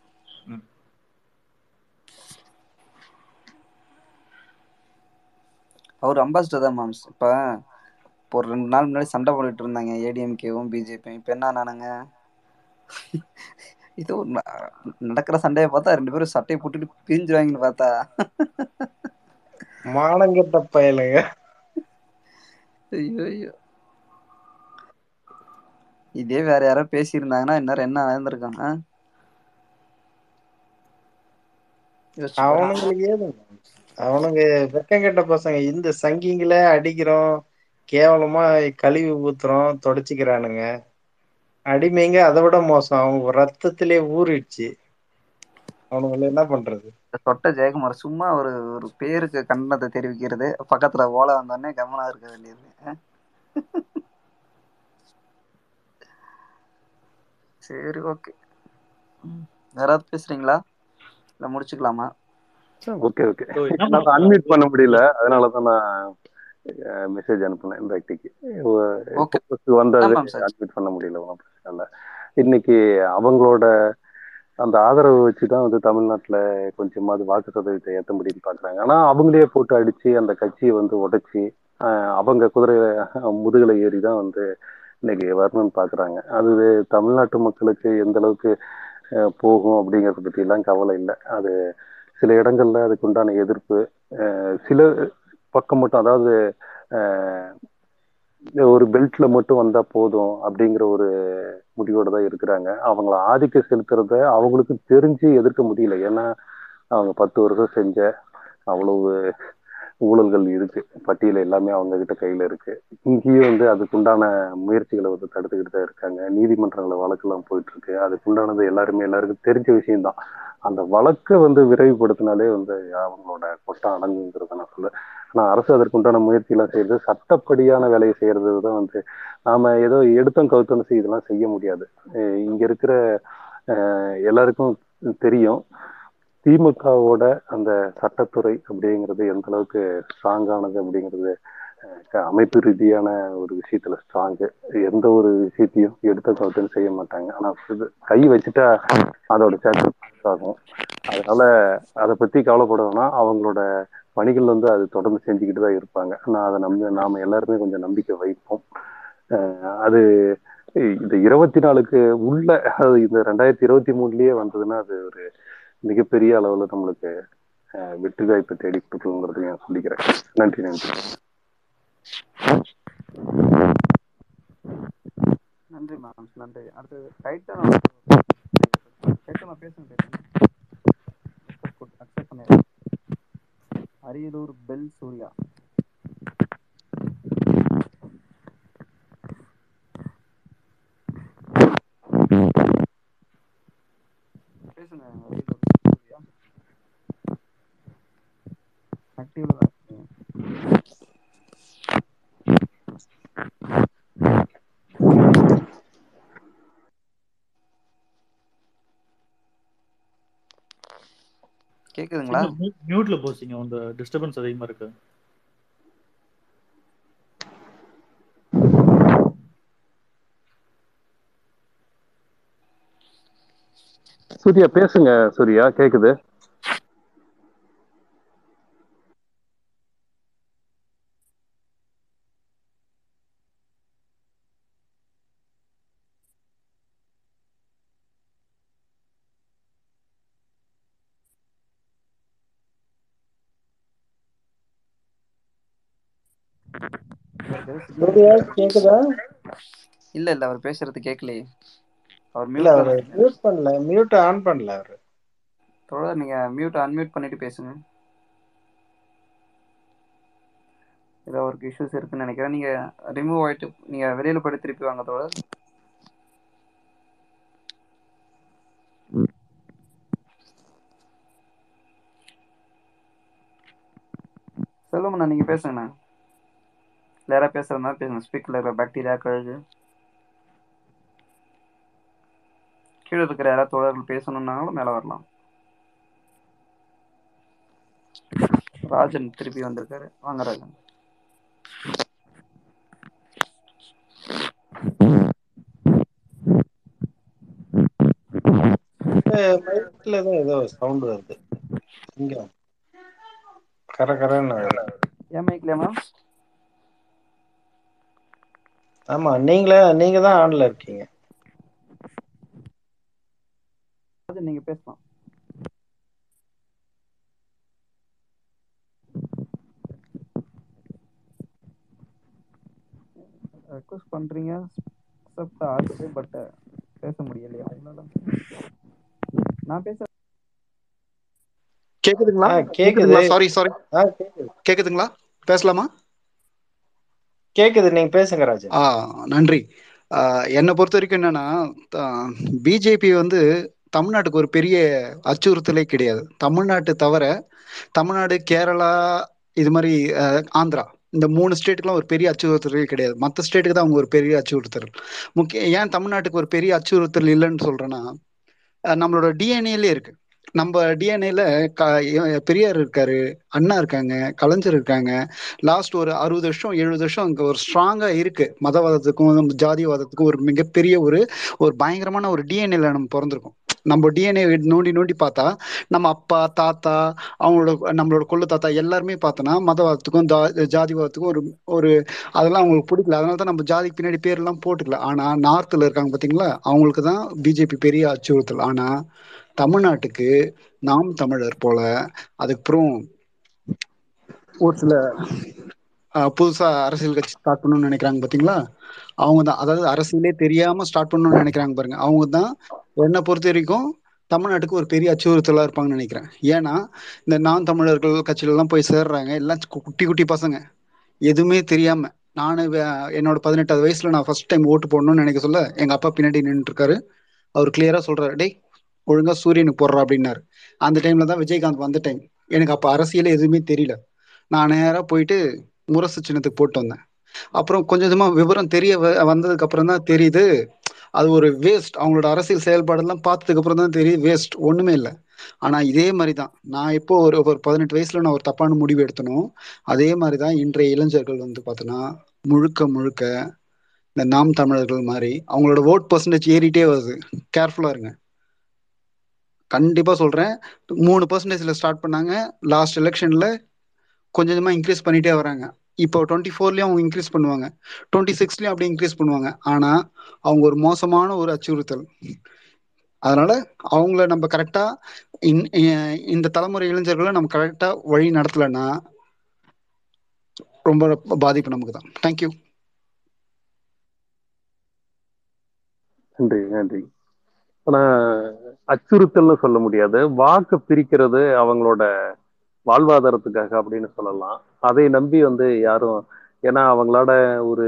[SPEAKER 12] ம்.
[SPEAKER 1] அவர் அம்பாசிடர் தான் மாம்ஸ் இப்போ இப்போ ஒரு ரெண்டு நாள் முன்னாடி சண்டை போட்டுட்டு இருந்தாங்க ஏடிஎம்கேவும் பிஜேபியும் இப்போ என்ன ஆனானுங்க? இது ஒரு நடக்கிற சண்டையை பார்த்தா ரெண்டு பேரும் சட்டையை போட்டுட்டு பிரிஞ்சுவாங்கன்னு பார்த்தா.
[SPEAKER 15] மானங்கெட்ட பயலுங்க.
[SPEAKER 1] ஐயோ ஐயோ. இதே வேற யாரோ பேசியிருந்தாங்கன்னா இந்நேரம் என்ன நடந்திருக்காங்க
[SPEAKER 15] அவனுங்களுக்கு ஏது அவனுங்க வெக்கம் கெட்ட பசங்க. இந்த சங்கிங்கள அடிக்கிறோம் கேவலமா கழுவி ஊத்துறோம் தொடச்சிக்கிறானுங்க. அடிமைங்க அதை விட மோசம். அவங்க ரத்தத்திலே ஊறிடுச்சு. அவனுங்களை என்ன பண்றது?
[SPEAKER 1] தொட்ட சொட்ட ஜெயக்குமார் சும்மா ஒரு ஒரு பேருக்கு கண்டனத்தை தெரிவிக்கிறது. பக்கத்துல ஓலை வந்தோடனே கவனம் இருக்க வேண்டியது. சரி ஓகே. யாராவது பேசுறீங்களா? இல்ல முடிச்சுக்கலாமா?
[SPEAKER 3] ஓகே ஓகே
[SPEAKER 12] பண்ண
[SPEAKER 3] அன்மியூட் பண்ண முடியல. அதனால தான் நான் மெசேஜ் அனுப்புனேன் பேக்டிக்கு
[SPEAKER 1] ஓகே
[SPEAKER 3] வந்தது அன்மியூட் பண்ண முடியல ஒன்றும் பிரச்சனை இல்லை. இன்னைக்கு அவங்களோட அந்த ஆதரவு வச்சு தான் வந்து தமிழ்நாட்டில் கொஞ்சமாவது வாக்கு சதவீதத்தை ஏற்ற முடியும்னு பார்க்குறாங்க ஆனால் அவங்களே போட்டு அடித்து அந்த கட்சியை வந்து உடைச்சி அவங்க குதிரை முதுகலை ஏறி தான் வந்து இன்னைக்கு வரணும்னு பார்க்குறாங்க அது தமிழ்நாட்டு மக்களுக்கு எந்த அளவுக்கு போகும் அப்படிங்கிறத பற்றிலாம் கவலை இல்லை. அது சில இடங்கள்ல அதுக்கு உண்டான எதிர்ப்பு சில பக்கம் மட்டும் அதாவது ஒரு பெல்ட்ல மட்டும் வந்தா போதும் அப்படிங்கிற ஒரு முடிவோட தான் இருக்கிறாங்க. அவங்கள ஆதிக்கம் செலுத்துறத அவங்களுக்கு தெரிஞ்சு எதிர்க்க முடியல. ஏன்னா அவங்க பத்து வருஷம் செஞ்ச அவ்வளவு ஊழல்கள் இருக்கு. பட்டியல் எல்லாமே அவங்க கிட்ட கையில இருக்கு. இங்கேயும் வந்து அதுக்குண்டான முயற்சிகளை வந்து தடுத்துக்கிட்டு தான் இருக்காங்க. நீதிமன்றங்கள வழக்கெல்லாம் போயிட்டு இருக்கு அதுக்குண்டானது எல்லாருமே எல்லாருக்கும் தெரிஞ்ச விஷயம்தான். அந்த வழக்கை வந்து விரைவுபடுத்தினாலே வந்து அவங்களோட கொட்டம் அடங்குங்கிறத நான் சொல்ல ஆனா அரசு அதற்குண்டான முயற்சி எல்லாம் செய்யறது சட்டப்படியான வேலையை செய்யறது தான் வந்து நாம ஏதோ எடுத்தோம் கவுத்தோம் செய்ய இதெல்லாம் செய்ய முடியாது. இங்க இருக்கிற எல்லாருக்கும் தெரியும். திமுகவோட அந்த சட்டத்துறை அப்படிங்கிறது எந்த அளவுக்கு ஸ்ட்ராங்கானது அப்படிங்கிறது அமைப்பு ரீதியான ஒரு விஷயத்துல ஸ்ட்ராங்கு எந்த ஒரு விஷயத்தையும் எடுத்த கவுத்துன்னு செய்ய மாட்டாங்க. ஆனா கை வச்சுட்டா அதோட சேர்த்து ஆகும். அதனால அதை பத்தி கவலைப்படணும்னா அவங்களோட பணிகள் வந்து அது தொடர்ந்து செஞ்சுக்கிட்டு தான் இருப்பாங்க. நான் அதை நம்ம நாம எல்லாருமே கொஞ்சம் நம்பிக்கை வைப்போம். அது இந்த இருபத்தி நாலுக்கு உள்ள அது இந்த ரெண்டாயிரத்தி இருபத்தி மூணுலயே வந்ததுன்னா அது ஒரு மிகப்பெரிய அளவுல நம்மளுக்கு வெற்றி வாய்ப்பை தேடி கொடுக்கணுங்கிறது நான் சொல்லிக்கிறேன். நன்றி நன்றி.
[SPEAKER 1] நன்றி மேம் நன்றி. அடுத்தது டைட்டன் டைட்டன் பேசுங்க அக்செப்ட் பண்ணிடுறேன். அரியலூர் பெல் சூர்யா. பேசுங்க அரியலூர் சூர்யா ஆக்டிவ்ல தான் இருக்கீங்க கேக்குதுங்களா
[SPEAKER 12] மியூட்ல போச்சிங்க உங்க டிஸ்டர்பன்ஸ் அதிகமா இருக்கு.
[SPEAKER 3] சூர்யா பேசுங்க சூர்யா. கேக்குது.
[SPEAKER 1] Signal
[SPEAKER 15] கேக்குதா?
[SPEAKER 1] இல்ல இல்ல அவர் பேசுறது கேட்கலையே அவர் மியூட்ல
[SPEAKER 15] அவரு மியூட் பண்ணல. மியூட் ஆன் பண்ணல அவரு.
[SPEAKER 1] தொடர் நீங்க மியூட் அன்மியூட் பண்ணிட்டு பேசுங்க. ஏதோ அவருக்கு இஷ்யூஸ் இருக்குன்னு நினைக்கிறேன். நீங்க ரிமூவ் ஆயிட்டு நீங்க வெளியில போயிட்டு திருப்பி வாங்க தோழர். செல்வமண்ணா நீங்க பேசுங்கண்ணா. இல்ல யாராவது பேசுறதுனா பேசுங்க ஸ்பீக்கர்ல இருக்கிற பாக்டீரியா கழுகு கீழே இருக்கிற யாராவது தோழர்கள் பேசணும்னாலும் மேல வரலாம் ராஜன் திருப்பி வந்திருக்காரு வாங்க ராஜன்
[SPEAKER 15] மைக்ல தான் ஏதோ சவுண்ட் வருது இங்க கர கரன்னு.
[SPEAKER 1] ஏன் மைக்ல மேம்
[SPEAKER 15] ஆமா நீங்களே நீங்க தான் ஆன்ல இருக்கீங்க.
[SPEAKER 1] ராஜன் நீங்க பேசலாம். ரெக்வஸ்ட் பண்றீங்க அக்செப்ட் ஆகுது பட் பேச முடியலையா? உங்களால. நான் பேச
[SPEAKER 11] கேக்குதுங்களா?
[SPEAKER 15] கேக்குது.
[SPEAKER 11] சாரி சாரி கேக்குதுங்களா? பேசலாமா?
[SPEAKER 15] கேக்குது நீங்க பேசுங்க ராஜா.
[SPEAKER 11] ஆ நன்றி. என்னை பொறுத்த வரைக்கும் என்னன்னா பிஜேபி வந்து தமிழ்நாட்டுக்கு ஒரு பெரிய அச்சுறுத்தலே கிடையாது. தமிழ்நாட்டு தவிர தமிழ்நாடு கேரளா இது மாதிரி ஆந்திரா இந்த மூணு ஸ்டேட்டுக்குலாம் ஒரு பெரிய அச்சுறுத்தலே கிடையாது. மற்ற ஸ்டேட்டுக்கு தான் அவங்க ஒரு பெரிய அச்சுறுத்தல். முக்கிய ஏன் தமிழ்நாட்டுக்கு ஒரு பெரிய அச்சுறுத்தல் இல்லைன்னு சொல்றேன்னா நம்மளோட டிஎன்ஏலே இருக்கு. நம்ம டிஎன்ஏல பெரியார் இருக்காரு அண்ணா இருக்காங்க கலைஞர் இருக்காங்க. லாஸ்ட் ஒரு அறுபது வருஷம் எழுபது வருஷம் அங்க ஒரு ஸ்ட்ராங்கா இருக்கு. மதவாதத்துக்கும் ஜாதிவாதத்துக்கும் ஒரு மிகப்பெரிய ஒரு ஒரு பயங்கரமான ஒரு டிஎன்ஏல நம்ம பிறந்திருக்கோம். நம்ம டிஎன்ஏ நோண்டி நோண்டி பார்த்தா நம்ம அப்பா தாத்தா அவங்களோட நம்மளோட கொள்ளு தாத்தா எல்லாருமே பார்த்தோன்னா மதவாதத்துக்கும் ஜா- ஜாதிவாதத்துக்கும் ஒரு ஒரு அதெல்லாம் அவங்களுக்கு பிடிக்கல. அதனால தான் நம்ம ஜாதிக்கு பின்னாடி பேர்லாம் போட்டுக்கல. ஆனா நார்த்தில் இருக்காங்க பார்த்தீங்களா? அவங்களுக்கு தான் பிஜேபி பெரிய அச்சுறுத்தல். ஆனா தமிழ்நாட்டுக்கு நாம் தமிழர் போல அதுக்கப்புறம் ஒரு சில ஆஹ், புதுசா அரசியல் கட்சி ஸ்டார்ட் பண்ணணும்னு நினைக்கிறாங்க பாத்தீங்களா? அவங்க தான் அதாவது அரசியலே தெரியாம ஸ்டார்ட் பண்ணணும்னு நினைக்கிறாங்க பாருங்க. அவங்க தான் என்னை பொறுத்த வரைக்கும் தமிழ்நாட்டுக்கு ஒரு பெரிய அச்சுறுத்தலா இருப்பாங்கன்னு நினைக்கிறேன். ஏன்னா இந்த நான் தமிழர்கள் கட்சியில எல்லாம் போய் சேர்றாங்க. எல்லாம் கு- குட்டி குட்டி பசங்க. எதுவுமே தெரியாம. நானு என்னோட பதினெட்டாவது வயசுல நான் ஃபர்ஸ்ட் டைம் ஓட்டு போடணும்னு நினைக்க சொல்ல எங்க அப்பா பின்னாடி நின்றுருக்காரு இருக்காரு. அவர் கிளியரா சொல்றாரு டேய் ஒழுங்கா சூரியனுக்கு போடுறா அப்படின்னாரு. அந்த டைம்ல தான் விஜயகாந்த் வந்த டைம் எனக்கு அப்ப அரசியல எதுவுமே தெரியல. நான் நேரா போயிட்டு முரசு சின்னத்துக்கு போட்டு வந்தேன். அப்புறம் கொஞ்சம் கொஞ்சமா விவரம் தெரிய வ- வந்ததுக்கு அப்புறம் தான் தெரியுது அது ஒரு வேஸ்ட் அவங்களோட அரசியல் செயல்பாடெல்லாம் பார்த்ததுக்கு அப்புறம் தான் தெரியுது வேஸ்ட் ஒண்ணுமே இல்லை. ஆனா இதே மாதிரி தான். நான் இப்போ ஒரு ஒரு பதினெட்டு வயசுல நான் ஒரு தப்பான முடிவு எடுத்தனோ அதே மாதிரி தான் இன்றைய இளைஞர்கள் வந்து பார்த்தோன்னா முழுக்க முழுக்க இந்த நாம் தமிழர்கள் மாதிரி அவங்களோட ஓட் பர்சன்டேஜ் ஏறிட்டே வருது. கேர்ஃபுல்லா இருங்க. கண்டிப்பா சொல்றேன். மூணு பர்சன்டேஜ்ல ஸ்டார்ட் பண்ணாங்க. லாஸ்ட் எலெக்ஷன்ல கொஞ்சம் கொஞ்சமா இன்க்ரீஸ் பண்ணிட்டே வராங்க. இப்போ டுவெண்ட்டி ஃபோர்லயும் அவங்க இன்க்ரீஸ் பண்ணுவாங்க. டுவெண்ட்டி சிக்ஸ்லயும் அப்படியே இன்க்ரீஸ் பண்ணுவாங்க. ஆனா அவங்க ஒரு மோசமான ஒரு அச்சுறுத்தல். அதனால அவங்கள நம்ம கரெக்டா இந்த தலைமுறை இளைஞர்களை நம்ம கரெக்டா வழி நடத்தலைன்னா ரொம்ப பாதிப்பு நமக்கு தான் தேங்க்யூ
[SPEAKER 3] நன்றி நன்றி. ஆனா அச்சுறுத்தல்னு சொல்ல முடியாது. வாக்கு பிரிக்கிறது அவங்களோட வாழ்வாதாரத்துக்காக அப்படின்னு சொல்லலாம். அதை நம்பி வந்து யாரும் ஏன்னா அவங்களோட ஒரு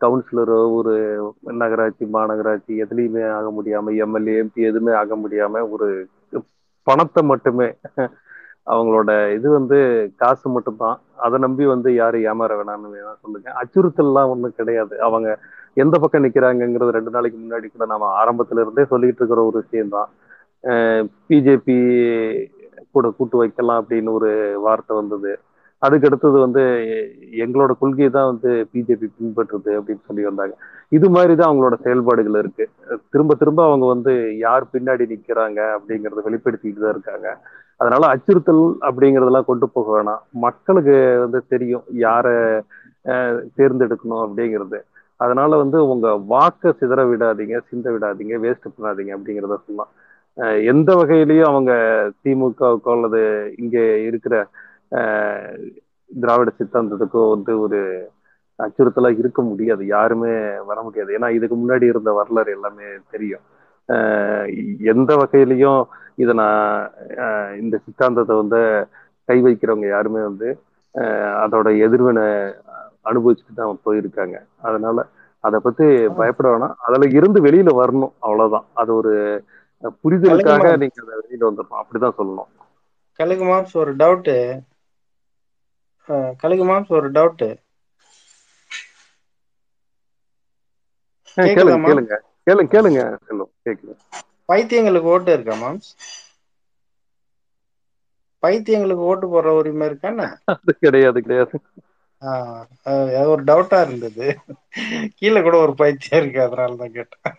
[SPEAKER 3] கவுன்சிலரோ ஒரு நகராட்சி மாநகராட்சி எதுலையுமே ஆக முடியாம எம்எல்ஏ எம்பி எதுவுமே ஆக முடியாம ஒரு பணத்தை மட்டுமே அவங்களோட இது வந்து காசு மட்டும்தான். அதை நம்பி வந்து யாரும் ஏமாற வேணாம்னு வேணா சொல்லுங்க. அச்சுறுத்தல்லாம் ஒன்றும் கிடையாது. அவங்க எந்த பக்கம் நிக்கிறாங்கங்கிறது ரெண்டு நாளைக்கு முன்னாடி கூட நாம ஆரம்பத்துல இருந்தே சொல்லிட்டு இருக்கிற ஒரு விஷயம்தான். பிஜேபி கூட கூட்டு வைக்கலாம் அப்படின்னு ஒரு வார்த்தை வந்தது. அதுக்கு அடுத்தது வந்து எங்களோட கொள்கையை தான் வந்து பிஜேபி பின்பற்றுது அப்படின்னு சொல்லி வந்தாங்க. இது மாதிரி தான் அவங்களோட செயல்பாடுகள் இருக்கு. திரும்ப திரும்ப அவங்க வந்து யார் பின்னாடி நிக்கிறாங்க அப்படிங்கறத வெளிப்படுத்திட்டு தான் இருக்காங்க. அதனால அச்சுறுத்தல் அப்படிங்கறதெல்லாம் கொண்டு போக வேணாம். மக்களுக்கு வந்து தெரியும் யார தேர்ந்தெடுக்கணும் அப்படிங்கிறது. அதனால வந்து உங்க வாக்க சிதற விடாதீங்க சிந்த விடாதீங்க வேஸ்ட் பண்ணாதீங்க அப்படிங்கிறத சொல்லலாம் எந்த வகையிலையும் அவங்க திமுகவுக்கோ அல்லது இங்கே இருக்கிற திராவிட சித்தாந்தத்துக்கோ வந்து ஒரு அச்சுறுத்தலா இருக்க முடியாது. யாருமே வர முடியாது. ஏன்னா இதுக்கு முன்னாடி இருந்த வரலாறு எல்லாமே தெரியும். எந்த வகையிலையும் இதை நான் இந்த சித்தாந்தத்தை வந்து கை வைக்கிறவங்க யாருமே வந்து அதோட எதிர்வினை அனுபவிச்சுட்டு தான் போயிருக்காங்க. அதனால அதை பத்தி பயப்பட வேணாம். அதுல இருந்து வெளியில வரணும். அவ்வளவுதான். அது ஒரு புரிதலுக்காக நீங்க அதை வெளியில வந்துடணும். அப்படிதான் சொல்லணும்.
[SPEAKER 15] கழுகு மாப்ஸ் ஒரு டவுட்டு கழுகு மாப்ஸ் ஒரு டவுட்டு
[SPEAKER 3] கேளுங்க கேளுங்க. கேளுங்க கேளுங்க செல்லும் கேக்குது.
[SPEAKER 15] பைத்தியங்களுக்கு ஓட்டு இருக்கா மாம்ஸ் பைத்தியங்களுக்கு ஓட்டு போடுற உரிமை இருக்கானே
[SPEAKER 3] அது கிடையாது கிடையாது.
[SPEAKER 15] ஒரு டவுட்டா இருந்தது. கீழே கூட ஒரு பைத்தியம் இருக்கு அதனால தான் கேட்டேன்.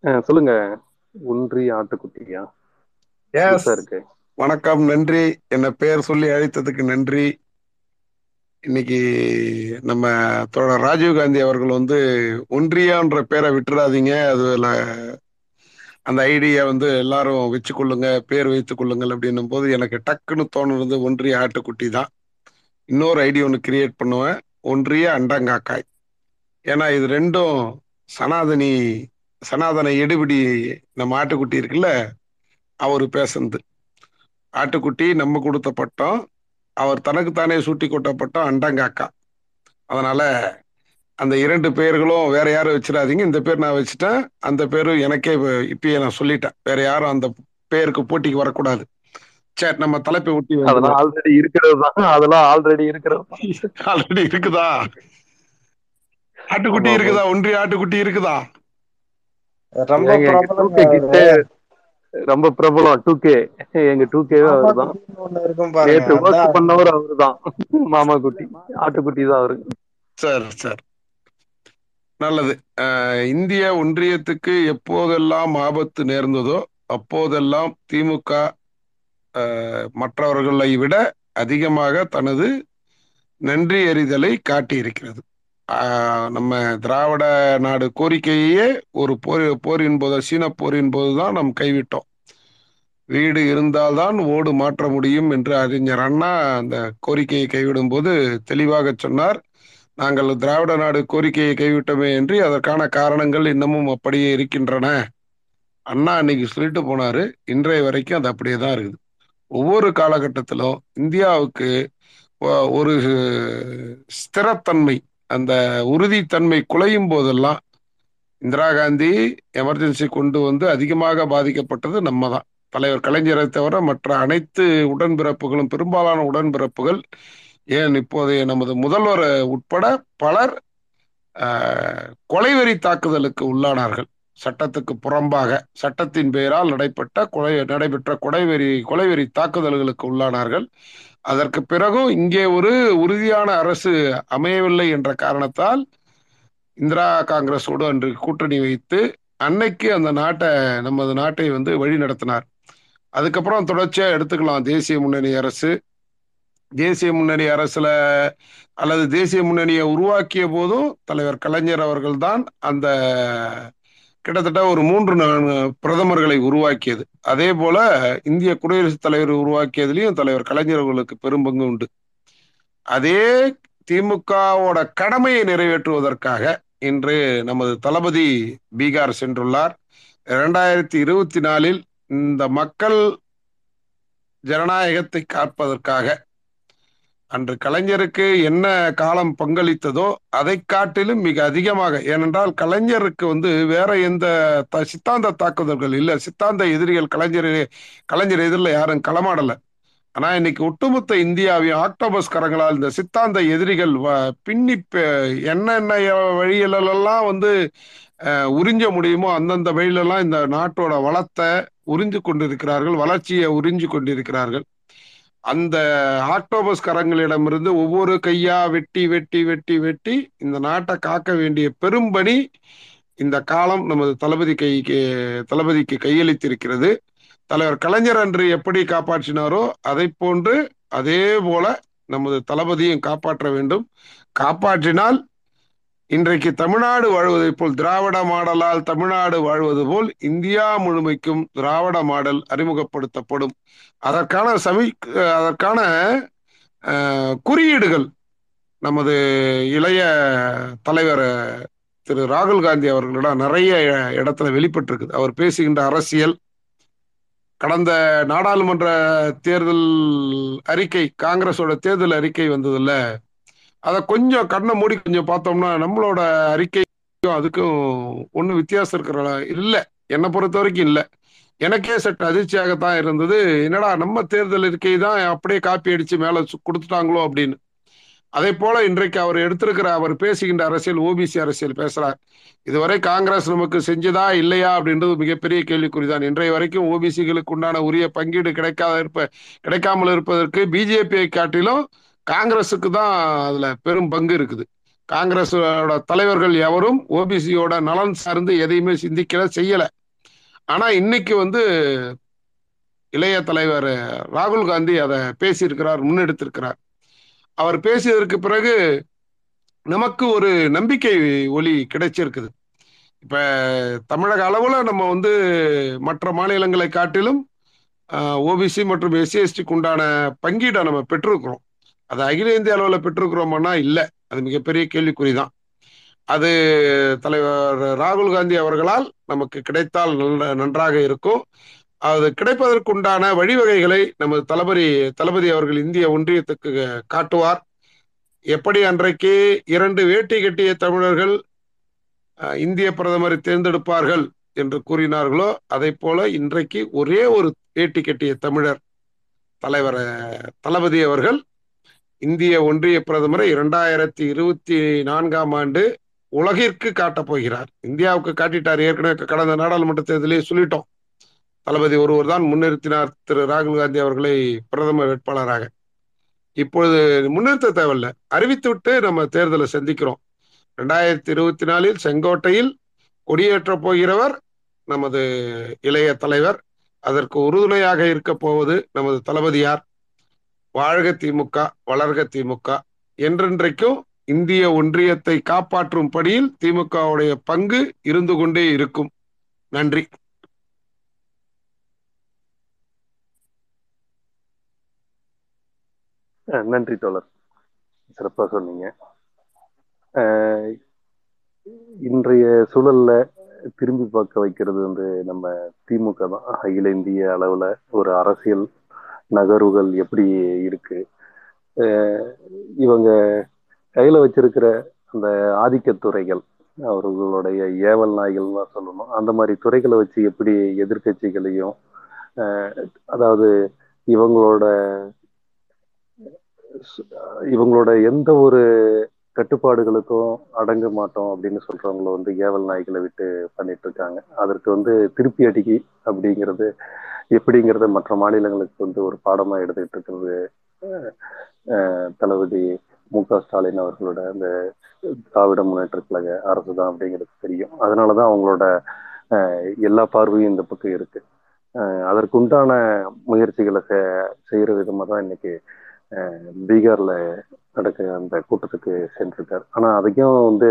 [SPEAKER 3] சொல்லுங்க. ஒன்றிய ஆட்டுக்குட்டியா? இருக்கு.
[SPEAKER 16] வணக்கம் நன்றி. என்ன பேர் சொல்லி அழைத்ததுக்கு நன்றி. இன்னைக்கு நம்ம தோழர் ராஜீவ்காந்தி அவர்கள் வந்து ஒன்றியான்ற பேரை விட்டுறாதீங்க. அதுல அந்த ஐடியா வந்து எல்லாரும் வச்சு கொள்ளுங்க பேர் வைத்துக் கொள்ளுங்கள் அப்படின்னும் போது எனக்கு டக்குன்னு தோணுறது ஒன்றிய ஆட்டுக்குட்டி தான். இன்னொரு ஐடி ஒன்று கிரியேட் பண்ணுவேன். ஒன்றிய அண்டங்காக்காய். ஏன்னா இது ரெண்டும் சனாதனி சனாதன எடுபிடி நம்ம ஆட்டுக்குட்டி இருக்குல்ல அவர் பேசுனது. ஆட்டுக்குட்டி நம்ம கொடுத்த பட்டம் அவர் தனக்குத்தானே சூட்டி கொட்ட பட்டம் அண்டங்காக்கா. அதனால அந்த இரண்டு பெயர்களும் வேற யாரும் வச்சிடாதீங்க இந்த பேர் நான் வச்சுட்டேன் அந்த பேரும் எனக்கே இப்பயே நான் சொல்லிட்டேன். வேற யாரும் அந்த பேருக்கு போட்டிக்கு வரக்கூடாது. சரி நம்ம தலைப்பை ஒட்டி
[SPEAKER 3] அதெல்லாம் ஆல்ரெடி இருக்கிறது தான் அதெல்லாம் ஆல்ரெடி இருக்கிறது
[SPEAKER 16] ஆல்ரெடி இருக்குதா? ஆட்டுக்குட்டி இருக்குதா? ஒன்றிய ஆட்டுக்குட்டி இருக்குதா?
[SPEAKER 15] ரொம்ப பிரபலம்
[SPEAKER 3] ரொம்ப பிரபலம் டூ கே எங்க டூ கே அவர் தான் நேற்று ஒர்க் பண்ணவர் அவரு தான் மாமா குட்டி ஆட்டுக்குட்டி தான் அவரு.
[SPEAKER 16] Sir sir. நல்லது. இந்திய ஒன்றியத்துக்கு எப்போதெல்லாம் ஆபத்து நேர்ந்ததோ அப்போதெல்லாம் திமுக மற்றவர்களை விட அதிகமாக தனது நன்றி எறிதலை காட்டியிருக்கிறது. நம்ம திராவிட நாடு கோரிக்கையே ஒரு போர் போரின் போது சீன போரின் போது தான் நாம் கைவிட்டோம். வீடு இருந்தால்தான் ஓடு மாற்ற முடியும் என்று அறிஞர் அண்ணா அந்த கோரிக்கையை கைவிடும் போது தெளிவாக சொன்னார். நாங்கள் திராவிட நாடு கோரிக்கையை கைவிட்டோமே என்று அதற்கான காரணங்கள் இன்னமும் அப்படியே இருக்கின்றன. அண்ணா அன்னைக்கு சொல்லிட்டு போனாரு. இன்றைய வரைக்கும் அது அப்படியே தான் இருக்குது. ஒவ்வொரு காலகட்டத்திலும் இந்தியாவுக்கு ஒரு ஸ்திரத்தன்மை அந்த உறுதித்தன்மை குலையும் போதெல்லாம் இந்திரா காந்தி எமர்ஜென்சி கொண்டு வந்து அதிகமாக பாதிக்கப்பட்டது நம்ம தான் தலைவர் கலைஞரை தவிர மற்ற அனைத்து உடன்பிறப்புகளும் பெரும்பாலான உடன்பிறப்புகள் ஏன் இப்போதைய நமது முதல்வர் உட்பட பலர் கொலைவெறி தாக்குதலுக்கு உள்ளானார்கள். சட்டத்துக்கு புறம்பாக சட்டத்தின் பெயரால் நடைபெற்ற கொலை நடைபெற்ற கொலைவெறி கொலைவெறி தாக்குதல்களுக்கு உள்ளானார்கள். அதற்கு பிறகும் இங்கே ஒரு உறுதியான அரசு அமையவில்லை என்ற காரணத்தால் இந்திரா காங்கிரஸோடு அன்று கூட்டணி வைத்து அன்னைக்கு அந்த நாட்டை நமது நாட்டை வந்து வழி நடத்தினார். அதுக்கப்புறம் தொடர்ச்சியாக எடுத்துக்கலாம். தேசிய முன்னணி அரசு. தேசிய முன்னணி அரசுல அல்லது தேசிய முன்னணியை உருவாக்கிய போதும் தலைவர் கலைஞர் அவர்கள்தான் அந்த கிட்டத்தட்ட ஒரு மூன்று நான்கு பிரதமர்களை உருவாக்கியது. அதே போல இந்திய குடியரசுத் தலைவர் உருவாக்கியதுலயும் தலைவர் கலைஞர்களுக்கு பெரும் பெரும்பங்கு உண்டு. அதே திமுகவோட கடமையை நிறைவேற்றுவதற்காக இன்று நமது தளபதி பீகார் சென்றுள்ளார். இரண்டாயிரத்தி இருபத்தி நாலில் இந்த மக்கள் ஜனநாயகத்தை காப்பதற்காக அன்று கலைஞருக்கு என்ன காலம் பங்களித்ததோ அதை காட்டிலும் மிக அதிகமாக. ஏனென்றால் கலைஞருக்கு வந்து வேற எந்த த- சித்தாந்த தாக்குதல்கள் இல்லை. சித்தாந்த எதிரிகள் கலைஞர் கலைஞர் எதிரில் யாரும் களமாடல. ஆனா இன்னைக்கு ஒட்டுமொத்த இந்தியாவையும் ஆக்டோபஸ் கரங்களால் இந்த சித்தாந்த எதிரிகள் வ- பின்னி என்னென்ன வழிகளெல்லாம் வந்து உறிஞ்ச முடியுமோ அந்தந்த வழியிலெல்லாம் இந்த நாட்டோட வளத்தை உறிஞ்சு கொண்டிருக்கிறார்கள் வளர்ச்சியை உறிஞ்சு கொண்டிருக்கிறார்கள். அந்த ஆக்டோபஸ் கரங்களிடமிருந்து ஒவ்வொரு கையா வெட்டி வெட்டி வெட்டி வெட்டி இந்த நாட்டை காக்க வேண்டிய பெரும்பணி இந்த காலம் நமது தளபதி கைக்கு தளபதிக்கு கையளித்திருக்கிறது. தலைவர் கலைஞர் அன்று எப்படி காப்பாற்றினாரோ அதை போன்று அதே போல நமது தளபதியும் காப்பாற்ற வேண்டும். காப்பாற்றினால் இன்றைக்கு தமிழ்நாடு வாழ்வதை போல் திராவிட மாடலால் தமிழ்நாடு வாழ்வது போல் இந்தியா முழுமைக்கும் திராவிட மாடல் அறிமுகப்படுத்தப்படும். அதற்கான சமி அதற்கான குறியீடுகள் நமது இளைய தலைவர் திரு ராகுல் காந்தி அவர்களிடம் நிறைய இடத்துல வெளிப்பட்டிருக்குது. அவர் பேசுகின்ற அரசியல் கடந்த நாடாளுமன்ற தேர்தல் அறிக்கை காங்கிரஸோட தேர்தல் அறிக்கை வந்ததுல்ல அதை கொஞ்சம் கண்ணை மூடி கொஞ்சம் பார்த்தோம்னா நம்மளோட அறிக்கைக்கும் அதுக்கும் ஒன்றும் வித்தியாசம் இருக்கிற இல்லை. என்னை பொறுத்த வரைக்கும் இல்லை. எனக்கே சற்று அதிர்ச்சியாகத்தான் இருந்தது. என்னடா நம்ம தேர்தல் இருக்கை தான் அப்படியே காப்பி அடிச்சு மேலே கொடுத்துட்டாங்களோ அப்படின்னு. அதே போல இன்றைக்கு அவர் எடுத்திருக்கிற அவர் பேசுகின்ற அரசியல் ஓபிசி அரசியல் பேசுறார். இதுவரை காங்கிரஸ் நமக்கு செஞ்சதா இல்லையா அப்படின்றது மிகப்பெரிய கேள்விக்குறிதான். இன்றைய வரைக்கும் ஓபிசிகளுக்கு உண்டான உரிய பங்கீடு கிடைக்காத இருப்ப கிடைக்காமல் இருப்பதற்கு பிஜேபியை காட்டிலும் காங்கிரஸுக்கு தான் அதுல பெரும் பங்கு இருக்குது. காங்கிரஸோட தலைவர்கள் எவரும் ஓபிசியோட நலன் சார்ந்து எதையுமே சிந்திக்கல செய்யல. ஆனா இன்னைக்கு வந்து இளைய தலைவர் ராகுல் காந்தி அதை பேசியிருக்கிறார் முன்னெடுத்திருக்கிறார். அவர் பேசியதற்கு பிறகு நமக்கு ஒரு நம்பிக்கை ஒலி கிடைச்சிருக்குது. இப்ப தமிழக அளவுல நம்ம வந்து மற்ற மாநிலங்களை காட்டிலும் ஓபிசி மற்றும் எஸ்சி எஸ்டிக்கு உண்டான பங்கீடை நம்ம பெற்றிருக்கிறோம். அது அகில இந்திய அளவில் பெற்றிருக்கிறோமோனா இல்லை. அது மிகப்பெரிய கேள்விக்குறிதான். அது தலைவர் ராகுல் காந்தி அவர்களால் நமக்கு கிடைத்தால் நல்ல நன்றாக இருக்கும். அது கிடைப்பதற்குண்டான வழிவகைகளை நமது தளபதி தளபதி அவர்கள் இந்திய ஒன்றியத்துக்கு காட்டுவார். எப்படி அன்றைக்கு இரண்டு வேட்டி கட்டிய தமிழர்கள் இந்திய பிரதமரை தேர்ந்தெடுப்பார்கள் என்று கூறினார்களோ அதை போல இன்றைக்கு ஒரே ஒரு வேட்டி கட்டிய தமிழர் தலைவர் தளபதி அவர்கள் இந்திய ஒன்றிய பிரதமரை இரண்டாயிரத்தி இருபத்தி நான்காம் ஆண்டு உலகிற்கு காட்டப் போகிறார். இந்தியாவுக்கு காட்டிட்டார். ஏற்கனவே கடந்த நாடாளுமன்ற தேர்தலே சொல்லிட்டோம். தளபதி ஒருவர் தான் முன்னிறுத்தினார் திரு ராகுல் காந்தி அவர்களை பிரதம வேட்பாளராக. இப்பொழுது முன்னிறுத்த தேவையில்ல. அறிவித்துவிட்டு நம்ம தேர்தலை சந்திக்கிறோம். ரெண்டாயிரத்தி இருபத்தி நாலில் செங்கோட்டையில் கொடியேற்ற போகிறவர் நமது இளைய தலைவர். அதற்கு உறுதுணையாக இருக்க போவது நமது தளபதியார் வாழ்க திமுக வளர்க திமுக. என்றென்றைக்கும் இந்திய ஒன்றியத்தை காப்பாற்றும் பணியில் திமுகவுடைய பங்கு இருந்து கொண்டே இருக்கும். நன்றி.
[SPEAKER 3] நன்றி தோழர். சிறப்பா சொன்னீங்க. இன்றைய சூழல்ல திரும்பி பார்க்க வைக்கிறது வந்து நம்ம திமுக தான். அகில இந்திய அளவுல ஒரு அரசியல் நகர்வுகள் எப்படி இருக்கு? அஹ் இவங்க கையில வச்சிருக்கிற அந்த ஆதிக்கத்துறைகள் அவர்களுடைய ஏவல் நாய்கள்னு சொல்லணும். அந்த மாதிரி துறைகளை வச்சு எப்படி எதிர்க்கட்சிகளையும் அஹ் அதாவது இவங்களோட இவங்களோட எந்த ஒரு கட்டுப்பாடுகளுக்கும் அடங்க மாட்டோம் அப்படின்னு சொல்றவங்கள வந்து ஏவல் நாய்களை விட்டு பண்ணிட்டு இருக்காங்க. அதற்கு வந்து திருப்பி அடிக்கி அப்படிங்கிறது எப்படிங்கிறத மற்ற மாநிலங்களுக்கு வந்து ஒரு பாடமா எடுத்துக்கிட்டு இருக்கிறது. அஹ், அஹ், தளபதி மு க ஸ்டாலின் அவர்களோட அந்த திராவிட முன்னேற்ற கழக அரசு தான் அப்படிங்கிறது தெரியும். அதனாலதான் அவங்களோட எல்லா பார்வையும் இந்த பக்கம் இருக்கு. அஹ், அதற்குண்டான முயற்சிகளை செ- செய்யற விதமா தான் இன்னைக்கு பீகார்ல நடக்க அந்த கூட்டத்துக்கு சென்றிருக்காரு. ஆனா அதையும் வந்து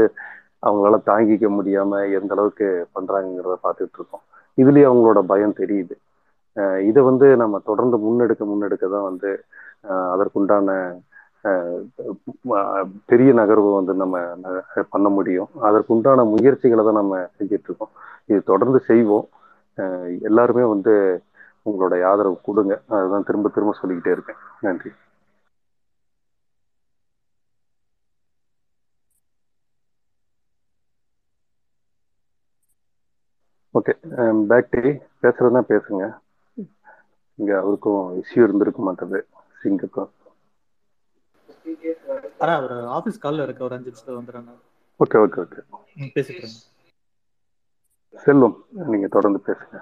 [SPEAKER 3] அவங்களால தாங்கிக்க முடியாம எந்த அளவுக்கு பண்றாங்கிறத பார்த்துட்டு இருக்கோம் இதுலயும் அவங்களோட பயம் தெரியுது. இதை வந்து நம்ம தொடர்ந்து முன்னெடுக்க முன்னெடுக்க தான் வந்து அதற்குண்டான அஹ் பெரிய நகர்வு வந்து நம்ம பண்ண முடியும். அதற்குண்டான முயற்சிகளை தான் நம்ம செஞ்சுட்டு இருக்கோம் இது தொடர்ந்து செய்வோம். எல்லாருமே வந்து உங்களுடைய ஆதரவு கொடுங்க. அதுதான் திரும்ப திரும்ப சொல்லிக்கிட்டே இருக்கேன். நன்றி. ஓகே பேக் டு பேசுறதுனா பேசுங்க. இங்க அவருக்கும் இஷ்யூ இருந்திருக்க மாட்டது. சிங்குக்கும்
[SPEAKER 12] ஆனா ஒரு ஆபீஸ் கால்ல இருக்க. ஒரு அஞ்சு நிமிஷத்துல வந்துடுறேன் நான்.
[SPEAKER 3] ஓகே ஓகே ஓகே
[SPEAKER 12] இருங்க.
[SPEAKER 3] செல்வம் நீங்க தொடர்ந்து பேசுங்க.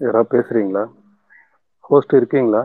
[SPEAKER 3] யாராவது பேசுறீங்களா? ஹோஸ்ட் இருக்கீங்களா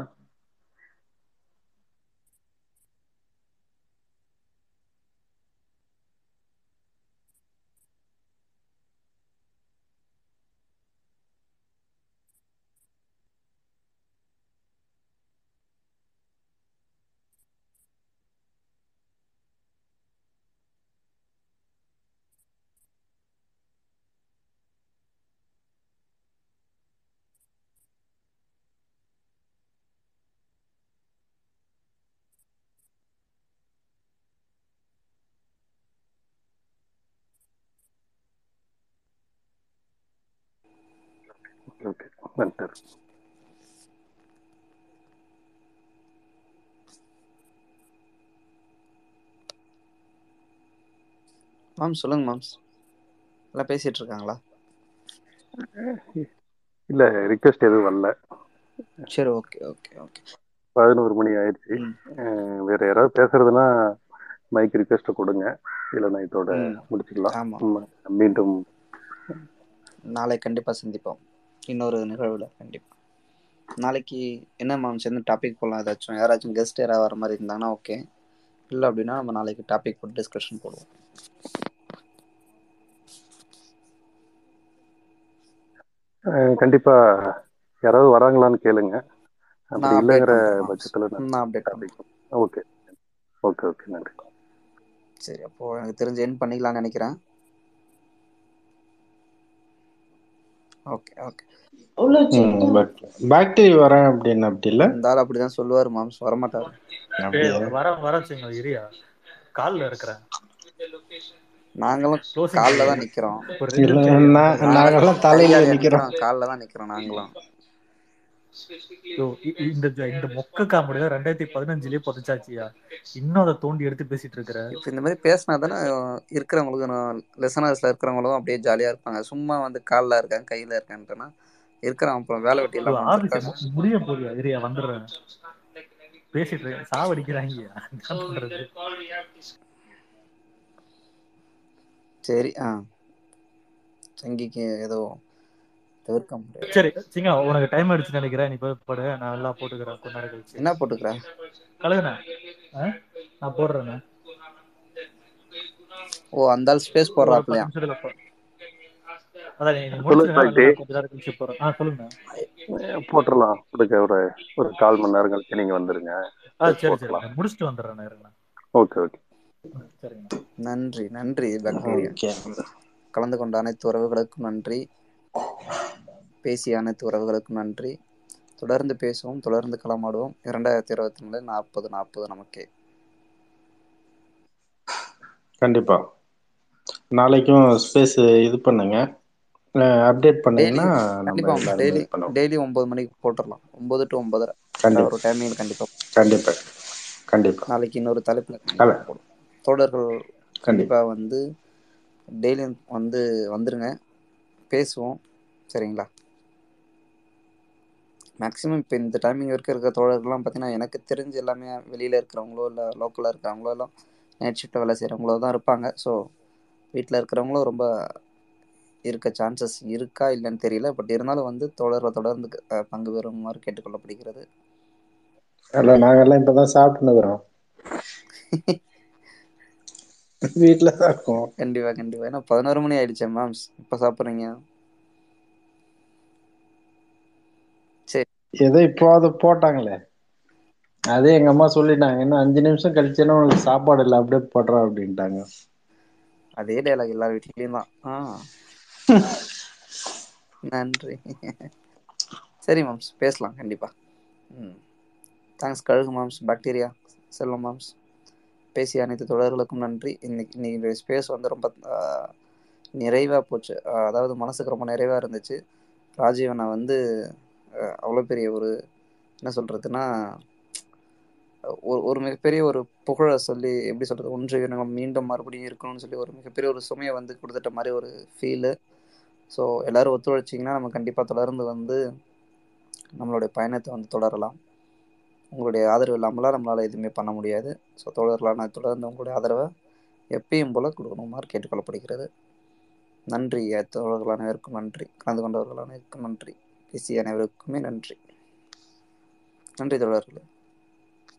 [SPEAKER 3] ஓகே
[SPEAKER 1] மாம்ஸ் சொல்லுங்க மாம்ஸ் எல்லாம் பேசிட்டு இருக்காங்களா?
[SPEAKER 3] இல்ல ரிக்வெஸ்ட் எதுவும் வரல.
[SPEAKER 1] சரி ஓகே ஓகே ஓகே
[SPEAKER 3] பதினோரு மணி ஆயிடுச்சு. வேற யாராவது பேசுறதுன்னா மைக் ரிக்வெஸ்ட் கொடுங்க. இல்லைன்னா இதோட முடிச்சுக்கலாம். மீண்டும்
[SPEAKER 1] நாளை கண்டிப்பா சந்திப்போம். இன்னொரு நிகழ்வுல கண்டிப்பா. நாளைக்கு என்ன மாம்ஸ் என்ன டாபிக் போடலாம் ஏதாச்சும்? யாராச்சும் கெஸ்ட் யாராவது வர மாதிரி இருந்தாங்கன்னா ஓகே இல்லை அப்படின்னா நம்ம நாளைக்கு டாபிக் போட்டு டிஸ்கஷன் போடுவோம்.
[SPEAKER 3] கண்டிப்பா. யாராவது வராங்களான்னு கேளுங்க. அப்படி இல்லைங்கிற பட்சத்துல
[SPEAKER 1] நான் அப்டேட்
[SPEAKER 3] ஓகே ஓகே ஓகே நன்றி.
[SPEAKER 1] சரி அப்போ எனக்கு தெரிஞ்சு என் பண்ணிக்கலாம்னு நினைக்கிறேன். ஓகே ஓகே
[SPEAKER 15] பட் பாக்டீரியா வரேன் அப்படின்னு அப்படி இல்ல?
[SPEAKER 1] இந்த ஆள் அப்படிதான் சொல்லுவாரு மாம்ஸ்.
[SPEAKER 15] அப்படியா?
[SPEAKER 12] ஏய் வர வர வச்சுங்க இரியா கால்ல இருக்கிறேன்.
[SPEAKER 1] நாங்களும் காலில் தான் நிக்கிறோம்.
[SPEAKER 12] ஒரு ரெண்டு
[SPEAKER 15] இல்ல
[SPEAKER 12] நிமிஷம். இரியா
[SPEAKER 15] நான்
[SPEAKER 1] நாங்க
[SPEAKER 15] நாங்கெல்லாம் தலையில நிக்கிறோம்.
[SPEAKER 1] காலில் தான் நிக்கிறோம் நாங்களும்.
[SPEAKER 12] இந்த இந்த மொக்க காமெடி தான் ரெண்டாயிரத்தி பதினஞ்சுலயே புதைச்சாச்சியா? இன்னும் அதை தோண்டி எடுத்து பேசிட்டு இருக்கிற?
[SPEAKER 1] இப்போ இந்த மாதிரி பேசினா தானே இருக்கிறவங்களுக்கு லெசனர்ஸ்ல இருக்கிறவங்களும் அப்படியே ஜாலியா இருப்பாங்க. சும்மா வந்து காலில் இருக்காங்க கையில இருக்கான்ட்டுனா இருக்கிறவன் அப்புறம் வேலை வெட்டி வந்திருக்காங்க
[SPEAKER 12] முடிய போகுது இரியா வந்துடுறேன். பேசிட்டு இருக்கேன். சாவடிக்கிறாங்க.
[SPEAKER 1] சரி ஆ. சங்கிக்கு ஏதோ தவிர்க்க முடியாது.
[SPEAKER 12] சரி சிங்கா உனக்கு டைம் ஆயிடுச்சுன்னு நினைக்கிறேன். நீ போய் படு நான் எல்லாம் போட்டுக்கிறேன் கொஞ்ச நேரம் கழிச்சு.
[SPEAKER 1] என்ன போட்டுக்கிற
[SPEAKER 12] கழுகுண்ணா? நான் போடுறேண்ணே.
[SPEAKER 1] ஓ அந்த ஆள் ஸ்பேஸ் போடுறாப்லையா
[SPEAKER 3] போட்டுடலாம் கொடுக்க ஒரு ஒரு கால் மணி நேரம் கழிச்சு நீங்க வந்துருங்க.
[SPEAKER 12] முடிச்சுட்டு வந்துடுறேன்
[SPEAKER 3] ஓகே ஓகே.
[SPEAKER 1] நன்றி நன்றி கலந்து கொண்ட அனைத்து உறவுகளுக்கும் நன்றி. பேசிய அனைத்து உறவுகளுக்கும் நன்றி. தொடர்ந்து பேசுவோம் தொடர்ந்து களமாடுவோம். இரண்டாயிரத்தி இருபத்தி நாலு நாற்பது நாற்பது நமக்கே.
[SPEAKER 15] கண்டிப்பா. நாளைக்கும் ஸ்பேஸ் இது பண்ணுங்க. அப்டேட் பண்ணீங்கன்னா
[SPEAKER 1] டெய்லி டெய்லி ஒன்பது மணிக்கு போட்டுடலாம் ஒன்பது டு ஒன்பதரை.
[SPEAKER 15] கண்டிப்பா.
[SPEAKER 1] ஒரு டைமிங் கண்டிப்பா.
[SPEAKER 15] கண்டிப்பா. கண்டிப்பா.
[SPEAKER 1] நாளைக்கு இன்னொரு தலைப்புல கண்டிப்பா.
[SPEAKER 15] கண்டிப்பா
[SPEAKER 1] வந்து டெய்லியும் வந்து வந்துருங்க. பேசுவோம். சரிங்களா? மேக்ஸிமம் இப்போ இந்த டைமிங் வரைக்கும் இருக்க தோழர்கள்லாம் பார்த்தீங்கன்னா எனக்கு தெரிஞ்சு எல்லாமே வெளியில் இருக்கிறவங்களோ இல்லை லோக்கலில் இருக்கிறவங்களோ எல்லாம் நைட் ஷிஃப்ட்டில் வேலை செய்கிறவங்களோ தான் இருப்பாங்க. ஸோ வீட்டில் இருக்கிறவங்களும் ரொம்ப இருக்க சான்சஸ் இருக்கா இல்லைன்னு தெரியல. பட் இருந்தாலும் வந்து தோழர்கள் தொடர்ந்து பங்கு பெறுமாறு கேட்டுக்கொள்ளப்படுகிறது.
[SPEAKER 15] இல்ல நாங்கெல்லாம் இப்பதான் சாப்பிட்டுனுக்குறோம் வீட்டுல தான் இருக்கோம்.
[SPEAKER 1] கண்டிப்பா கண்டிப்பா. ஏன்னா பதினோரு மணி ஆயிடுச்சே மேம் இப்போ சாப்பிட்றீங்க? சரி.
[SPEAKER 15] ஏதோ இப்போ அதை போட்டாங்களே. அதே எங்க அம்மா சொல்லிட்டாங்க இன்னும் அஞ்சு நிமிஷம் கழிச்சுன்னா உனக்கு சாப்பாடு இல்லை அப்படியே போடுறா அப்படின்ட்டாங்க.
[SPEAKER 1] அதே டைலாக் எல்லார் வீட்லேயும் தான். ஆ. நன்றி. சரி மேம்ஸ் பேசலாம் கண்டிப்பா. ம். தேங்க்ஸ் கழுகு மாம்ஸ் பாக்டீரியா செல்வம் மாம்ஸ் பேசிய அனைத்து தொடர்களுக்கும் நன்றி. இன்னைக்கு இன்னைக்கு ஸ்பேஸ் வந்து ரொம்ப நிறைவாக போச்சு. அதாவது மனசுக்கு ரொம்ப நிறைவாக இருந்துச்சு. ராஜீவனை வந்து அவ்வளோ பெரிய ஒரு என்ன சொல்கிறதுன்னா ஒரு ஒரு மிகப்பெரிய ஒரு புகழை சொல்லி எப்படி சொல்கிறது ஒன்று நம்ம மீண்டும் மறுபடியும் இருக்கணும்னு சொல்லி ஒரு மிகப்பெரிய ஒரு சுமையை வந்து கொடுத்துட்ட மாதிரி ஒரு ஃபீலு ஸோ எல்லோரும் ஒத்துழைச்சிங்கன்னா நம்ம கண்டிப்பாக தொடர்ந்து வந்து நம்மளுடைய பயணத்தை வந்து தொடரலாம். உங்களுடைய ஆதரவு இல்லாமலாம் நம்மளால் எதுவுமே பண்ண முடியாது. ஸோ தொடரலாம் தொடர்ந்து உங்களுடைய ஆதரவை எப்பயும் போல் கொடுக்கணுமாறு கேட்டுக்கொள்ளப்படுகிறது. நன்றி தோழர்கள் அனைவருக்கும் நன்றி கலந்து கொண்டவர்கள் அனைவருக்கும் நன்றி பேசிய அனைவருக்குமே நன்றி. நன்றி தோழர்களே.